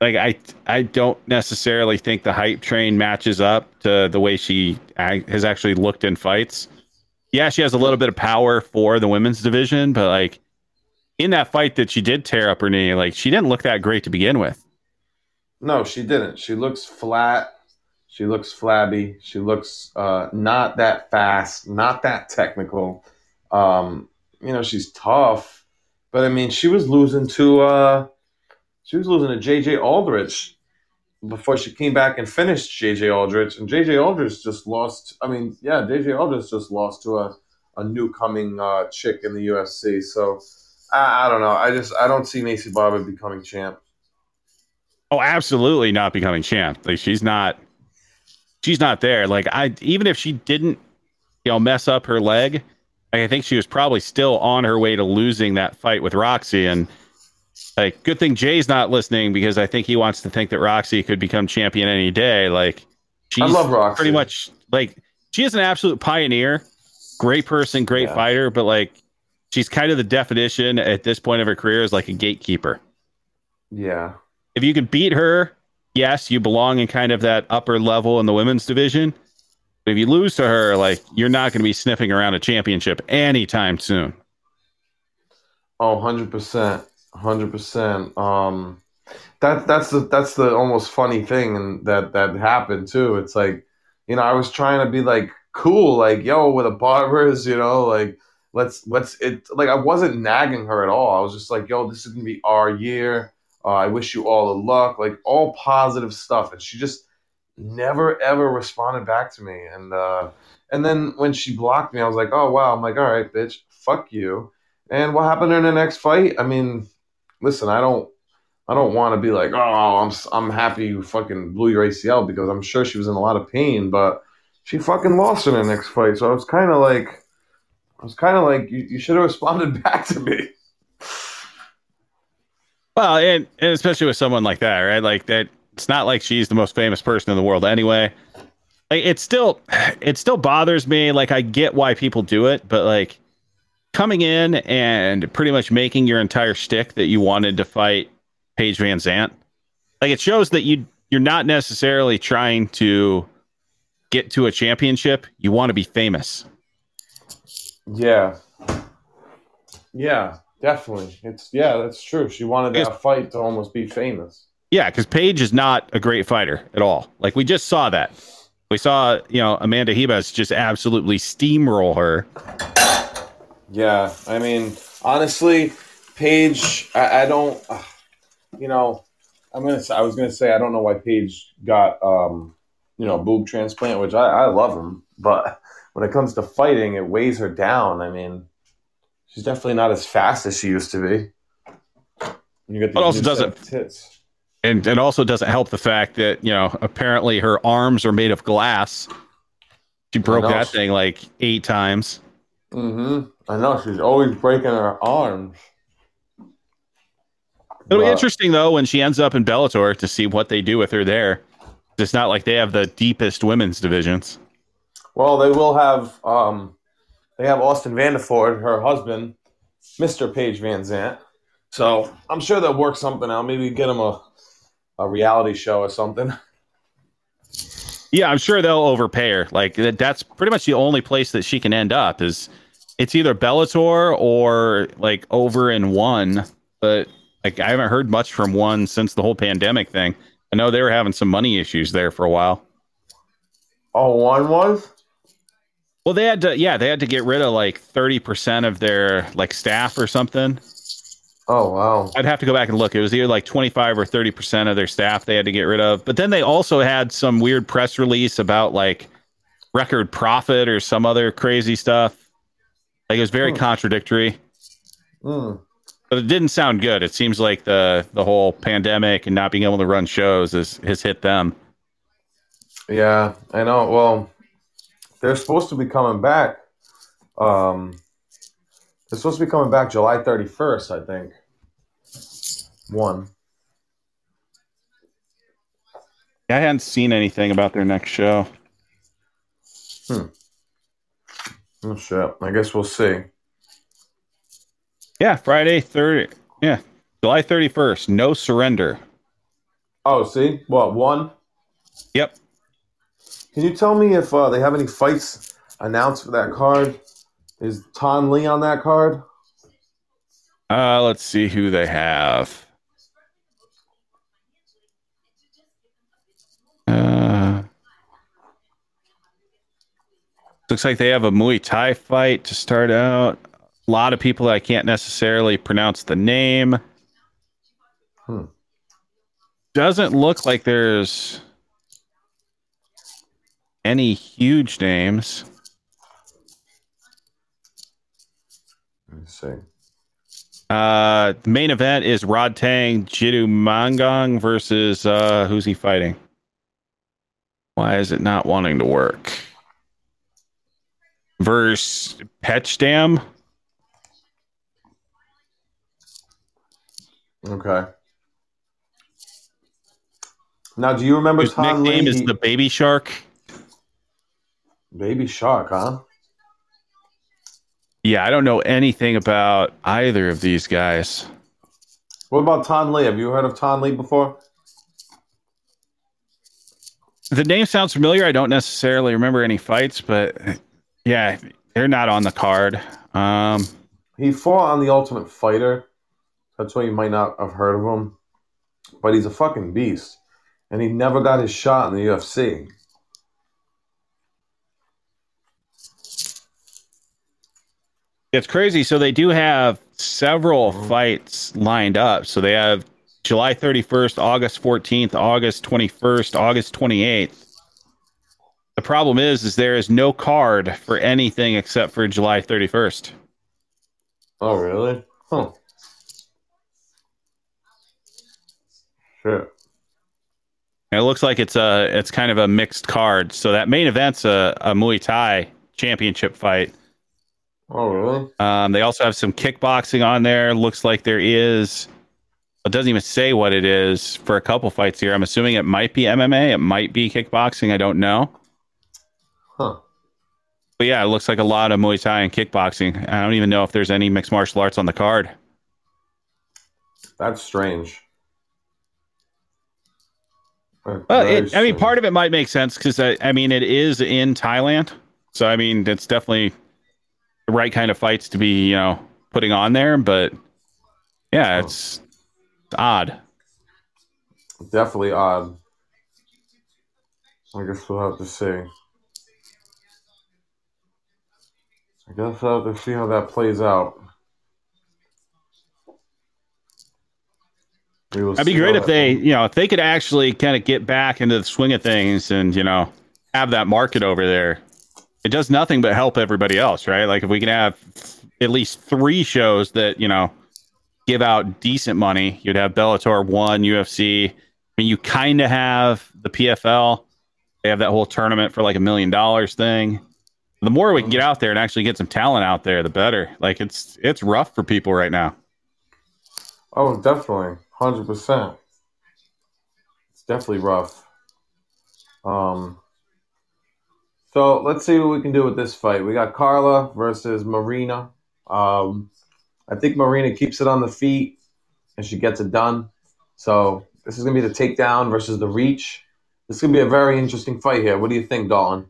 A: Like I I don't necessarily think the hype train matches up to the way she has actually looked in fights. Yeah, she has a little bit of power for the women's division, but like in that fight that she did tear up her knee, like she didn't look that great to begin with.
B: No, she didn't. She looks flat. She looks flabby. She looks uh, not that fast, not that technical. Um, you know, she's tough, but I mean, she was losing to uh, she was losing to JJ Aldrich before she came back and finished JJ Aldrich, and JJ Aldrich just lost. I mean, yeah, JJ Aldrich just lost to a a new coming uh, chick in the UFC. So I, I don't know. I just I don't see Maycee Barber becoming champ.
A: Oh, absolutely not becoming champ. Like she's not she's not there. Like I even if she didn't, you know, mess up her leg, I think she was probably still on her way to losing that fight with Roxy. And like good thing Jay's not listening because I think he wants to think that Roxy could become champion any day. Like
B: she's I love Roxy.
A: pretty much like she is an absolute pioneer, great person, great yeah. fighter, but like she's kind of the definition at this point of her career as like a gatekeeper.
B: Yeah
A: if you can beat her, yes, you belong in kind of that upper level in the women's division. But if you lose to her, like you're not going to be sniffing around a championship anytime soon.
B: Oh, 100%. 100%. Um that that's the that's the almost funny thing and that that happened too. It's like, you know, I was trying to be like cool, like, yo, with a barbers, you know, like let's let's it like I wasn't nagging her at all. I was just like, yo, this is gonna be our year uh, I wish you all the luck, like all positive stuff. And she just never ever responded back to me. And uh, and then when she blocked me, I was like, oh wow. I'm like, all right, bitch, fuck you. And what happened in the next fight? I mean, listen, I don't. I don't want to be like, oh, I'm I'm happy you fucking blew your ACL because I'm sure she was in a lot of pain, but she fucking lost in the next fight. So I was kind of like, I was kind of like, you, you should have responded [LAUGHS] back to me.
A: Well, and, and especially with someone like that, right? Like that, it's not like she's the most famous person in the world anyway. Like it still, [SIGHS] it still bothers me. Like I get why people do it, but like coming in and pretty much making your entire stick that you wanted to fight Paige Van Zant. like it shows that you you're not necessarily trying to get to a championship. You want to be famous.
B: Yeah. Yeah. Definitely. It's yeah, that's true. She wanted that fight to almost be famous.
A: Yeah, because Paige is not a great fighter at all. Like we just saw that. We saw, you know, Amanda Ribas just absolutely steamroll her.
B: Yeah, I mean, honestly, Paige, I, I don't, uh, you know, I'm gonna. I was gonna say I don't know why Paige got, um, you know, boob transplant, which I, I love him, but [LAUGHS] when it comes to fighting, it weighs her down. I mean, She's definitely not as fast as she used to be.
A: You get the also doesn't tits. And it also doesn't help the fact that you know apparently her arms are made of glass. She broke that thing like eight times.
B: Mm-hmm. I know she's always breaking her arms.
A: It'll be interesting though when she ends up in Bellator to see what they do with her there. It's not like they have the deepest women's divisions.
B: Well, they will have um, they have Austin Vanderford, her husband, Mr. Paige VanZant. So I'm sure they'll work something out. Maybe get him a, a reality show or something. [LAUGHS]
A: Yeah, I'm sure they'll overpay her. Like that's pretty much the only place that she can end up is it's either Bellator or like over in one. But like I haven't heard much from one since the whole pandemic thing. I know they were having some money issues there for a while.
B: Oh, one was?
A: Well, they had to, yeah, they had to get rid of like 30% of their like staff or something.
B: Oh, wow.
A: I'd have to go back and look. It was either like 25 or 30% of their staff they had to get rid of. But then they also had some weird press release about like record profit or some other crazy stuff. Like it was very hmm. contradictory.
B: Hmm.
A: But it didn't sound good. It seems like the the whole pandemic and not being able to run shows has, has hit them.
B: Yeah, I know. Well, they're supposed to be coming back. Um, they're supposed to be coming back July 31st, I think. One.
A: I hadn't seen anything about their next show.
B: Hmm. Oh shit. I guess we'll see.
A: Yeah, Friday 30. Yeah. July 31st. No surrender.
B: Oh, see, what one?
A: Yep.
B: Can you tell me if uh, they have any fights announced for that card? Is Ton Lee on that card?
A: Uh, let's see who they have. Looks like they have a Muay Thai fight to start out. A lot of people I can't necessarily pronounce the name.
B: Hmm.
A: Doesn't look like there's any huge names.
B: Let me see.
A: Uh, the main event is Rod Tang Jidu Mangong versus uh, who's he fighting? Why is it not wanting to work? Versus Petchdam.
B: Okay. Now, do you remember
A: His
B: Ton
A: nickname
B: Lee?
A: is the Baby Shark.
B: Baby Shark, huh?
A: Yeah, I don't know anything about either of these guys.
B: What about Ton Lee? Have you heard of Ton Lee before?
A: The name sounds familiar. I don't necessarily remember any fights, but yeah, they're not on the card. Um,
B: He fought on the Ultimate Fighter. That's why you might not have heard of him. But he's a fucking beast. And he never got his shot in the UFC.
A: It's crazy. So they do have several fights lined up. So they have July 31st, August 14th, August 21st, August 28th. The problem is, is there is no card for anything except for July 31st.
B: Oh, really? Huh.
A: And it looks like it's a it's kind of a mixed card. So that main event's a, a Muay Thai championship fight.
B: Oh, really?
A: Um, they also have some kickboxing on there. Looks like there is. It doesn't even say what it is for a couple fights here. I'm assuming it might be MMA. It might be kickboxing. I don't know.
B: Huh.
A: But yeah, it looks like a lot of Muay Thai and kickboxing. I don't even know if there's any mixed martial arts on the card.
B: That's strange.
A: Well, it, I mean, part of it might make sense because I, I mean, it is in Thailand, so I mean, it's definitely the right kind of fights to be, you know, putting on there. But yeah, it's, it's odd.
B: Definitely odd. I guess we'll have to see. I guess I'll have to see how that plays out.
A: That'd be great if they, you know, if they could actually kind of get back into the swing of things and you know have that market over there. It does nothing but help everybody else, right? Like if we can have at least three shows that you know give out decent money, you'd have Bellator one, UFC. I mean, you kind of have the PFL. They have that whole tournament for like a million dollars thing. The more we can get out there and actually get some talent out there, the better. Like it's it's rough for people right now.
B: Oh, definitely, hundred percent. It's definitely rough. Um. So let's see what we can do with this fight. We got Carla versus Marina. Um, I think Marina keeps it on the feet and she gets it done. So this is gonna be the takedown versus the reach. This is gonna be a very interesting fight here. What do you think, Dalton?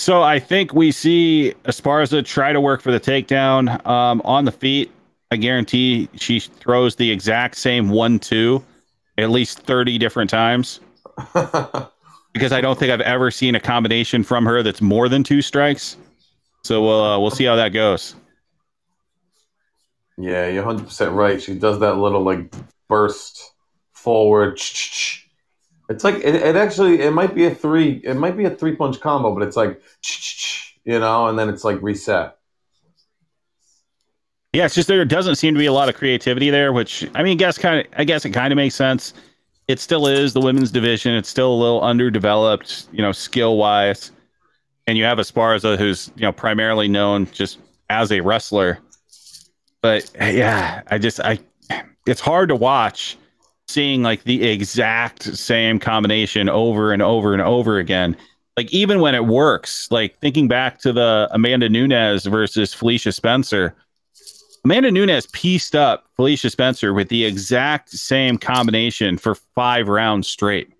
A: So I think we see Esparza try to work for the takedown um, on the feet. I guarantee she throws the exact same one-two at least thirty different times [LAUGHS] because I don't think I've ever seen a combination from her that's more than two strikes. So we'll uh, we'll see how that goes.
B: Yeah, you're 100% right. She does that little like burst forward. It's like it, it actually it might be a three it might be a three punch combo, but it's like you know, and then it's like reset.
A: Yeah, it's just there doesn't seem to be a lot of creativity there, which I mean, guess kind of I guess it kind of makes sense. It still is the women's division. It's still a little underdeveloped, you know, skill wise. And you have Esparza, who's you know primarily known just as a wrestler. But yeah, I just I it's hard to watch seeing like the exact same combination over and over and over again. Like even when it works, like thinking back to the Amanda Nunes versus Felicia Spencer, Amanda Nunes pieced up Felicia Spencer with the exact same combination for five rounds straight.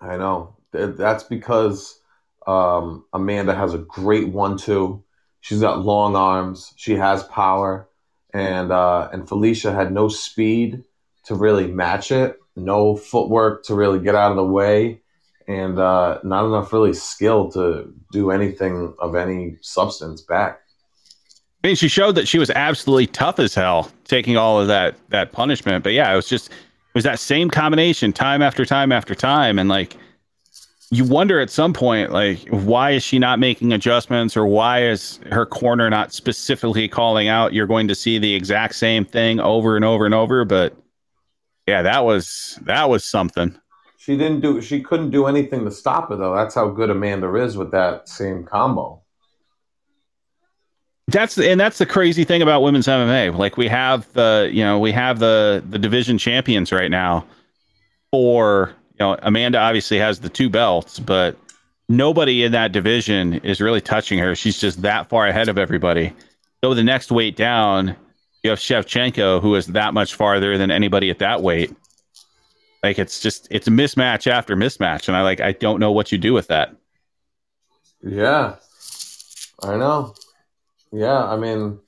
B: I know. That's because um, Amanda has a great one-two. She's got long arms. She has power, and uh, and Felicia had no speed to really match it, no footwork to really get out of the way, and uh, not enough really skill to do anything of any substance back.
A: I mean, she showed that she was absolutely tough as hell, taking all of that that punishment. But yeah, it was just it was that same combination time after time after time, and like you wonder at some point, like why is she not making adjustments, or why is her corner not specifically calling out? You're going to see the exact same thing over and over and over. But yeah, that was that was something.
B: She didn't do. She couldn't do anything to stop her though. That's how good Amanda is with that same combo.
A: That's the, and that's the crazy thing about women's MMA. Like we have the you know we have the the division champions right now. For you know Amanda obviously has the two belts, but nobody in that division is really touching her. She's just that far ahead of everybody. So the next weight down, you have Shevchenko, who is that much farther than anybody at that weight. Like it's just it's a mismatch after mismatch, and I like I don't know what you do with that.
B: Yeah, I know. Yeah, I mean,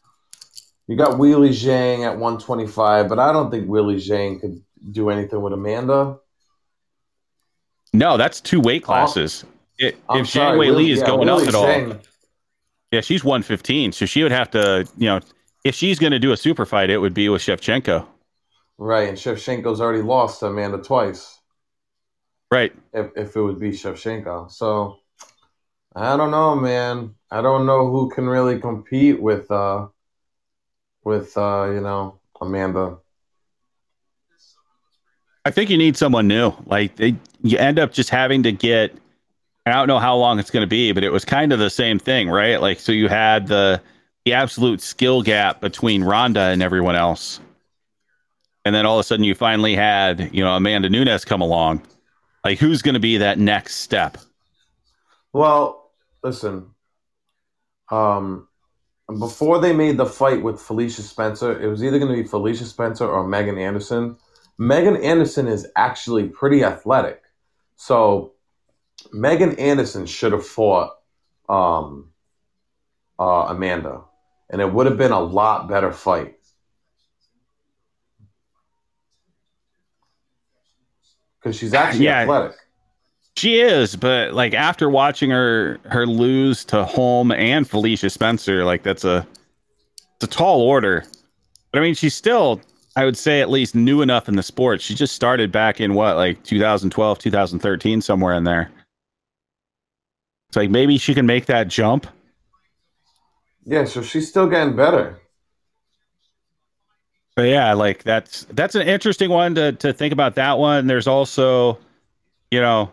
B: you got Weili Zhang at 125, but I don't think Weili Zhang could do anything with Amanda.
A: No, that's two weight classes. It, if Zhang Wei Li is yeah, going Weili up at Zhang. all, yeah, she's 115, so she would have to, you know, if she's going to do a super fight, it would be with Shevchenko.
B: Right, and Shevchenko's already lost to Amanda twice.
A: Right.
B: If, if it would be Shevchenko. So I don't know, man. I don't know who can really compete with uh with uh, you know, Amanda.
A: I think you need someone new. Like they, you end up just having to get I don't know how long it's going to be, but it was kind of the same thing, right? Like so you had the the absolute skill gap between Ronda and everyone else. And then all of a sudden you finally had, you know, Amanda Nunes come along. Like who's going to be that next step?
B: Well, listen, um, before they made the fight with Felicia Spencer, it was either going to be Felicia Spencer or Megan Anderson. Megan Anderson is actually pretty athletic. So Megan Anderson should have fought um, uh, Amanda, and it would have been a lot better fight. Because she's actually yeah. athletic.
A: She is, but like after watching her her lose to Holm and Felicia Spencer, like that's a it's a tall order. But I mean, she's still, I would say, at least new enough in the sport. She just started back in what, like 2012, 2013, somewhere in there. It's like maybe she can make that jump.
B: Yeah, so she's still getting better.
A: But yeah, like that's that's an interesting one to to think about that one. There's also, you know,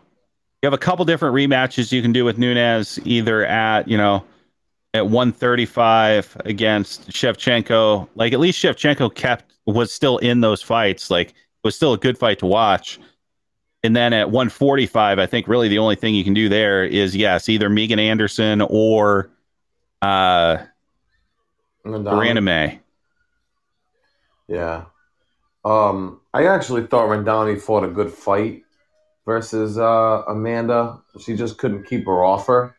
A: you have a couple different rematches you can do with Nunes, either at you know at 135 against Shevchenko. Like at least Shevchenko kept was still in those fights. Like it was still a good fight to watch. And then at 145, I think really the only thing you can do there is yes, either Megan Anderson or uh Miranda
B: Yeah. Um, I actually thought Randamie fought a good fight versus uh, Amanda. She just couldn't keep her offer.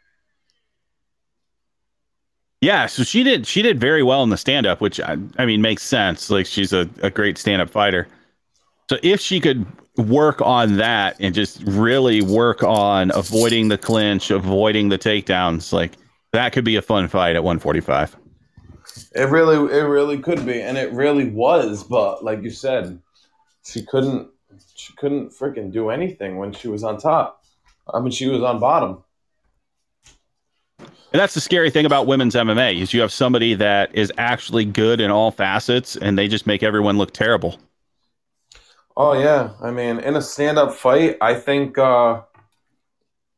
A: Yeah, so she did she did very well in the stand up, which I, I mean makes sense. Like she's a, a great stand up fighter. So if she could work on that and just really work on avoiding the clinch, avoiding the takedowns, like that could be a fun fight at 145.
B: It really it really could be, and it really was, but like you said, she couldn't she couldn't freaking do anything when she was on top. I mean, she was on bottom.
A: And that's the scary thing about women's MMA is you have somebody that is actually good in all facets, and they just make everyone look terrible.
B: Oh yeah, I mean, in a stand-up fight, I think, uh,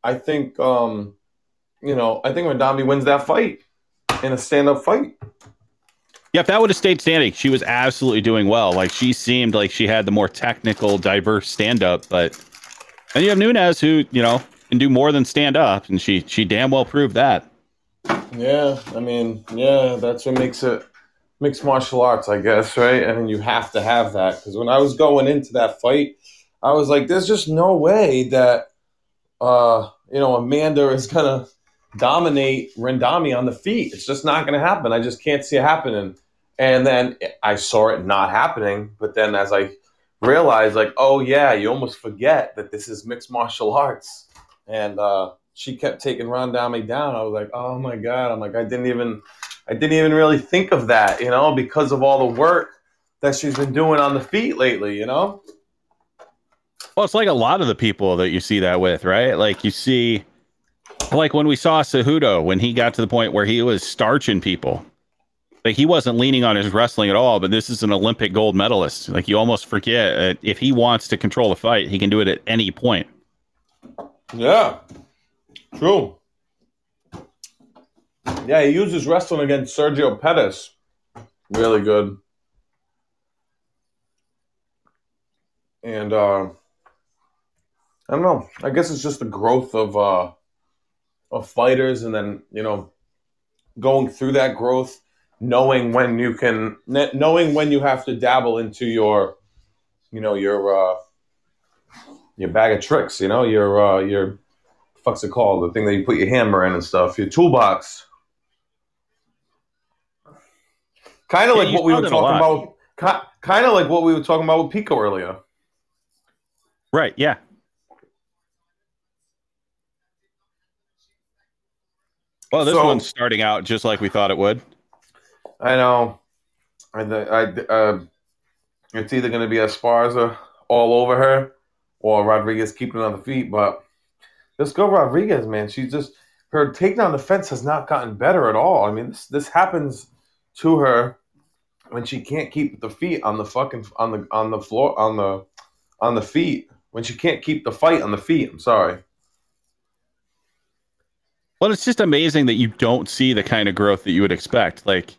B: I think, um, you know, I think Randamie wins that fight in a stand-up fight.
A: Yeah, if that would have stayed standing, she was absolutely doing well. Like she seemed like she had the more technical, diverse stand up. But then you have Nunes who, you know, can do more than stand up, and she she damn well proved that.
B: Yeah, I mean, yeah, that's what makes it mixed martial arts, I guess, right? And you have to have that because when I was going into that fight, I was like, "There's just no way that uh, you know Amanda is gonna dominate Randamie on the feet. It's just not gonna happen. I just can't see it happening." And then I saw it not happening, but then as I realized, like, oh yeah, you almost forget that this is mixed martial arts, and uh, she kept taking Randamie down. I was like, oh my god! I'm like, I didn't even I didn't even really think of that, you know, because of all the work that she's been doing on the feet lately, you know?
A: Well, it's like a lot of the people that you see that with, right? Like you see, like when we saw Cejudo, when he got to the point where he was starching people, like he wasn't leaning on his wrestling at all, but this is an Olympic gold medalist. Like you almost forget uh, if he wants to control the fight, he can do it at any point.
B: Yeah, true. Yeah, he uses wrestling against Sergio Pettis. Really good. And uh, I don't know. I guess it's just the growth of uh, of fighters, and then you know, going through that growth, knowing when you can, knowing when you have to dabble into your, you know, your uh, your bag of tricks. You know, your uh, your fuck's it called? The thing that you put your hammer in and stuff. Your toolbox. Kind of yeah, like what we were talking about. Kind of like what we were talking about with Pico earlier.
A: Right. Yeah. Well, this so, one's starting out just like we thought it would.
B: I know. I, I, uh, it's either going to be Esparza all over her or Rodriguez keeping on the feet. But let's go Rodriguez, man. She's just her takedown defense has not gotten better at all. I mean, this this happens to her when she can't keep the feet on the fucking on the on the floor on the on the feet when she can't keep the fight on the feet. I'm sorry.
A: Well, it's just amazing that you don't see the kind of growth that you would expect. Like,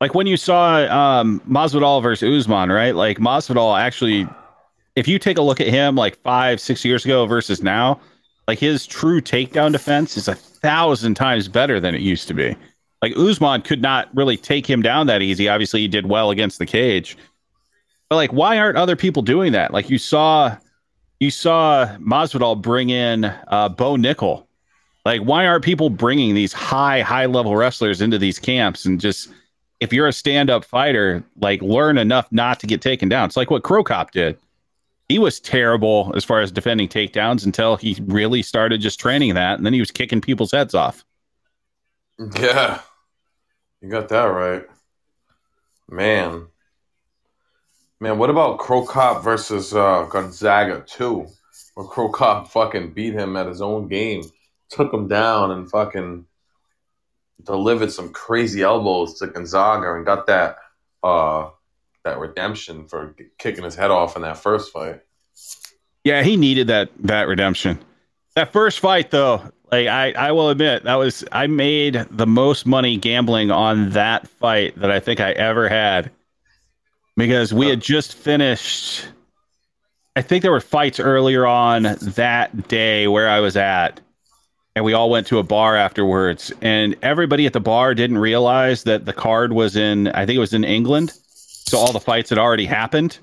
A: like when you saw um, Masvidal versus Usman, right? Like Masvidal actually, if you take a look at him like five, six years ago versus now, like his true takedown defense is a thousand times better than it used to be. Like Usman could not really take him down that easy. Obviously, he did well against the cage. But like, why aren't other people doing that? Like you saw, you saw Masvidal bring in uh, Bo Nickal. Like, why aren't people bringing these high, high level wrestlers into these camps and just if you're a stand up fighter, like learn enough not to get taken down. It's like what Cro Cop did. He was terrible as far as defending takedowns until he really started just training that, and then he was kicking people's heads off.
B: Yeah. You got that right. Man. Man, what about Cro Cop versus uh, Gonzaga too? Where Cro Cop fucking beat him at his own game, took him down, and fucking delivered some crazy elbows to Gonzaga and got that uh that redemption for kicking his head off in that first fight.
A: Yeah, he needed that that redemption. That first fight though, like I, I will admit that was I made the most money gambling on that fight that I think I ever had because we had just finished I think there were fights earlier on that day where I was at and we all went to a bar afterwards and everybody at the bar didn't realize that the card was in I think it was in England so all the fights had already happened.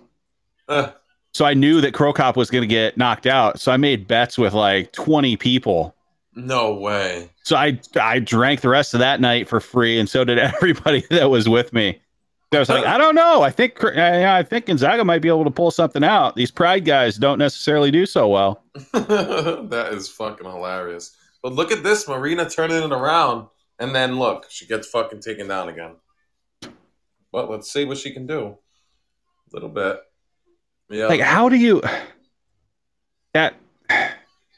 A: Uh. So I knew that Cro Cop was going to get knocked out. So I made bets with like 20 people
B: no way.
A: So I I drank the rest of that night for free, and so did [LAUGHS] everybody that was with me. I was like, I don't know. I think I think Gonzaga might be able to pull something out. These Pride guys don't necessarily do so well. [LAUGHS]
B: that is fucking hilarious. But look at this, Marina turning it around, and then look, she gets fucking taken down again. But let's see what she can do. A little bit.
A: Yeah. Like, how do you that?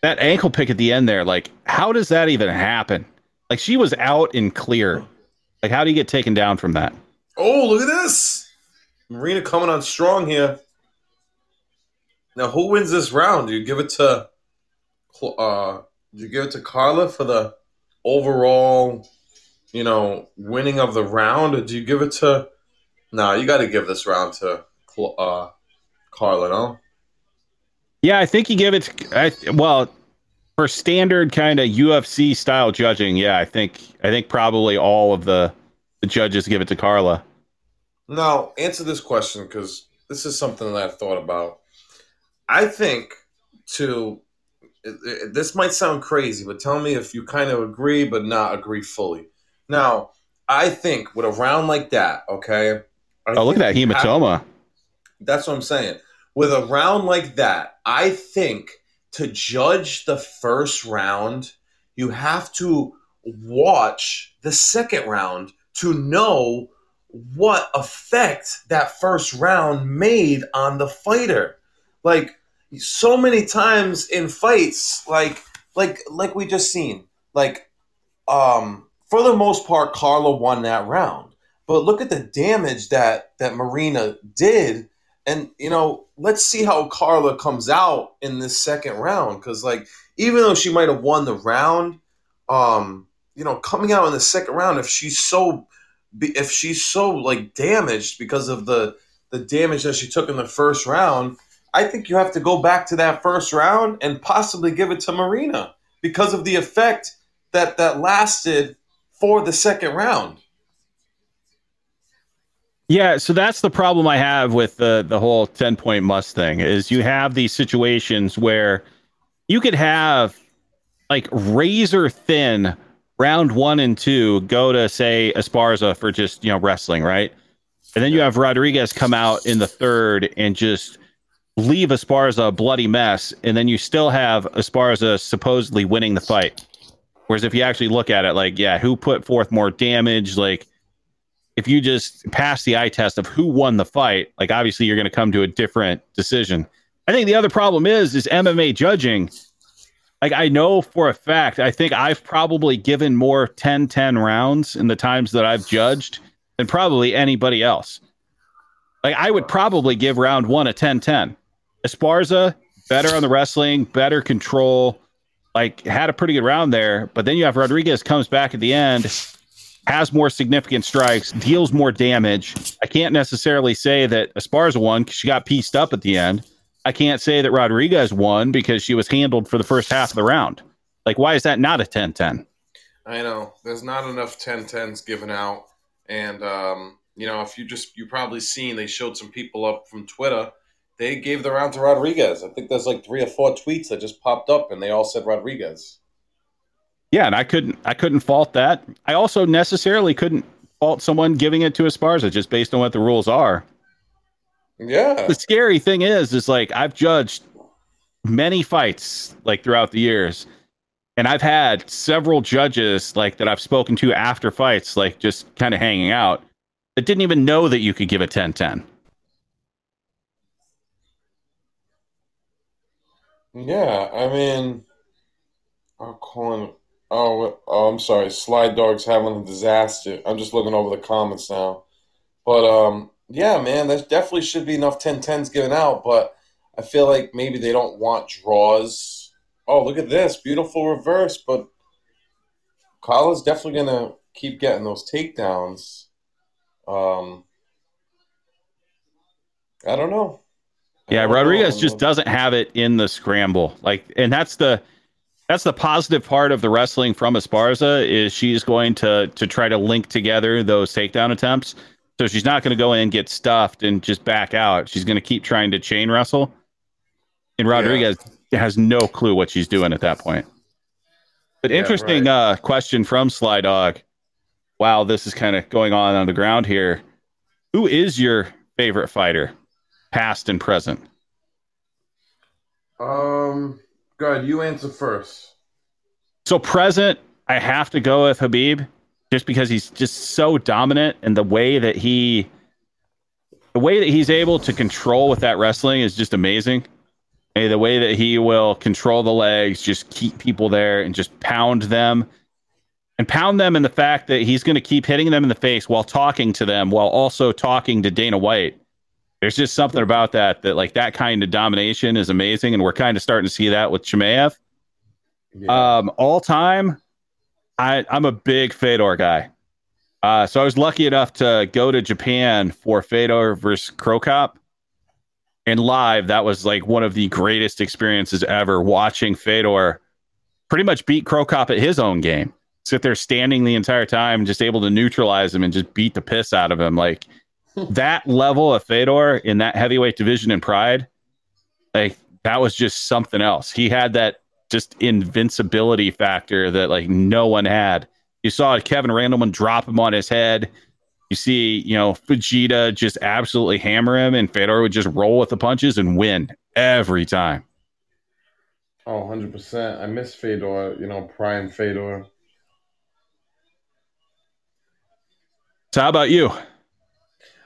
A: that ankle pick at the end there, like, how does that even happen? Like, she was out and clear. Like, how do you get taken down from that?
B: Oh, look at this. Marina coming on strong here. Now, who wins this round? Do you give it to, uh, you give it to Carla for the overall, you know, winning of the round, or do you give it to? No, nah, you got to give this round to uh, Carla, no?
A: Yeah, I think you give it. I, well, for standard kind of UFC style judging, yeah, I think I think probably all of the the judges give it to Carla.
B: Now, answer this question because this is something that I've thought about. I think to this might sound crazy, but tell me if you kind of agree, but not agree fully. Now, I think with a round like that, okay. I
A: oh, look at that hematoma.
B: Have, that's what I'm saying. With a round like that, I think to judge the first round, you have to watch the second round to know what effect that first round made on the fighter. Like so many times in fights, like like like we just seen, like um for the most part, Carla won that round. But look at the damage that that Marina did, and you know, let's see how Carla comes out in this second round. Because like, even though she might have won the round, um, you know, coming out in the second round, if she's so, if she's so like damaged because of the the damage that she took in the first round, I think you have to go back to that first round and possibly give it to Marina because of the effect that that lasted for the second round.
A: Yeah, so that's the problem I have with the the whole 10 point must thing is you have these situations where you could have like razor thin round 1 and 2 go to say Esparza for just, you know, wrestling, right? And then you have Rodriguez come out in the third and just leave Esparza a bloody mess and then you still have Esparza supposedly winning the fight. Whereas if you actually look at it, like, yeah, who put forth more damage? Like, if you just pass the eye test of who won the fight, like, obviously you're going to come to a different decision. I think the other problem is, is MMA judging. Like, I know for a fact, I think I've probably given more 10 10 rounds in the times that I've judged than probably anybody else. Like, I would probably give round one a 10 10. Esparza, better on the wrestling, better control like had a pretty good round there, but then you have Rodriguez comes back at the end, has more significant strikes, deals more damage. I can't necessarily say that Esparza won because she got pieced up at the end. I can't say that Rodriguez won because she was handled for the first half of the round. Like, why is that not a 10 10?
B: I know. There's not enough 10 10s given out. And, um, you know, if you just, you probably seen, they showed some people up from Twitter they gave the round to Rodriguez. I think there's like three or four tweets that just popped up, and they all said Rodriguez.
A: Yeah, and I couldn't I couldn't fault that. I also necessarily couldn't fault someone giving it to Esparza just based on what the rules are.
B: Yeah.
A: The scary thing is, is like I've judged many fights like throughout the years, and I've had several judges like that I've spoken to after fights, like just kind of hanging out, that didn't even know that you could give a 10-10.
B: Yeah, I mean, I'm calling. Oh, oh, I'm sorry. Slide Dog's having a disaster. I'm just looking over the comments now. But um, yeah, man, there definitely should be enough 10-10s given out. But I feel like maybe they don't want draws. Oh, look at this beautiful reverse. But Carla's definitely gonna keep getting those takedowns. Um, I don't know.
A: Yeah, Rodriguez just doesn't have it in the scramble. Like, and that's the that's the positive part of the wrestling from Esparza is she's going to to try to link together those takedown attempts. So she's not going to go in and get stuffed and just back out. She's going to keep trying to chain wrestle. And Rodriguez yeah. has no clue what she's doing at that point. But yeah, interesting right. uh, question from Sly Dog. Wow, this is kind of going on on the ground here. Who is your favorite fighter? Past and present?
B: Um, God, you answer first.
A: So present, I have to go with Khabib, just because he's just so dominant, and the way that he, the way that he's able to control with that wrestling is just amazing. And the way that he will control the legs, just keep people there and just pound them, and pound them in the fact that he's going to keep hitting them in the face while talking to them, while also talking to Dana White there's just something about that that like that kind of domination is amazing, and we're kind of starting to see that with Chimaev. Yeah. Um, all time, I I'm a big Fedor guy. Uh, so I was lucky enough to go to Japan for Fedor versus Cro Cop. And live, that was like one of the greatest experiences ever watching Fedor pretty much beat Cro Cop at his own game. Sit there standing the entire time, just able to neutralize him and just beat the piss out of him. Like that level of Fedor in that heavyweight division in Pride, like that was just something else. He had that just invincibility factor that like no one had. You saw Kevin Randleman drop him on his head. You see, you know, Fujita just absolutely hammer him, and Fedor would just roll with the punches and win every time.
B: Oh, 100%. I miss Fedor, you know, prime Fedor.
A: So, how about you?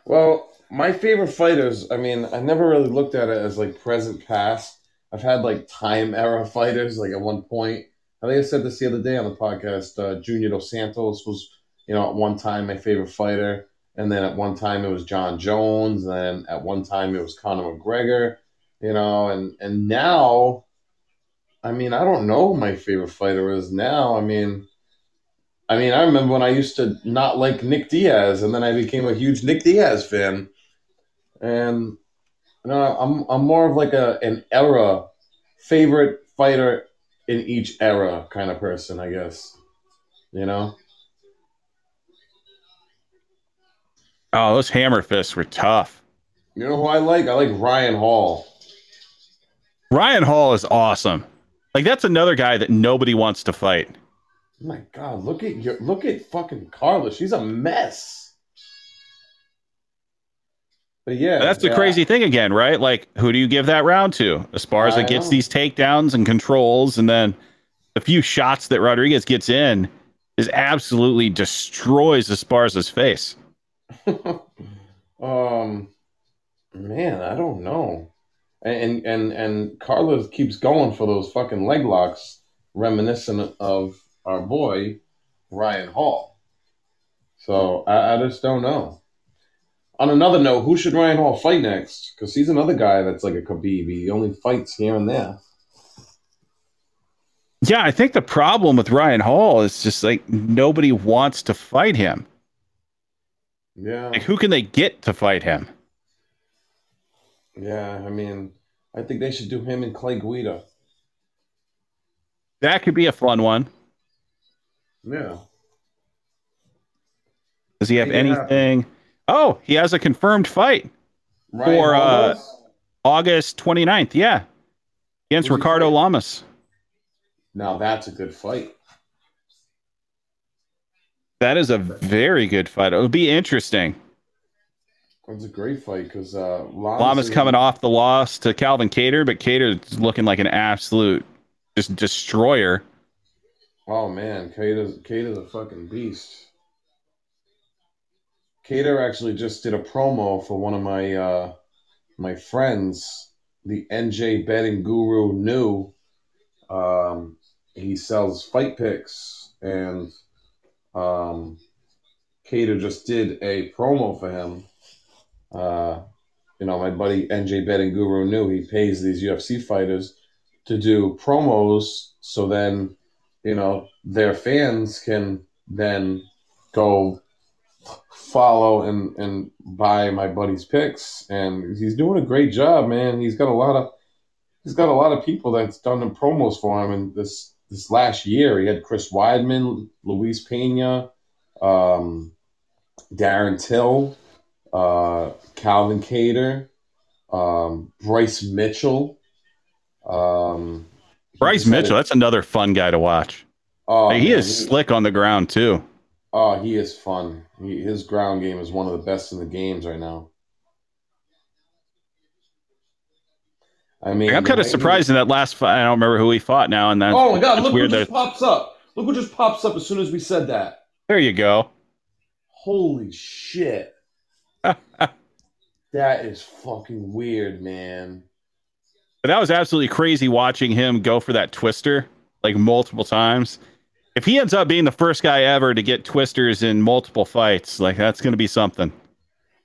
B: Well, my favorite fighters, I mean, I never really looked at it as like present past. I've had like time era fighters, like at one point. I think I said this the other day on the podcast. Uh, Junior Dos Santos was, you know, at one time my favorite fighter. And then at one time it was Jon Jones. And then at one time it was Conor McGregor, you know, and, and now, I mean, I don't know who my favorite fighter is now. I mean, I mean, I remember when I used to not like Nick Diaz, and then I became a huge Nick Diaz fan. And you know, I'm I'm more of like a an era favorite fighter in each era kind of person, I guess. You know.
A: Oh, those hammer fists were tough.
B: You know who I like? I like Ryan Hall.
A: Ryan Hall is awesome. Like that's another guy that nobody wants to fight.
B: My God, look at your look at fucking Carla. She's a mess. But yeah,
A: that's the
B: yeah.
A: crazy thing again, right? Like, who do you give that round to? Esparza
B: I
A: gets
B: know.
A: these takedowns and controls, and then the few shots that Rodriguez gets in is absolutely destroys Esparza's face. [LAUGHS]
B: um, man, I don't know. And and and Carlos keeps going for those fucking leg locks, reminiscent of our boy Ryan Hall. So I, I just don't know. On another note, who should Ryan Hall fight next? Because he's another guy that's like a Khabib. He only fights here and there.
A: Yeah, I think the problem with Ryan Hall is just like nobody wants to fight him.
B: Yeah,
A: Like, who can they get to fight him?
B: yeah. I mean, I think they should do him and Clay Guida.
A: That could be a fun one.
B: Yeah.
A: Does he have
B: happen.
A: anything? Oh, he has a confirmed fight For, uh,
B: does?
A: August 29th. Yeah. Against
B: Who's
A: Ricardo? Lamas.
B: now that's a good fight.
A: That is a very good fight. It'll be interesting.
B: It's a great fight because uh, Lamas,
A: Lamas
B: is-
A: coming off the loss to Calvin Kattar, but Kattar's looking like an absolute just destroyer.
B: Oh man, Kattar's Kattar's a fucking beast. Kattar actually just did a promo for one of my uh, my friends, the NJ Betting Guru New. Um, he sells fight picks, and um, just did a promo for him. Uh, you know, my buddy NJ Betting Guru New. He pays these UFC fighters to do promos, so then you know their fans can then go follow and and buy my buddy's picks. And he's doing a great job man. He's got a lot of he's got a lot of people that's done the promos for him. And this this last year he had chris weidman luis pena um, darren till uh, calvin kattar um, bryce mitchell um,
A: Bryce Mitchell, that's another fun guy to watch.
B: oh,
A: he
B: man,
A: is slick on the ground too.
B: Oh, he is fun. He, his ground game is one of the best in the games right now. I mean,
A: I'm kind of surprised in that last fight. I don't remember who he fought now, and that's
B: Oh my god! Look what just
A: that
B: pops up. Look what just pops up as soon as we said that.
A: there you go.
B: Holy shit! [LAUGHS] that is fucking weird, man.
A: But that was absolutely crazy watching him go for that twister like multiple times. If he ends up being the first guy ever to get twisters in multiple fights, like that's going to be something.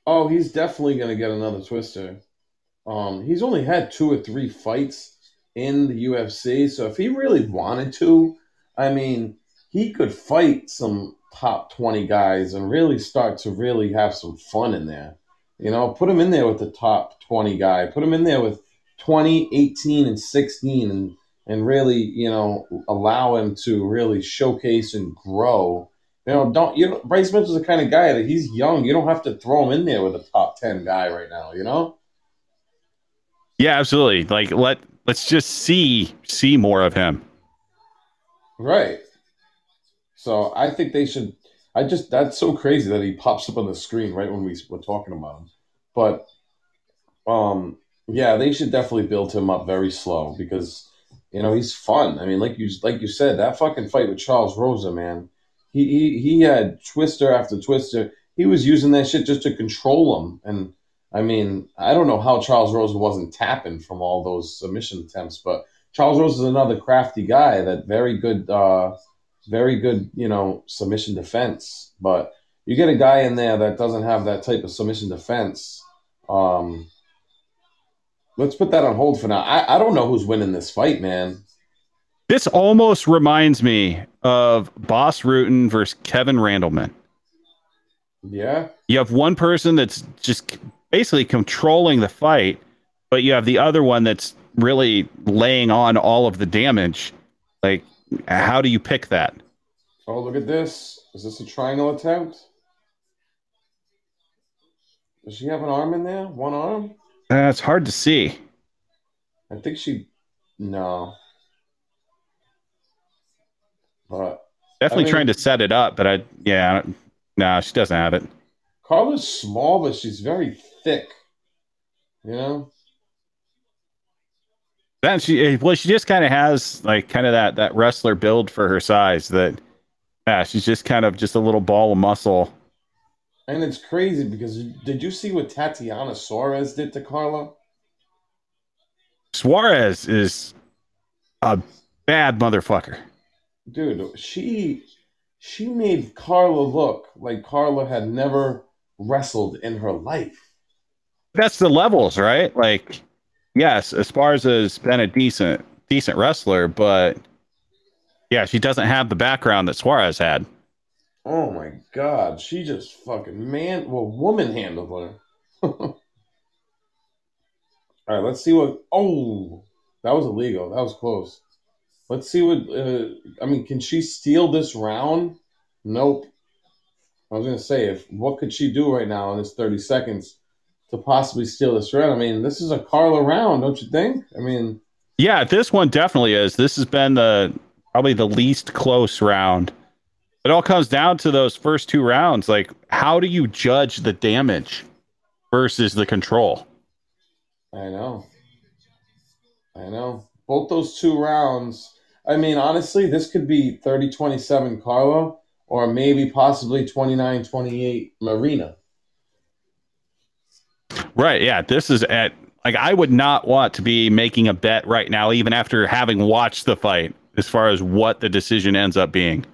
B: Oh, he's definitely gonna get another twister. Um, he's only had two or three fights in the UFC, so if he really wanted to, I mean, he could fight some top twenty guys and really start to really have some fun in there. You know, put him in there with the top twenty guy. Put him in there with 20, 18, and sixteen, and and really, you know, allow him to really showcase and grow You know, don't you know Bryce Mitchell's the kind of guy that he's young. You don't have to throw him in there with a top ten guy right now. You know.
A: Yeah, absolutely. Like let let's just see see more of him.
B: Right. So I think they should. I just that's so crazy that he pops up on the screen right when we were talking about him. But um, yeah, they should definitely build him up very slow because you know he's fun. I mean, like you like you said, that fucking fight with Charles Rosa, man. He he he had twister after twister. He was using that shit just to control him. And I mean, I don't know how Charles Rosa wasn't tapping from all those submission attempts, but Charles Rosa is another crafty guy that very good. uh very good, you know, submission defense. But you get a guy in there that doesn't have that type of submission defense. Um, let's put that on hold for now. I, I don't know who's winning this fight, man.
A: This almost reminds me of Bas Rutten versus Kevin Randleman.
B: Yeah.
A: You have one person that's just basically controlling the fight, but you have the other one that's really laying on all of the damage. Like how do you pick that?
B: Oh, look at this. Is this a triangle attempt? Does she have an arm in there? One arm?
A: That's uh, hard to see.
B: I think she. No. But.
A: Definitely I mean, trying to set it up, but I. Yeah. No, she doesn't have it.
B: Carla's small, but she's very thick. You know?
A: Then she eh, well, she just kind of has like kind of that that wrestler build for her size. That yeah, she's just kind of just a little ball of muscle.
B: And it's crazy because did you see what Tatiana Suarez did to Carla?
A: Suarez is a bad motherfucker.
B: Dude, she she made Carla look like Carla had never wrestled in her life.
A: That's the levels, right? Like yes, Esparza has been a decent decent wrestler, but yeah, she doesn't have the background that Suarez had.
B: Oh my god, she just fucking man, well, woman handled her. [LAUGHS] All right, let's see what. Oh, that was illegal. That was close. Let's see what. Uh, I mean, can she steal this round? Nope. I was gonna say, if what could she do right now in this thirty seconds? to possibly steal this round. I mean, this is a Carla round, don't you think? I mean,
A: yeah, this one definitely is. This has been the probably the least close round. It all comes down to those first two rounds. Like, how do you judge the damage versus the control?
B: I know. I know. Both those two rounds. I mean, honestly, this could be 30 27 Carla or maybe possibly 29 28 Marina.
A: Right. Yeah. This is at like I would not want to be making a bet right now, even after having watched the fight, as far as what the decision ends up being.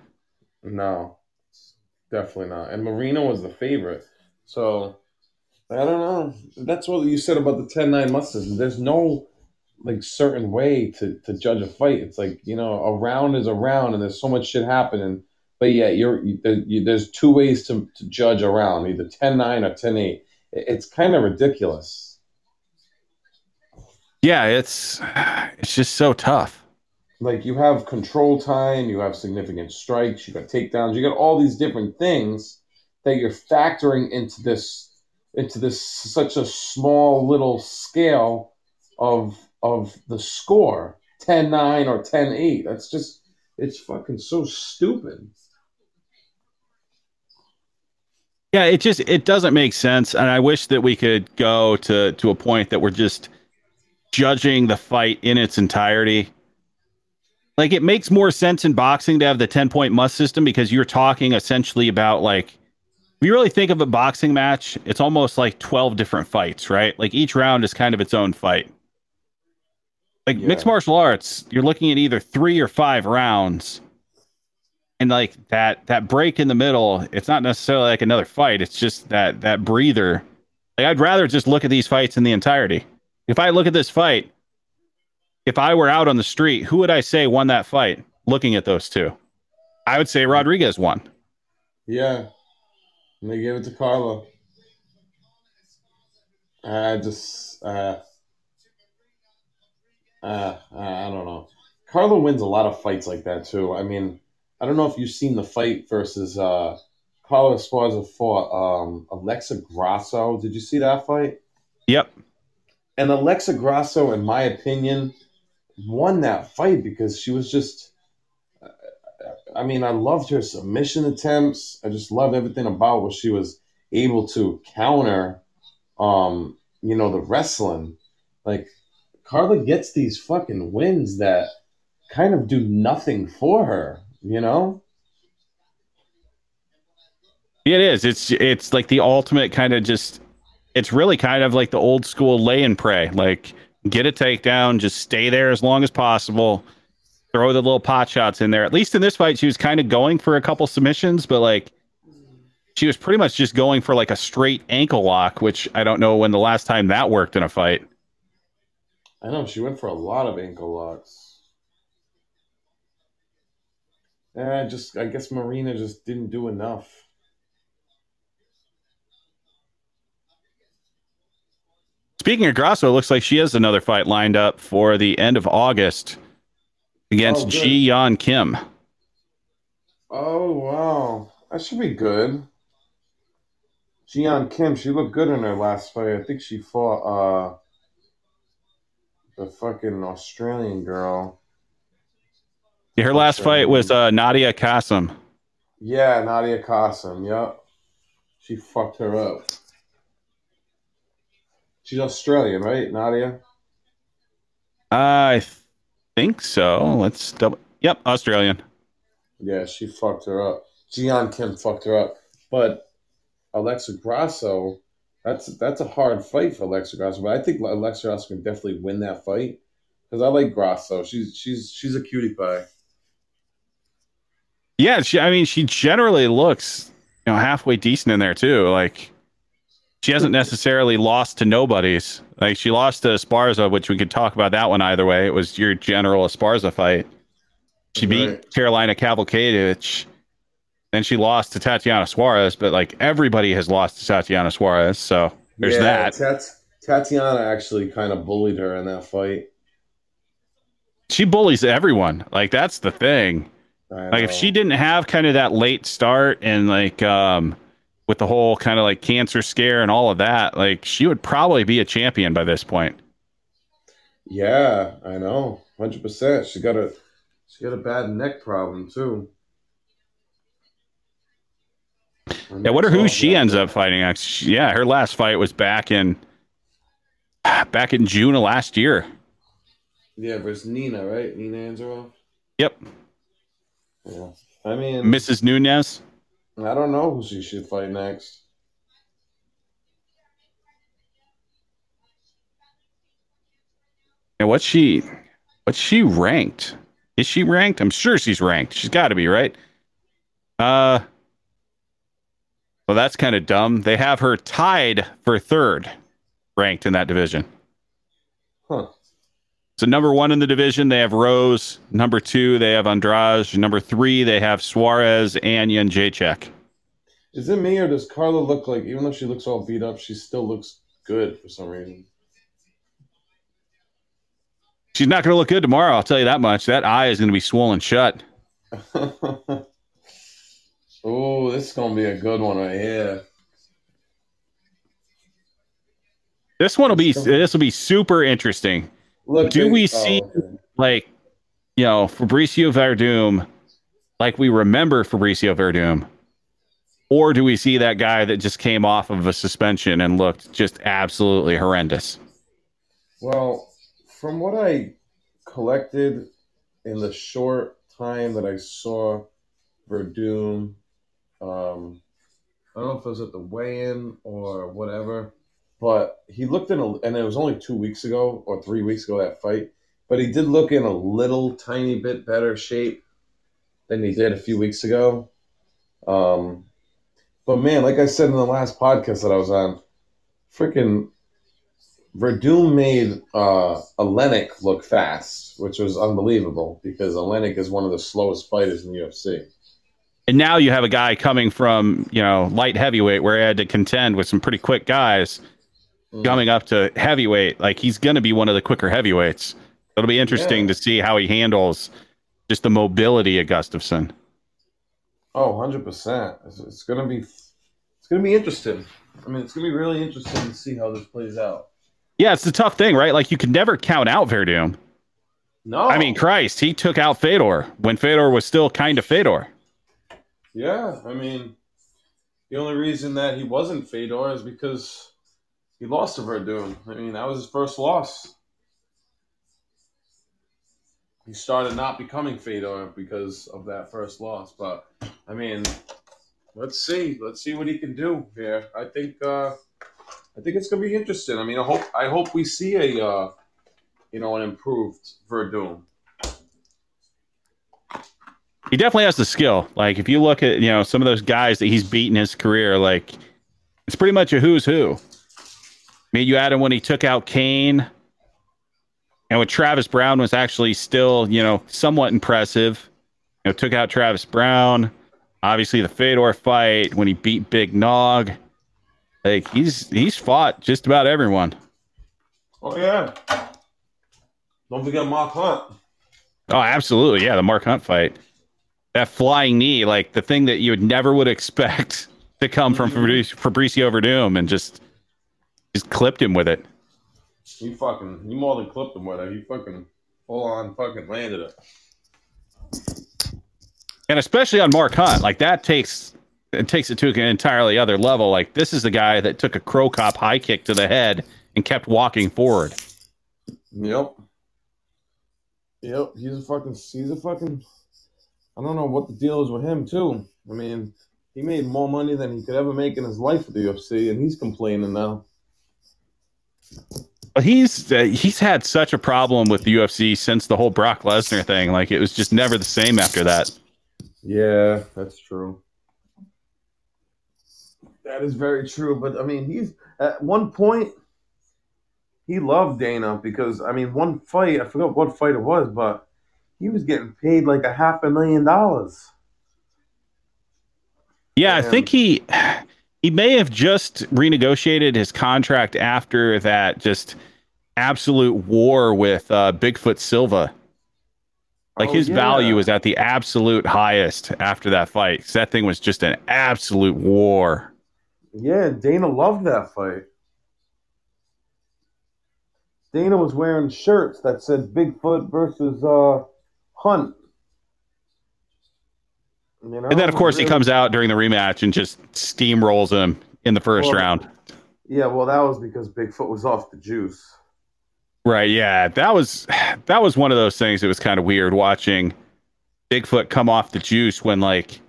B: No, definitely not. And Marina was the favorite, so I don't know. That's what you said about the 10-9 Mustangs. There's no like certain way to to judge a fight. It's like you know, a round is a round, and there's so much shit happening. But yeah, you're you, there's two ways to, to judge a round, either 10-9 or 10-8 it's kind of ridiculous.
A: Yeah, it's [SIGHS] it's just so tough.
B: Like you have control time, you have significant strikes, you got takedowns, you got all these different things that you're factoring into this into this such a small little scale of of the score. 10-9 or 10-8 that's just it's fucking so stupid.
A: Yeah, it just it doesn't make sense, and I wish that we could go to to a point that we're just judging the fight in its entirety. Like it makes more sense in boxing to have the 10 point must system because you're talking essentially about like if you really think of a boxing match, it's almost like 12 different fights, right? Like each round is kind of its own fight. Like yeah. mixed martial arts, you're looking at either 3 or 5 rounds and like that that break in the middle it's not necessarily like another fight it's just that that breather like i'd rather just look at these fights in the entirety if i look at this fight if i were out on the street who would i say won that fight looking at those two i would say rodriguez won
B: yeah and they gave it to Carla. i just uh, uh, i don't know Carla wins a lot of fights like that too i mean I don't know if you've seen the fight versus uh, Carla Esparza fought um, Alexa Grasso. Did you see that fight?
A: Yep.
B: And Alexa Grasso, in my opinion, won that fight because she was just. I mean, I loved her submission attempts. I just loved everything about what she was able to counter. Um, you know, the wrestling. Like Carla gets these fucking wins that kind of do nothing for her. You know.
A: It is. It's it's like the ultimate kind of just. It's really kind of like the old school lay and pray. Like get a takedown, just stay there as long as possible. Throw the little pot shots in there. At least in this fight, she was kind of going for a couple submissions, but like she was pretty much just going for like a straight ankle lock, which I don't know when the last time that worked in a fight.
B: I know she went for a lot of ankle locks. And I just, I guess Marina just didn't do enough.
A: Speaking of Grasso, it looks like she has another fight lined up for the end of August against
B: Oh.
A: Ji Yeon Kim.
B: Oh wow, that should be good. Ji Yeon Kim, she looked good in her last fight. I think she fought uh the fucking Australian girl.
A: Yeah, Her last fight was uh, Nadia Kassem.
B: Yeah, Nadia Kassem. Yep, she fucked her up. She's Australian, right, Nadia?
A: I think so. Let's double. Yep, Australian.
B: Yeah, she fucked her up. Ji Yeon Kim fucked her up. But Alexa Grasso, that's that's a hard fight for Alexa Grasso. But I think Alexa Grasso can definitely win that fight because I like Grasso. She's she's she's a cutie pie.
A: Yeah, she, I mean, she generally looks, you know, halfway decent in there too. Like, she hasn't necessarily lost to nobodies. Like, she lost to Esparza, which we could talk about that one either way. It was your general Esparza fight. She beat
B: Right.
A: Karolina Kowalkiewicz, then she lost to Tatiana Suarez. But like, everybody has lost to Tatiana Suarez, so there's
B: Yeah,
A: that.
B: Tat- Tatiana actually kind of bullied her in that fight.
A: She bullies everyone. Like, that's the thing. Like if she didn't have kind of that late start and like um with the whole kind of like cancer scare and all of that, like she would probably be a champion by this point.
B: Yeah, I know, hundred percent. She got a she got a bad neck problem too. Her
A: Yeah, I wonder who she ends up fighting next. Yeah, her last fight was back in back in June of last year.
B: Yeah, versus Nina, right? Nina Ansaroff.
A: Yep,
B: Yeah. I mean,
A: Mrs. Nunes.
B: I don't know who she should fight next.
A: And what's she what's she ranked? Is she ranked? I'm sure she's ranked. She's got to be, right? Uh Well, that's kind of dumb. They have her tied for third ranked in that division. So number 1 in the division, they have Rose, number 2, they have Andrade, number 3, they have Suarez, and Jacek.
B: Is it me or does Carla look like, even though she looks all beat up, she still looks good for some reason?
A: She's not going to look good tomorrow, I'll tell you that much. That eye is going to be swollen shut. [LAUGHS]
B: oh, this is gonna be a good one right here.
A: This one will be this will be super interesting.
B: Look,
A: Do we
B: oh,
A: see-
B: okay.
A: like you know Fabricio Werdum like we remember Fabricio Werdum or do we see that guy that just came off of a suspension and looked just absolutely horrendous
B: Well, from what I collected in the short time that I saw Werdum, um, I don't know if it was at the weigh-in or whatever, but he looked in a, and it was only two weeks ago or three weeks ago that fight, but he did look in a little tiny bit better shape than he did a few weeks ago. Um, but man, like I said in the last podcast that I was on, freaking Werdum made uh, look fast, which was unbelievable because Oleinik is one of the slowest fighters in the UFC.
A: and now you have a guy coming from you know light heavyweight where he had to contend with some pretty quick guys
B: Mm.
A: coming up to heavyweight like he's going to be one of the quicker heavyweights it'll be interesting
B: Yeah.
A: to see how he handles just the mobility of Gustafsson
B: Oh, 100 percent. It's, it's gonna be it's gonna be interesting. I mean, it's gonna be really interesting to see how this plays out.
A: Yeah, it's the tough thing, right? Like you can never count out Werdum.
B: No,
A: I mean, Christ, he took out Fedor when Fedor was still kind of Fedor.
B: yeah. I mean, the only reason that he wasn't Fedor is because he lost to Werdum. I mean, that was his first loss. He started not becoming Fedor because of that first loss. But I mean, let's see. Let's see what he can do here. I think. uh I think it's gonna be interesting. I mean, I hope. I hope we see a. Uh, you know, an improved Werdum.
A: He definitely has the skill. Like if you look at you know some of those guys that he's beaten his career, like it's pretty much a who's who. Mean, you add him when he took out Cain, and when Travis Browne was actually still you know somewhat impressive. You know, took out Travis Browne. Obviously, the Fedor fight when he beat Big Nog. Like he's he's fought just about everyone.
B: Oh yeah. Don't forget Mark Hunt.
A: Oh, absolutely. Yeah, the Mark Hunt fight. That flying knee, like the thing that you would never would expect [LAUGHS] to come from mm-hmm. Fabrice, Fabricio Werdum and just just clipped him with it.
B: He fucking, he more than clipped him with it. He fucking full on fucking landed it.
A: And especially on Mark Hunt, like that takes it takes it to an entirely other level. Like this is the guy that took a Cro Cop high kick to the head and kept walking forward.
B: Yep. Yep. He's a fucking. He's a fucking. I don't know what the deal is with him too. I mean, he made more money than he could ever make in his life with the UFC, and he's complaining now.
A: He's uh, he's had such a problem with the UFC since the whole Brock Lesnar thing. Like it was just never the same after that.
B: Yeah, that's true. That is very true. But I mean, he's at one point he loved Dana because I mean, one fight I forgot what fight it was, but he was getting paid like a half a million dollars.
A: Yeah, I think he he may have just renegotiated his contract after that just absolute war with uh, Bigfoot Silva. Like
B: Oh,
A: his
B: yeah.
A: value was at the absolute highest after that fight. 'cause that thing was just an absolute war.
B: Yeah, Dana loved that fight. Dana was wearing shirts that said Bigfoot versus uh, Hunt. You know?
A: And then of course he comes out during the rematch and just steamrolls him in the first
B: Well,
A: round.
B: Yeah, well, that was because Bigfoot was off the juice.
A: Right, yeah. That was that was one of those things that was kind of weird watching Bigfoot come off the juice when like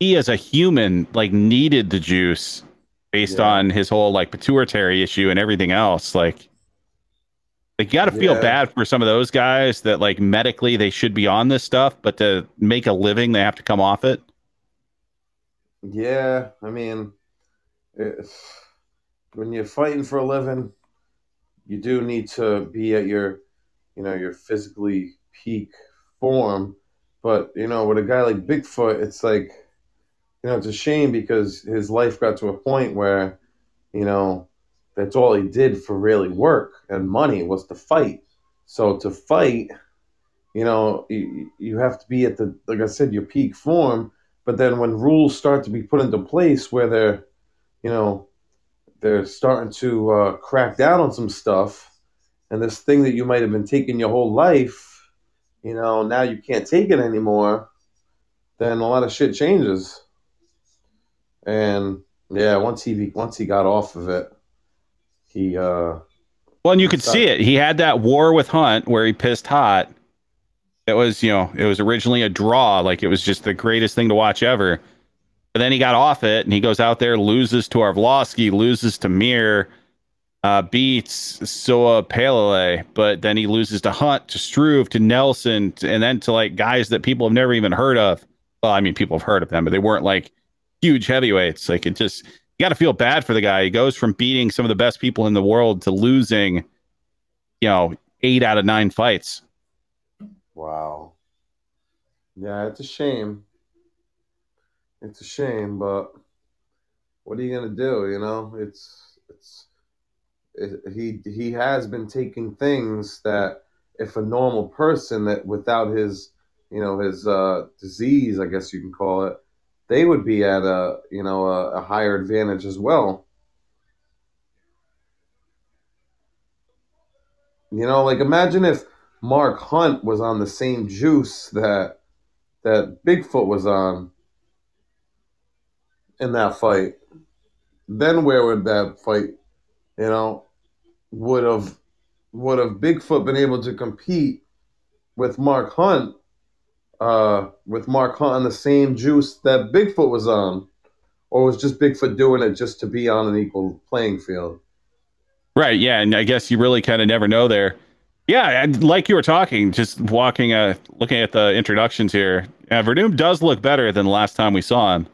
A: he as a human like needed the juice based
B: Yeah.
A: on his whole like pituitary issue and everything else. Like like you got to feel
B: Yeah.
A: bad for some of those guys that like medically they should be on this stuff, but to make a living they have to come off it.
B: Yeah, I mean, when you're fighting for a living, you do need to be at your, you know, your physically peak form. But you know, with a guy like Bigfoot, it's like, you know, it's a shame because his life got to a point where, you know, that's all he did for really work and money was to fight. So to fight, you know, you, you have to be at the, like I said, your peak form. But then when rules start to be put into place where they're, you know, they're starting to uh, crack down on some stuff, and this thing that you might have been taking your whole life, you know, now you can't take it anymore, then a lot of shit changes. And yeah, once he once he got off of it, he uh
A: Well, and you could see it. He had that war with Hunt where he pissed hot. It was, you know, it was originally a draw. Like it was just the greatest thing to watch ever. But then he got off it and he goes out there, loses to Arlovski, loses to Mir, uh, beats Soa Palele, but then he loses to Hunt, to Struve, to Nelson, to- and then to like guys that people have never even heard of. Well, I mean, people have heard of them, but they weren't like huge heavyweights. Like it just, you got to feel bad for the guy. He goes from beating some of the best people in the world to losing, you know, eight out of nine fights.
B: wow. Yeah, it's a shame. It's a shame, but what are you gonna do? You know, it's it's it, he he has been taking things that if a normal person that without his you know his uh, disease, I guess you can call it, they would be at a you know a, a higher advantage as well. You know, like imagine if Mark Hunt was on the same juice that that Bigfoot was on in that fight. Then where would that fight, you know, would have would have Bigfoot been able to compete with Mark Hunt, uh, with Mark Hunt on the same juice that Bigfoot was on, or was just Bigfoot doing it just to be on an equal playing field?
A: Right. Yeah, and I guess you really kind of never know there. Yeah, and like you were talking, just walking, uh, looking at the introductions here. Uh, Werdum does look better than the last time we saw him.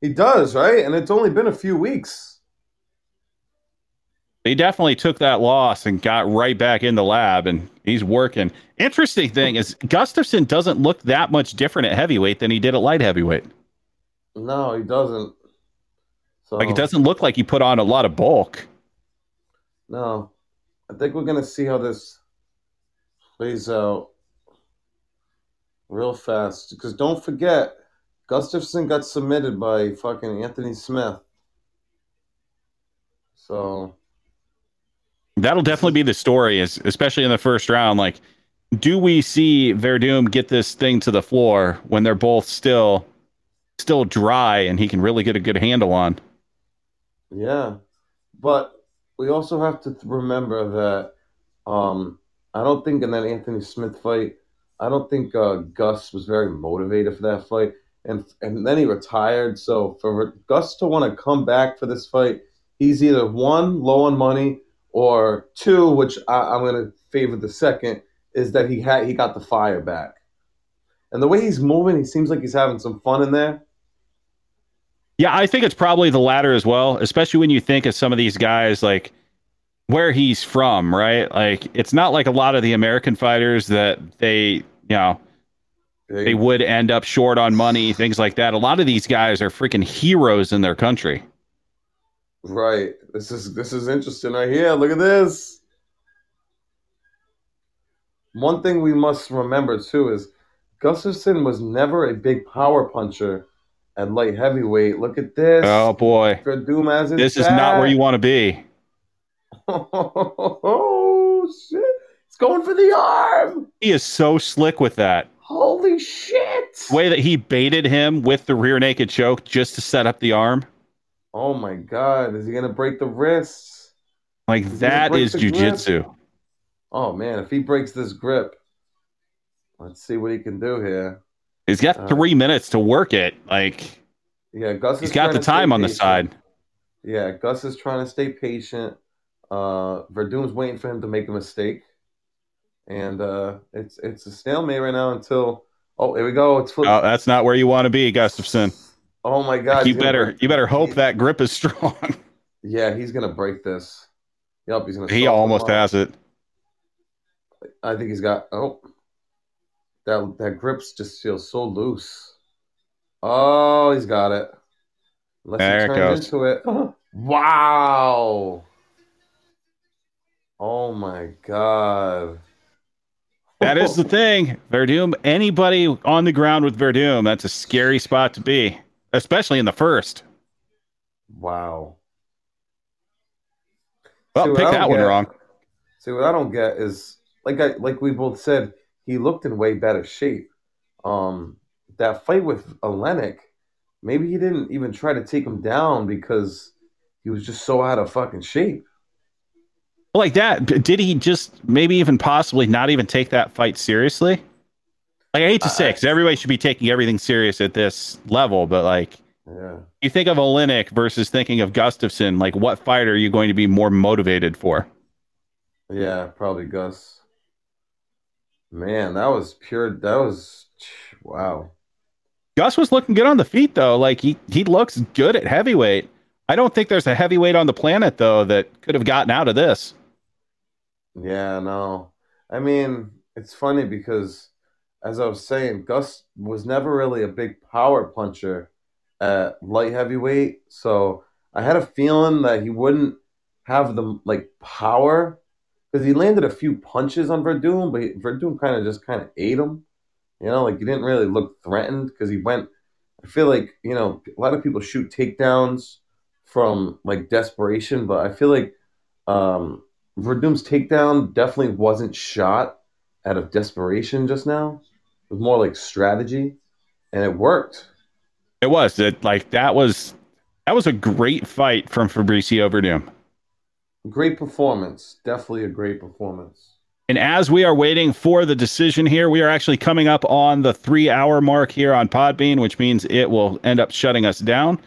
B: He does, right? And it's only been a few weeks.
A: He definitely took that loss and got right back in the lab, and he's working. Interesting thing is, Gustafsson doesn't look that much different at heavyweight than he did at light heavyweight.
B: No, he doesn't. So,
A: Like, it doesn't look like he put on a lot of bulk.
B: No, I think we're gonna see how this plays out real fast. Because don't forget, Gustafsson got submitted by fucking Anthony Smith. So
A: That'll definitely be the story, is especially in the first round. Like, do we see Werdum get this thing to the floor when they're both still still dry and he can really get a good handle on?
B: yeah, but we also have to remember that um, I don't think in that Anthony Smith fight, I don't think uh, Gus was very motivated for that fight, and and then he retired. So for Gus to want to come back for this fight, he's either one low on money or two, which I, I'm going to favor the second, is that he had he got the fire back, and the way he's moving, he seems like he's having some fun in there.
A: Yeah, I think it's probably the latter as well, especially when you think of some of these guys like where he's from, right? Like it's not like a lot of the American fighters that they, you know, they would end up short on money, things like that. A lot of these guys are freaking heroes in their country.
B: Right. This is this is interesting right here. Look at this. One thing we must remember too is Gustafsson was never a big power puncher at light heavyweight. Look at this.
A: Oh boy.
B: Werdum has his
A: This is not where you want to be.
B: Oh [LAUGHS] shit! It's going for the arm.
A: He is so slick with that.
B: Holy shit!
A: way that he baited him with the rear naked choke just to set up the arm.
B: Oh my god! Is he gonna break the wrists?
A: Like is
B: the grip.
A: jujitsu.
B: Oh man! If he breaks this grip, let's see what he can do here.
A: He's got
B: Uh,
A: three minutes to work it. Like
B: Yeah, Gus.
A: he's
B: is
A: got the time on the side.
B: Yeah, Gus is trying to stay patient. Uh, Werdum's waiting for him to make a mistake, and uh, it's it's a stalemate right now until. Oh, here we go. It's.
A: Oh, that's not where you want to be, Gustafsson.
B: Oh my God!
A: you better
B: break-
A: you better hope that grip is strong. [LAUGHS]
B: Yeah, he's gonna break this. Yep, he's gonna.
A: he almost has it.
B: I think he's got. Oh, that that grip's just feels so loose. Oh, he's got it. Unless
A: There
B: he
A: it
B: turns
A: goes.
B: into it. [GASPS] wow. Oh my god.
A: That is [LAUGHS] the thing. Werdum, anybody on the ground with Werdum, that's a scary spot to be, especially in the first.
B: Wow.
A: Well,
B: what
A: pick that one
B: get-
A: wrong.
B: See what I don't get is like I like we both said, he looked in way better shape. Um that fight with Oleinik, maybe he didn't even try to take him down because he was just so out of fucking shape.
A: Like that, did he just maybe even possibly not even take that fight seriously? Like eight to
B: I-
A: everybody should be taking everything serious at this level, but like
B: Yeah.
A: you think of Oleinik versus thinking of Gustafsson, like what fight are you going to be more motivated for?
B: Yeah, probably Gus. Man, that was pure that was wow.
A: Gus was looking good on the feet though. Like he he looks good at heavyweight. I don't think there's a heavyweight on the planet though that could have gotten out of this.
B: Yeah, no. I mean, it's funny because as I was saying, Gus was never really a big power puncher at light heavyweight, so I had a feeling that he wouldn't have the like power because he landed a few punches on Werdum, but he, Werdum kind of just kind of ate him. You know, like he didn't really look threatened because he went. I feel like you know a lot of people shoot takedowns from like desperation, but I feel like um, Werdum's takedown definitely wasn't shot out of desperation just now. It was more like strategy, and it worked.
A: It was it like that was that was a great fight from Fabricio Werdum.
B: Great performance, definitely a great performance.
A: And as we are waiting for the decision here, we are actually coming up on the three hour mark here on Podbean, which means it will end up shutting us down.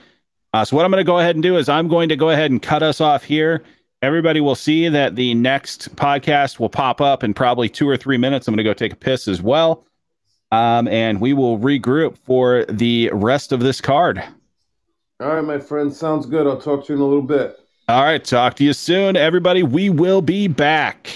A: Uh, so, what I'm going to go ahead and do is I'm going to go ahead and cut us off here. Everybody will see that the next podcast will pop up in probably two or three minutes. I'm going to go take a piss as well. Um, and we will regroup for the rest of this card.
B: All right, my friend. Sounds good. I'll talk to you in a little bit.
A: All right. Talk to you soon, everybody. We will be back.